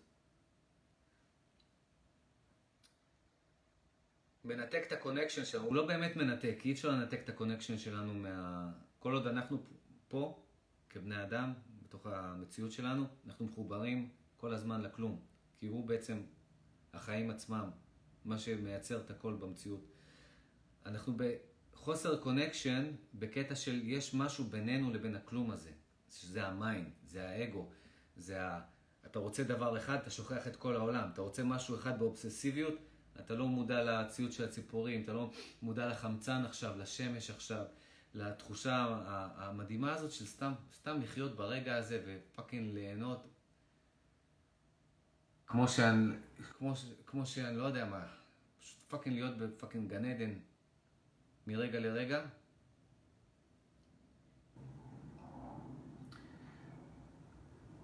מנתק את ה connection שלנו, הוא לא באמת מנתק, אי אפשר לנתק את ה connection שלנו מה... כל עוד אנחנו פה, כבני אדם, בתוך המציאות שלנו, אנחנו מחוברים כל הזמן לכלום. כי הוא בעצם החיים עצמם, מה שמייצר את הכל במציאות. אנחנו בחוסר connection, בקטע של יש משהו בינינו לבין הכלום הזה. שזה ה mind, זה האגו, זה ה... אתה רוצה דבר אחד, אתה שוכח את כל העולם. אתה רוצה משהו אחד באובססיביות, אתה לא מודע לציוד של הציפורים, אתה לא מודע לחמצן עכשיו, לשמש עכשיו, לתחושה המדהימה הזאת של סתם, סתם לחיות ברגע הזה ו fucking ליהנות. כמו שאני, כמו, כמו שאני לא יודע מה, פשוט fucking להיות ב fucking גן עדן מרגע לרגע.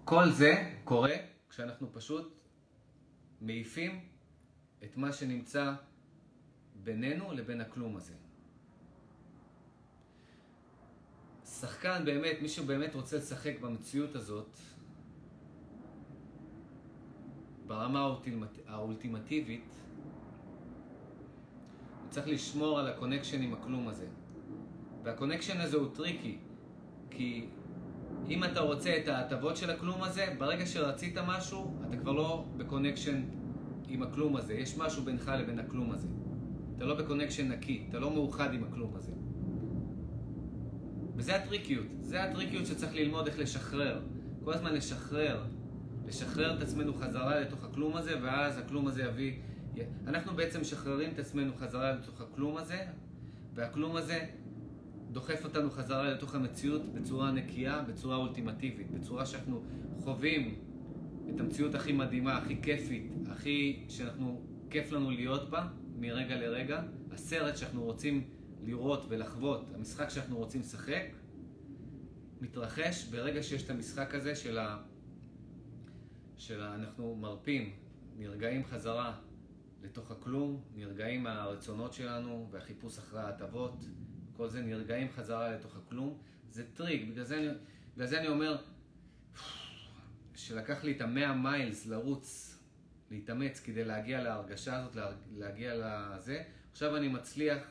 כל זה קורה כשאנחנו פשוט מעיפים את מה שנמצא בינינו לבין הכלום הזה. שחקן באמת, מי שבאמת רוצה לשחק במציאות הזאת, ברמה האולטימט... האולטימטיבית, הוא צריך לשמור על ה connection עם הכלום הזה. וה connection הזה הוא טריקי, כי אם אתה רוצה את ההטבות של הכלום הזה, ברגע שרצית משהו, אתה כבר לא ב connection עם הכלום הזה. יש משהו בינך לבין הכלום הזה. אתה לא ב connection נקי, אתה לא מאוחד עם הכלום הזה. וזה הטריקיות. זה הטריקיות שצריך ללמוד איך לשחרר. כל הזמן לשחרר. לשחרר את עצמנו חזרה לתוך הכלום הזה, ואז הכלום הזה יביא... אנחנו בעצם משחררים את עצמנו חזרה לתוך הכלום הזה, והכלום הזה דוחף אותנו חזרה לתוך המציאות בצורה נקייה, בצורה אולטימטיבית, בצורה שאנחנו חווים את המציאות הכי מדהימה, הכי כיפית, הכי שאנחנו, כיף לנו להיות בה מרגע לרגע, הסרט שאנחנו רוצים לראות ולחוות, המשחק שאנחנו רוצים לשחק, מתרחש ברגע שיש את המשחק הזה של ה... של ה... אנחנו מרפים, נרגעים חזרה לתוך הכלום, נרגעים מהרצונות שלנו והחיפוש אחרי ההטבות, כל זה נרגעים חזרה לתוך הכלום. זה טריק, בגלל זה אני, בגלל זה אני אומר שלקח לי את המאה מיילס לרוץ, להתאמץ כדי להגיע להרגשה הזאת, להגיע לזה. עכשיו אני מצליח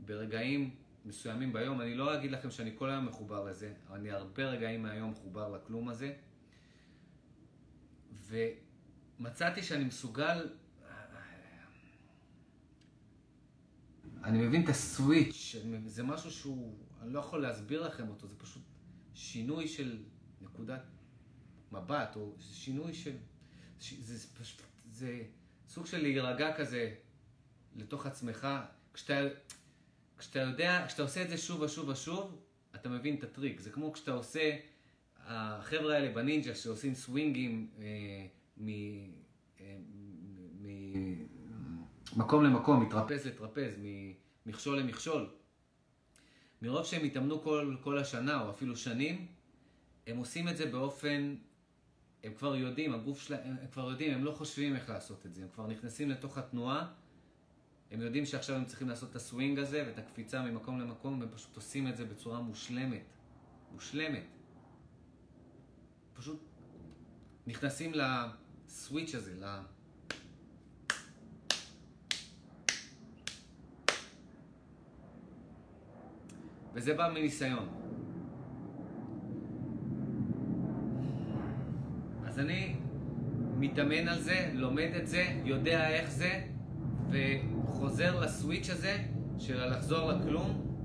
ברגעים מסוימים ביום, אני לא אגיד לכם שאני כל היום מחובר לזה, אבל אני הרבה רגעים מהיום מחובר לכלום הזה. ומצאתי שאני מסוגל אני מבין את הסוויץ', זה משהו שהוא, אני לא יכול להסביר לכם אותו, זה פשוט שינוי של נקודת מבט, או שינוי של, זה פשוט, זה סוג של להירגע כזה לתוך עצמך, כשאתה, כשאתה יודע, כשאתה עושה את זה שוב ושוב ושוב, אתה מבין את הטריק, זה כמו כשאתה עושה, החבר'ה האלה בנינג'ה שעושים סווינגים אה, מ... אה, ממקום למקום, מטרפז לטרפז, ממכשול למכשול. מרוב שהם התאמנו כל, כל השנה, או אפילו שנים, הם עושים את זה באופן, הם כבר יודעים, הגוף שלהם, הם כבר יודעים, הם לא חושבים איך לעשות את זה, הם כבר נכנסים לתוך התנועה, הם יודעים שעכשיו הם צריכים לעשות את הסווינג הזה ואת הקפיצה ממקום למקום, והם פשוט עושים את זה בצורה מושלמת. מושלמת. פשוט נכנסים לסוויץ' הזה, וזה בא מניסיון. אז אני מתאמן על זה, לומד את זה, יודע איך זה, וחוזר לסוויץ' הזה של לחזור לכלום,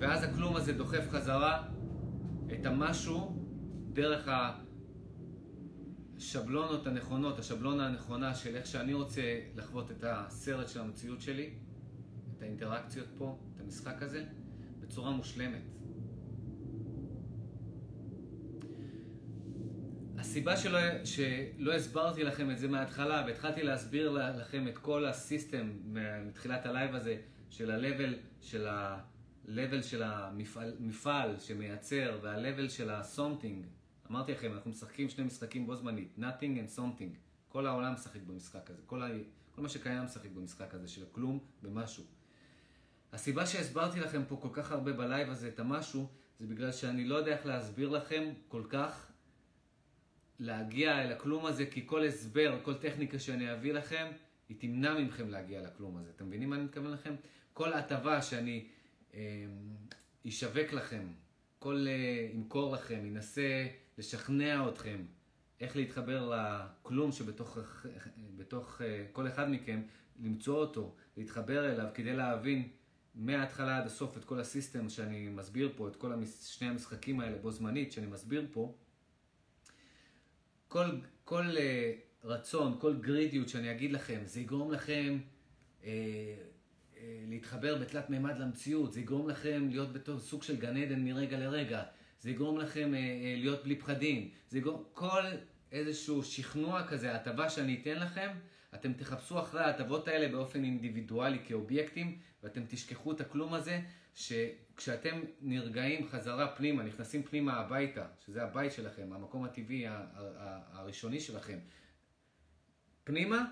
ואז הכלום הזה דוחף חזרה את המשהו דרך השבלונות הנכונות, השבלונה הנכונה של איך שאני רוצה לחוות את הסרט של המציאות שלי, את האינטראקציות פה, את המשחק הזה. בצורה מושלמת. הסיבה שלא, שלא הסברתי לכם את זה מההתחלה, והתחלתי להסביר לכם את כל הסיסטם מתחילת ה live הזה, של ה-level של, ה-level של המפעל שמייצר, וה-level של ה-something. אמרתי לכם, אנחנו משחקים שני משחקים בו זמנית, nothing and something. כל העולם משחק במשחק הזה, כל, ה... כל מה שקיים משחק במשחק הזה, של כלום ומשהו. הסיבה שהסברתי לכם פה כל כך הרבה ב live הזה את המשהו, זה בגלל שאני לא יודע איך להסביר לכם כל כך להגיע אל הכלום הזה, כי כל הסבר, כל טכניקה שאני אביא לכם, היא תמנע מכם להגיע לכלום הזה. אתם מבינים מה אני מתכוון לכם? כל הטבה שאני אה, אשווק לכם, כל אה, ימכור לכם, ינסה לשכנע אתכם איך להתחבר לכלום שבתוך בתוך, אה, כל אחד מכם, למצוא אותו, להתחבר אליו כדי להבין מההתחלה עד הסוף את כל הסיסטם שאני מסביר פה, את כל המס... שני המשחקים האלה בו זמנית שאני מסביר פה, כל, כל uh, רצון, כל גרידיות שאני אגיד לכם, זה יגרום לכם אה, אה, להתחבר בתלת מימד למציאות, זה יגרום לכם להיות בתור סוג של גן עדן מרגע לרגע, זה יגרום לכם אה, אה, להיות בלי פחדים, זה יגרום, כל איזשהו שכנוע כזה, הטבה שאני אתן לכם, אתם תחפשו אחרי ההטבות האלה באופן אינדיבידואלי כאובייקטים, ואתם תשכחו את הכלום הזה, שכשאתם נרגעים חזרה פנימה, נכנסים פנימה הביתה, שזה הבית שלכם, המקום הטבעי הראשוני שלכם, פנימה,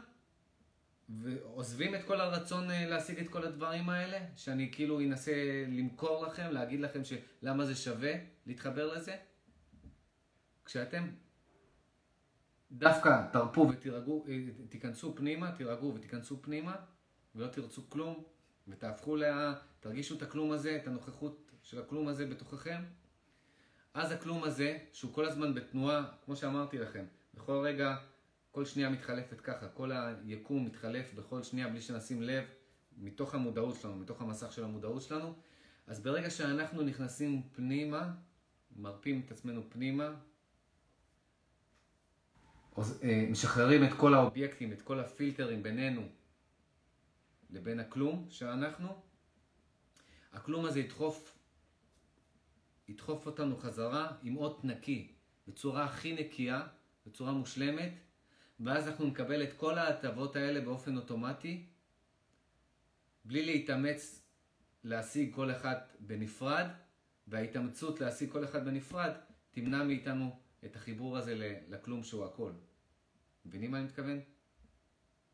ועוזבים את כל הרצון אה, להשיג את כל הדברים האלה, שאני כאילו אנסה למכור לכם, להגיד לכם למה זה שווה להתחבר לזה. כשאתם דווקא תרפו ותירגעו, אה, תיכנסו פנימה, תירגעו ותיכנסו פנימה, ולא תרצו כלום, ותהפכו לה, תרגישו את הכלום הזה, את הנוכחות של הכלום הזה בתוככם, אז הכלום הזה, שהוא כל הזמן בתנועה, כמו שאמרתי לכם, בכל רגע, כל שנייה מתחלפת ככה, כל היקום מתחלף בכל שנייה בלי שנשים לב, מתוך המודעות שלנו, מתוך המסך של המודעות שלנו, אז ברגע שאנחנו נכנסים פנימה, מרפים את עצמנו פנימה, אה, משחררים את כל האובייקטים, את כל הפילטרים בינינו לבין הכלום שאנחנו, הכלום הזה ידחוף, ידחוף אותנו חזרה עם אות נקי, בצורה הכי נקייה, בצורה מושלמת, ואז אנחנו נקבל את כל ההטבות האלה באופן אוטומטי, בלי להתאמץ להשיג כל אחד בנפרד, וההתאמצות להשיג כל אחד בנפרד תמנע מאיתנו את החיבור הזה לכלום שהוא הכל. מבינים מה אני מתכוון?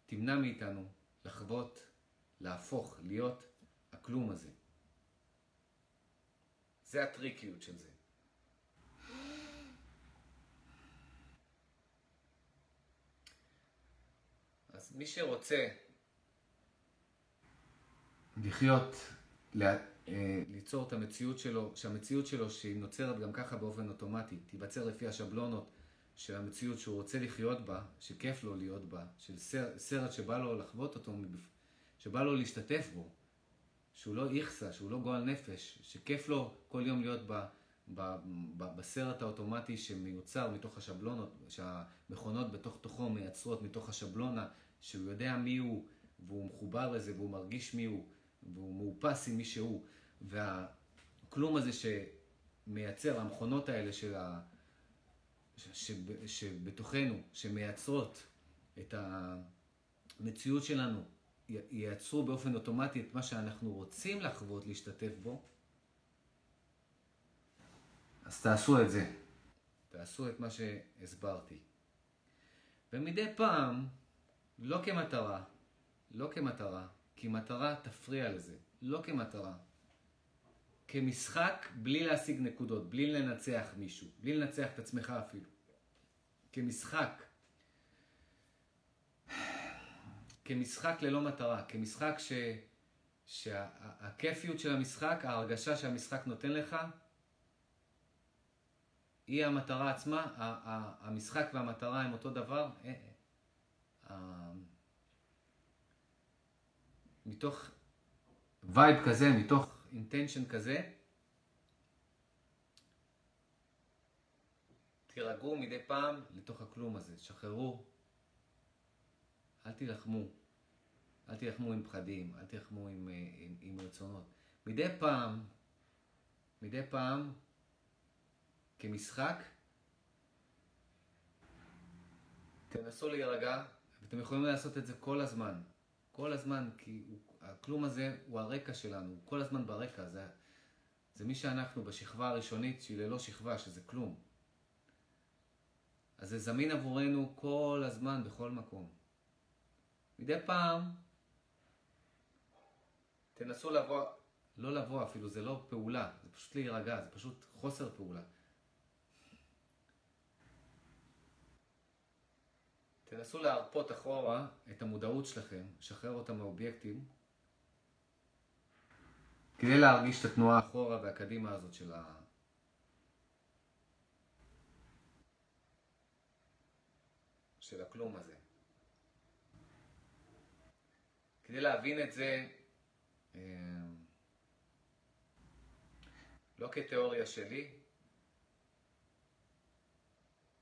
תמנע מאיתנו לחוות, להפוך, להיות הכלום הזה. זה הטריקיות של זה. אז מי שרוצה לחיות, לה, אה, ליצור את המציאות שלו, שהמציאות שלו שהיא נוצרת גם ככה באופן אוטומטי, תיווצר לפי השבלונות של המציאות שהוא רוצה לחיות בה, שכיף לו להיות בה, של סרט, שבא לו לחוות אותו, שבא לו להשתתף בו, שהוא לא איכסה, שהוא לא גועל נפש, שכיף לו כל יום להיות ב, ב, ב, בסרט האוטומטי שמיוצר מתוך השבלונות, שהמכונות בתוך תוכו מייצרות מתוך השבלונה, שהוא יודע מי הוא, והוא מחובר לזה, והוא מרגיש מי הוא, והוא מאופס עם מי שהוא, והכלום הזה שמייצר, המכונות האלה של ה... שבתוכנו, שמייצרות את המציאות שלנו, ייצרו באופן אוטומטי את מה שאנחנו רוצים לחוות, להשתתף בו, אז תעשו את זה. תעשו את מה שהסברתי. ומדי פעם, לא כמטרה, לא כמטרה, כי מטרה תפריע לזה, לא כמטרה. כמשחק בלי להשיג נקודות, בלי לנצח מישהו, בלי לנצח את עצמך אפילו. כמשחק. כמשחק ללא מטרה, כמשחק ש... שהכיפיות של המשחק, ההרגשה שהמשחק נותן לך, היא המטרה עצמה, המשחק והמטרה הם אותו דבר. אה, אה, מתוך vibe כזה, מתוך intention כזה, תירגעו מדי פעם לתוך הכלום הזה, שחררו. אל תילחמו. אל תילחמו עם פחדים, אל תילחמו עם, אה, עם, עם רצונות. מדי פעם, מדי פעם, כמשחק, תנסו להירגע, ואתם יכולים לעשות את זה כל הזמן. כל הזמן, כי הכלום הזה הוא הרקע שלנו, הוא כל הזמן ברקע, זה, זה מי שאנחנו בשכבה הראשונית שהיא ללא שכבה, שזה כלום. אז זה זמין עבורנו כל הזמן, בכל מקום. מדי פעם, תנסו לבוא, לא לבוא אפילו, זה לא פעולה, זה פשוט להירגע, זה פשוט חוסר פעולה. תנסו להרפות אחורה את המודעות שלכם, לשחרר אותה מאובייקטים, כדי להרגיש את התנועה אחורה והקדימה הזאת של, ה... של הכלום הזה. כדי להבין את זה, אה, לא כתיאוריה שלי,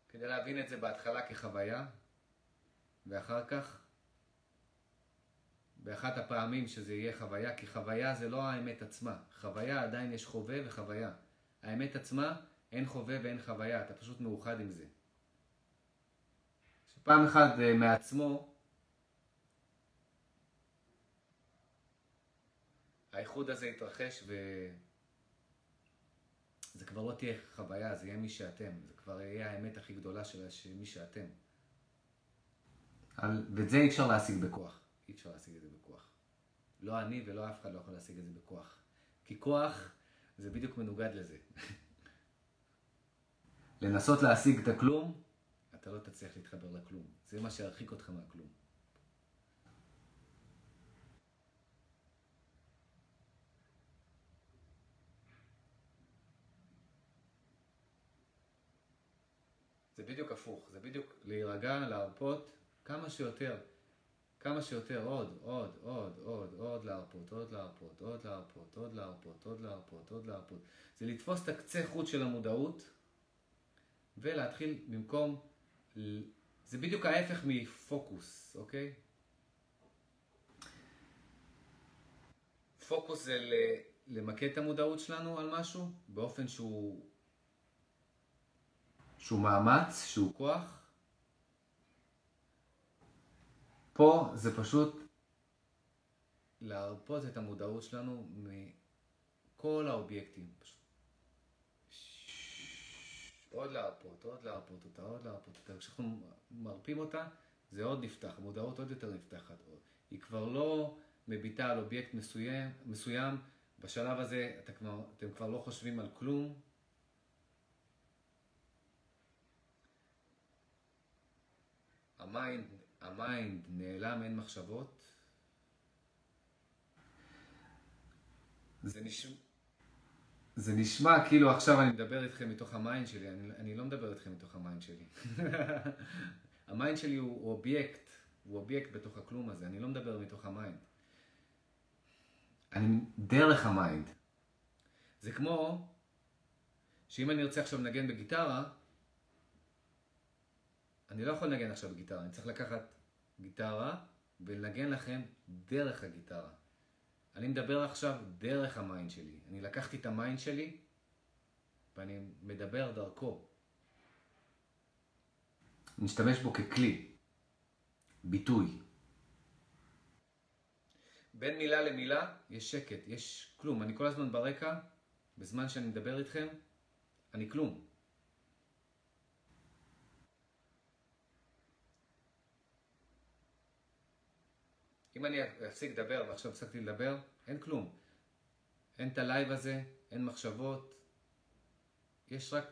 כדי להבין את זה בהתחלה כחוויה, ואחר כך, באחת הפעמים שזה יהיה חוויה, כי חוויה זה לא האמת עצמה. חוויה עדיין יש חווה וחוויה. האמת עצמה, אין חווה ואין חוויה, אתה פשוט מאוחד עם זה. פעם אחת אה, מעצמו, האיחוד הזה יתרחש וזה כבר לא תהיה חוויה, זה יהיה מי שאתם. זה כבר יהיה האמת הכי גדולה של מי שאתם. על... ואת זה אי אפשר להשיג בכוח. אי אפשר להשיג את זה בכוח. לא אני ולא אף אחד לא יכול להשיג את זה בכוח. כי כוח זה בדיוק מנוגד לזה. לנסות להשיג את הכלום, אתה לא תצליח להתחבר לכלום. זה מה שירחיק אותך מהכלום. זה בדיוק הפוך, זה בדיוק להירגע, להרפות כמה שיותר, כמה שיותר, עוד, עוד, עוד, עוד, עוד להרפות, עוד להרפות, עוד להרפות, עוד להרפות, עוד להרפות, עוד להרפות. זה לתפוס את הקצה חוט של המודעות ולהתחיל במקום, זה בדיוק ההפך מפוקוס, אוקיי? פוקוס זה למקד את המודעות שלנו על משהו באופן שהוא שהוא מאמץ, שהוא כוח. פה זה פשוט להרפות את המודעות שלנו מכל האובייקטים. עוד להרפות, עוד להרפות אותה, עוד להרפות אותה. כשאנחנו מרפים אותה, זה עוד נפתח, המודעות עוד יותר נפתחת. היא כבר לא מביטה על אובייקט מסוים, מסוים. בשלב הזה אתה כבר, אתם כבר לא חושבים על כלום, ה mind, ה mind נעלם, אין מחשבות. זה נשמע, זה נשמע כאילו עכשיו אני מדבר איתכם מתוך ה mind שלי, אני, אני לא מדבר איתכם מתוך ה mind שלי. ה mind שלי הוא, הוא אובייקט, הוא אובייקט בתוך הכלום הזה, אני לא מדבר מתוך ה mind. אני דרך ה mind. זה כמו שאם אני רוצה עכשיו לנגן בגיטרה, אני לא יכול לנגן עכשיו בגיטרה, אני צריך לקחת גיטרה ולנגן לכם דרך הגיטרה. אני מדבר עכשיו דרך ה mind שלי. אני לקחתי את ה mind שלי ואני מדבר דרכו. אני משתמש בו ככלי, ביטוי. בין מילה למילה יש שקט, יש כלום. אני כל הזמן ברקע, בזמן שאני מדבר איתכם, אני כלום. אם אני אפסיק לדבר ועכשיו הפסקתי לדבר, אין כלום. אין את ה live הזה, אין מחשבות, יש רק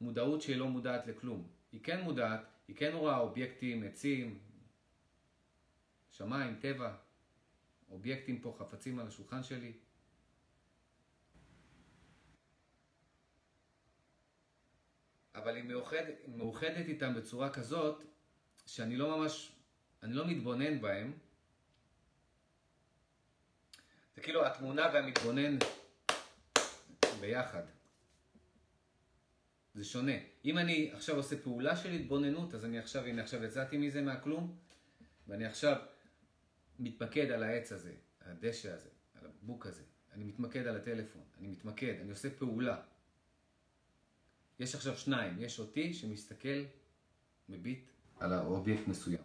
מודעות שהיא לא מודעת לכלום. היא כן מודעת, היא כן רואה אובייקטים, עצים, שמיים, טבע, אובייקטים פה, חפצים על השולחן שלי. אבל היא מאוחדת, מאוחדת איתם בצורה כזאת שאני לא ממש, אני לא מתבונן בהם, זה כאילו התמונה והמתבונן ביחד. זה שונה. אם אני עכשיו עושה פעולה של התבוננות, אז אני עכשיו, הנה עכשיו יצאתי מזה מהכלום, ואני עכשיו מתמקד על העץ הזה, על הדשא הזה, על הבוק הזה. אני מתמקד על הטלפון, אני מתמקד, אני עושה פעולה. יש עכשיו שניים, יש אותי שמסתכל, מביט על האובייקט מסוים.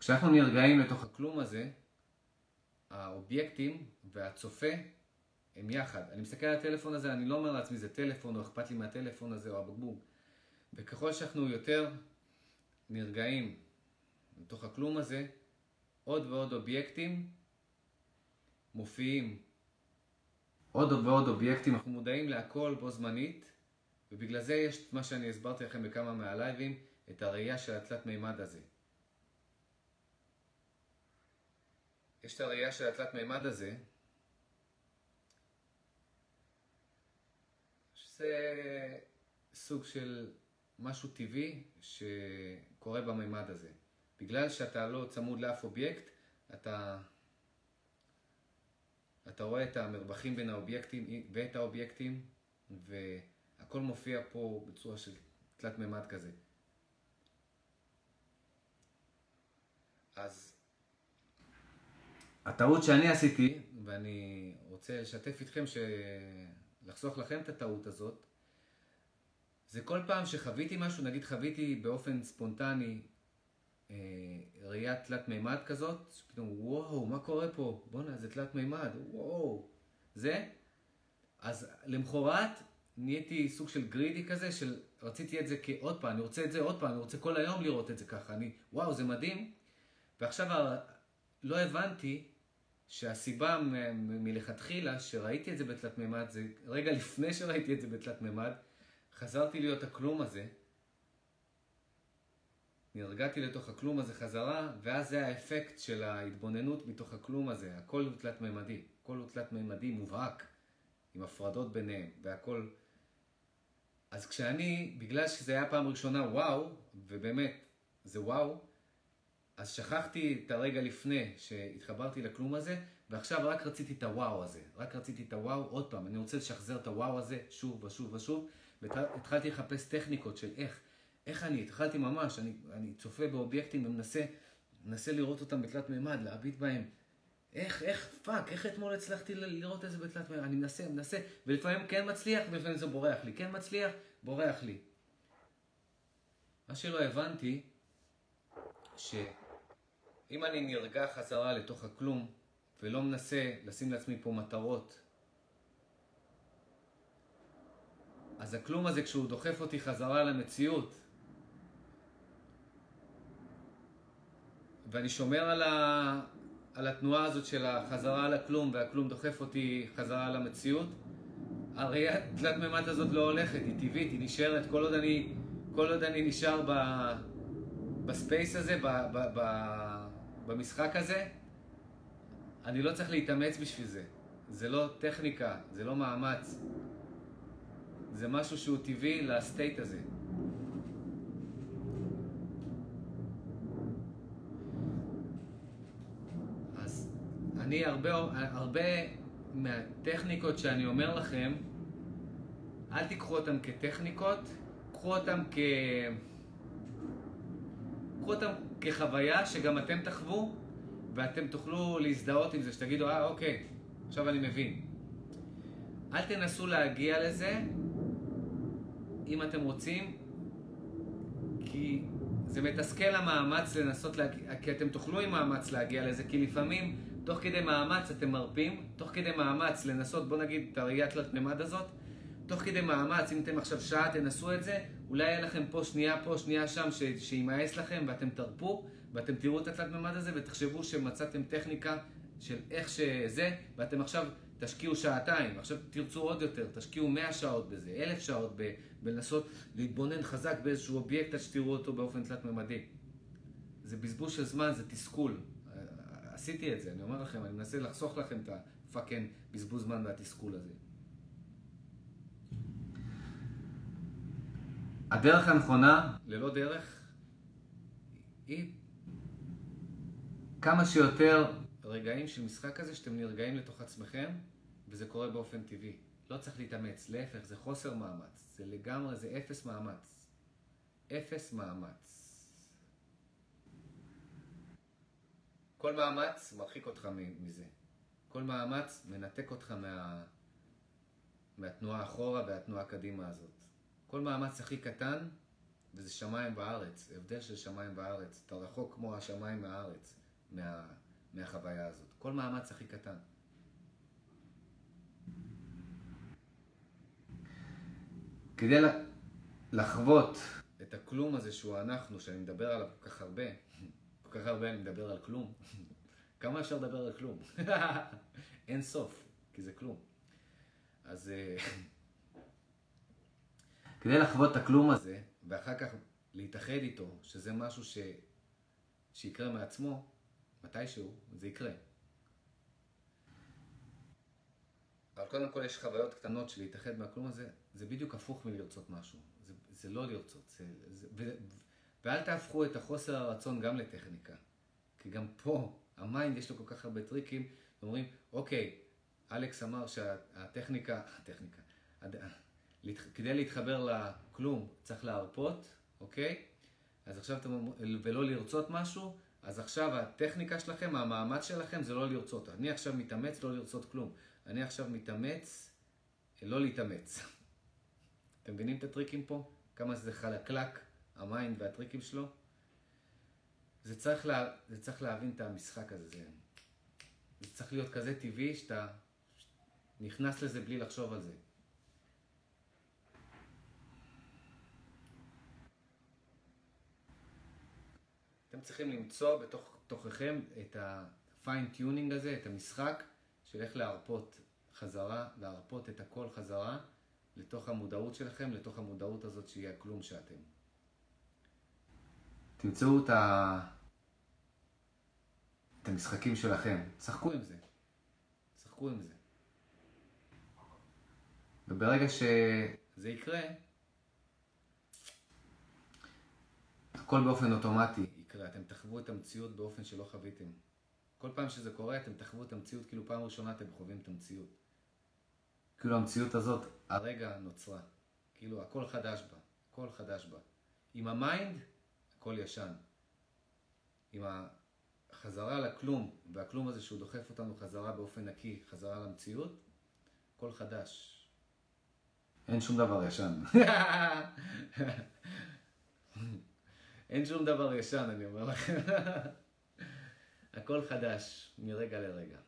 כשאנחנו נרגעים לתוך הכלום הזה, האובייקטים והצופה הם יחד. אני מסתכל על הטלפון הזה, אני לא אומר לעצמי זה טלפון או אכפת לי מהטלפון הזה או הבקבוק. וככל שאנחנו יותר נרגעים לתוך הכלום הזה, עוד ועוד אובייקטים מופיעים. עוד ועוד אובייקטים, אנחנו מודעים להכל בו זמנית, ובגלל זה יש את מה שאני הסברתי לכם בכמה מהלייבים, את הראייה של התלת מימד הזה. יש את הראייה של התלת מימד הזה, שזה סוג של משהו טבעי שקורה במימד הזה. בגלל שאתה לא צמוד לאף אובייקט, אתה, אתה רואה את המרווחים בין האובייקטים ואת האובייקטים, והכל מופיע פה בצורה של תלת מימד כזה. אז הטעות שאני עשיתי, ואני רוצה לשתף איתכם, לחסוך לכם את הטעות הזאת, זה כל פעם שחוויתי משהו, נגיד חוויתי באופן ספונטני אה, ראייה תלת מימד כזאת, שפתאום וואו, מה קורה פה? בואנה, זה תלת מימד, וואו. זה, אז למחרת נהייתי סוג של גרידי כזה, של רציתי את זה כעוד פעם, אני רוצה את זה עוד פעם, אני רוצה כל היום לראות את זה ככה, אני, וואו, זה מדהים. ועכשיו לא הבנתי שהסיבה מלכתחילה שראיתי את זה בתלת מימד, זה רגע לפני שראיתי את זה בתלת מימד, חזרתי להיות הכלום הזה, נרגעתי לתוך הכלום הזה חזרה, ואז זה האפקט של ההתבוננות מתוך הכלום הזה. הכל הוא תלת מימדי, הכל הוא תלת מימדי מובהק, עם הפרדות ביניהם, והכל... אז כשאני, בגלל שזה היה פעם ראשונה וואו, ובאמת, זה וואו, אז שכחתי את הרגע לפני שהתחברתי לכלום הזה, ועכשיו רק רציתי את הוואו הזה. רק רציתי את הוואו עוד פעם. אני רוצה לשחזר את הוואו הזה שוב ושוב ושוב, והתחלתי לחפש טכניקות של איך. איך אני? התחלתי ממש, אני, אני צופה באובייקטים ומנסה מנסה לראות אותם בתלת מימד, להביט בהם. איך, איך, fuck, איך אתמול הצלחתי לראות את זה בתלת מימד? אני מנסה, מנסה, ולפעמים כן מצליח, ולפעמים זה בורח לי. כן מצליח, בורח לי. מה שלא הבנתי, שאם אני נרגע חזרה לתוך הכלום, ולא מנסה לשים לעצמי פה מטרות, אז הכלום הזה, כשהוא דוחף אותי חזרה למציאות, ואני שומר על, ה... על התנועה הזאת של החזרה על הכלום, והכלום דוחף אותי חזרה למציאות, הראייה תלת מימד הזאת לא הולכת, היא טבעית, היא נשארת, כל עוד אני, כל עוד אני נשאר ב... ב space הזה, ב... ב... ב... במשחק הזה, אני לא צריך להתאמץ בשביל זה. זה לא טכניקה, זה לא מאמץ. זה משהו שהוא טבעי לסטייט הזה. אני הרבה, הרבה מהטכניקות שאני אומר לכם, אל תיקחו אותן כטכניקות, קחו אותן כ... קחו אותן כחוויה שגם אתם תחוו ואתם תוכלו להזדהות עם זה, שתגידו, אה, אוקיי, עכשיו אני מבין. אל תנסו להגיע לזה אם אתם רוצים, כי זה מתסכל המאמץ לנסות להגיע, כי אתם תוכלו עם מאמץ להגיע לזה, כי לפעמים תוך כדי מאמץ אתם מרפים, תוך כדי מאמץ לנסות, בוא נגיד, את הראייה תלת מימד הזאת, תוך כדי מאמץ, אם אתם עכשיו שעה תנסו את זה, אולי יהיה לכם פה שנייה פה, שנייה שם, שימאס לכם ואתם תרפו, ואתם תראו את התלת מימד הזה ותחשבו שמצאתם טכניקה של איך שזה, ואתם עכשיו תשקיעו שעתיים, עכשיו תרצו עוד יותר, תשקיעו 100 שעות בזה, 1,000 שעות בלנסות להתבונן חזק באיזשהו אובייקט עד שתראו אותו באופן תלת מימדי. זה בזבוז של זמן, זה תסכול. עשיתי את זה, אני אומר לכם, אני מנסה לחסוך לכם את ה fucking בזבוז זמן והתסכול הזה. הדרך הנכונה, ללא דרך, היא כמה שיותר רגעים של משחק כזה שאתם נרגעים לתוך עצמכם, וזה קורה באופן טבעי. לא צריך להתאמץ, להפך, זה חוסר מאמץ. זה לגמרי, זה אפס מאמץ. אפס מאמץ. כל מאמץ מרחיק אותך מזה. כל מאמץ מנתק אותך מה... מהתנועה אחורה והתנועה קדימה הזאת. כל מאמץ הכי קטן, וזה שמיים וארץ, הבדל של שמיים וארץ. אתה רחוק כמו השמיים מהארץ, מה... מהחוויה הזאת. כל מאמץ הכי קטן. כדי לחוות את הכלום הזה שהוא אנחנו, שאני מדבר עליו כל כך הרבה, כל כך הרבה אני מדבר על כלום. כמה אפשר לדבר על כלום? אין סוף, כי זה כלום. אז אה, כדי לחוות את הכלום הזה, ואחר כך להתאחד איתו, שזה משהו ש... שיקרה מעצמו, מתישהו, זה יקרה. אבל קודם כל יש חוויות קטנות של להתאחד מהכלום הזה, זה בדיוק הפוך מלרצות משהו. זה, זה לא לרצות. זה, זה, ו, ואל תהפכו את החוסר הרצון גם לטכניקה. כי גם פה, ה mind יש לו כל כך הרבה טריקים, ואומרים, אוקיי, אלכס אמר שהטכניקה, הטכניקה, כדי להתחבר לכלום צריך להרפות, אוקיי? אז עכשיו אתם ולא לרצות משהו, אז עכשיו הטכניקה שלכם, המאמץ שלכם זה לא לרצות. אני עכשיו מתאמץ לא לרצות כלום. אני עכשיו מתאמץ לא להתאמץ. אתם מבינים את הטריקים פה? כמה זה חלקלק, ה mind והטריקים שלו? זה צריך, לה, זה צריך להבין את המשחק הזה. זה, זה צריך להיות כזה טבעי שאתה נכנס לזה בלי לחשוב על זה. אתם צריכים למצוא בתוך תוככם את ה-fine tuning הזה, את המשחק של איך להרפות חזרה, להרפות את הכל חזרה לתוך המודעות שלכם, לתוך המודעות הזאת שהיא הכלום שאתם. תמצאו את, ה... את המשחקים שלכם, שחקו עם זה. שחקו עם זה. וברגע שזה יקרה, הכל באופן אוטומטי יקרה. אתם תחוו את המציאות באופן שלא חוויתם. כל פעם שזה קורה, אתם תחוו את המציאות כאילו פעם ראשונה אתם חווים את המציאות. כאילו המציאות הזאת הרגע נוצרה. כאילו הכל חדש בה. הכל חדש בה. עם ה mind, הכל ישן. עם החזרה לכלום, והכלום הזה שהוא דוחף אותנו חזרה באופן נקי, חזרה למציאות, הכל חדש. אין שום דבר ישן. אין שום דבר ישן, אני אומר לכם. הכל חדש, מרגע לרגע.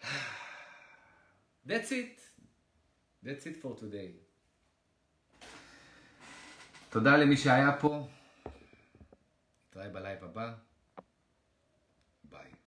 That's it. That's it for today. תודה למי שהיה פה. נתראה בלייב הבא.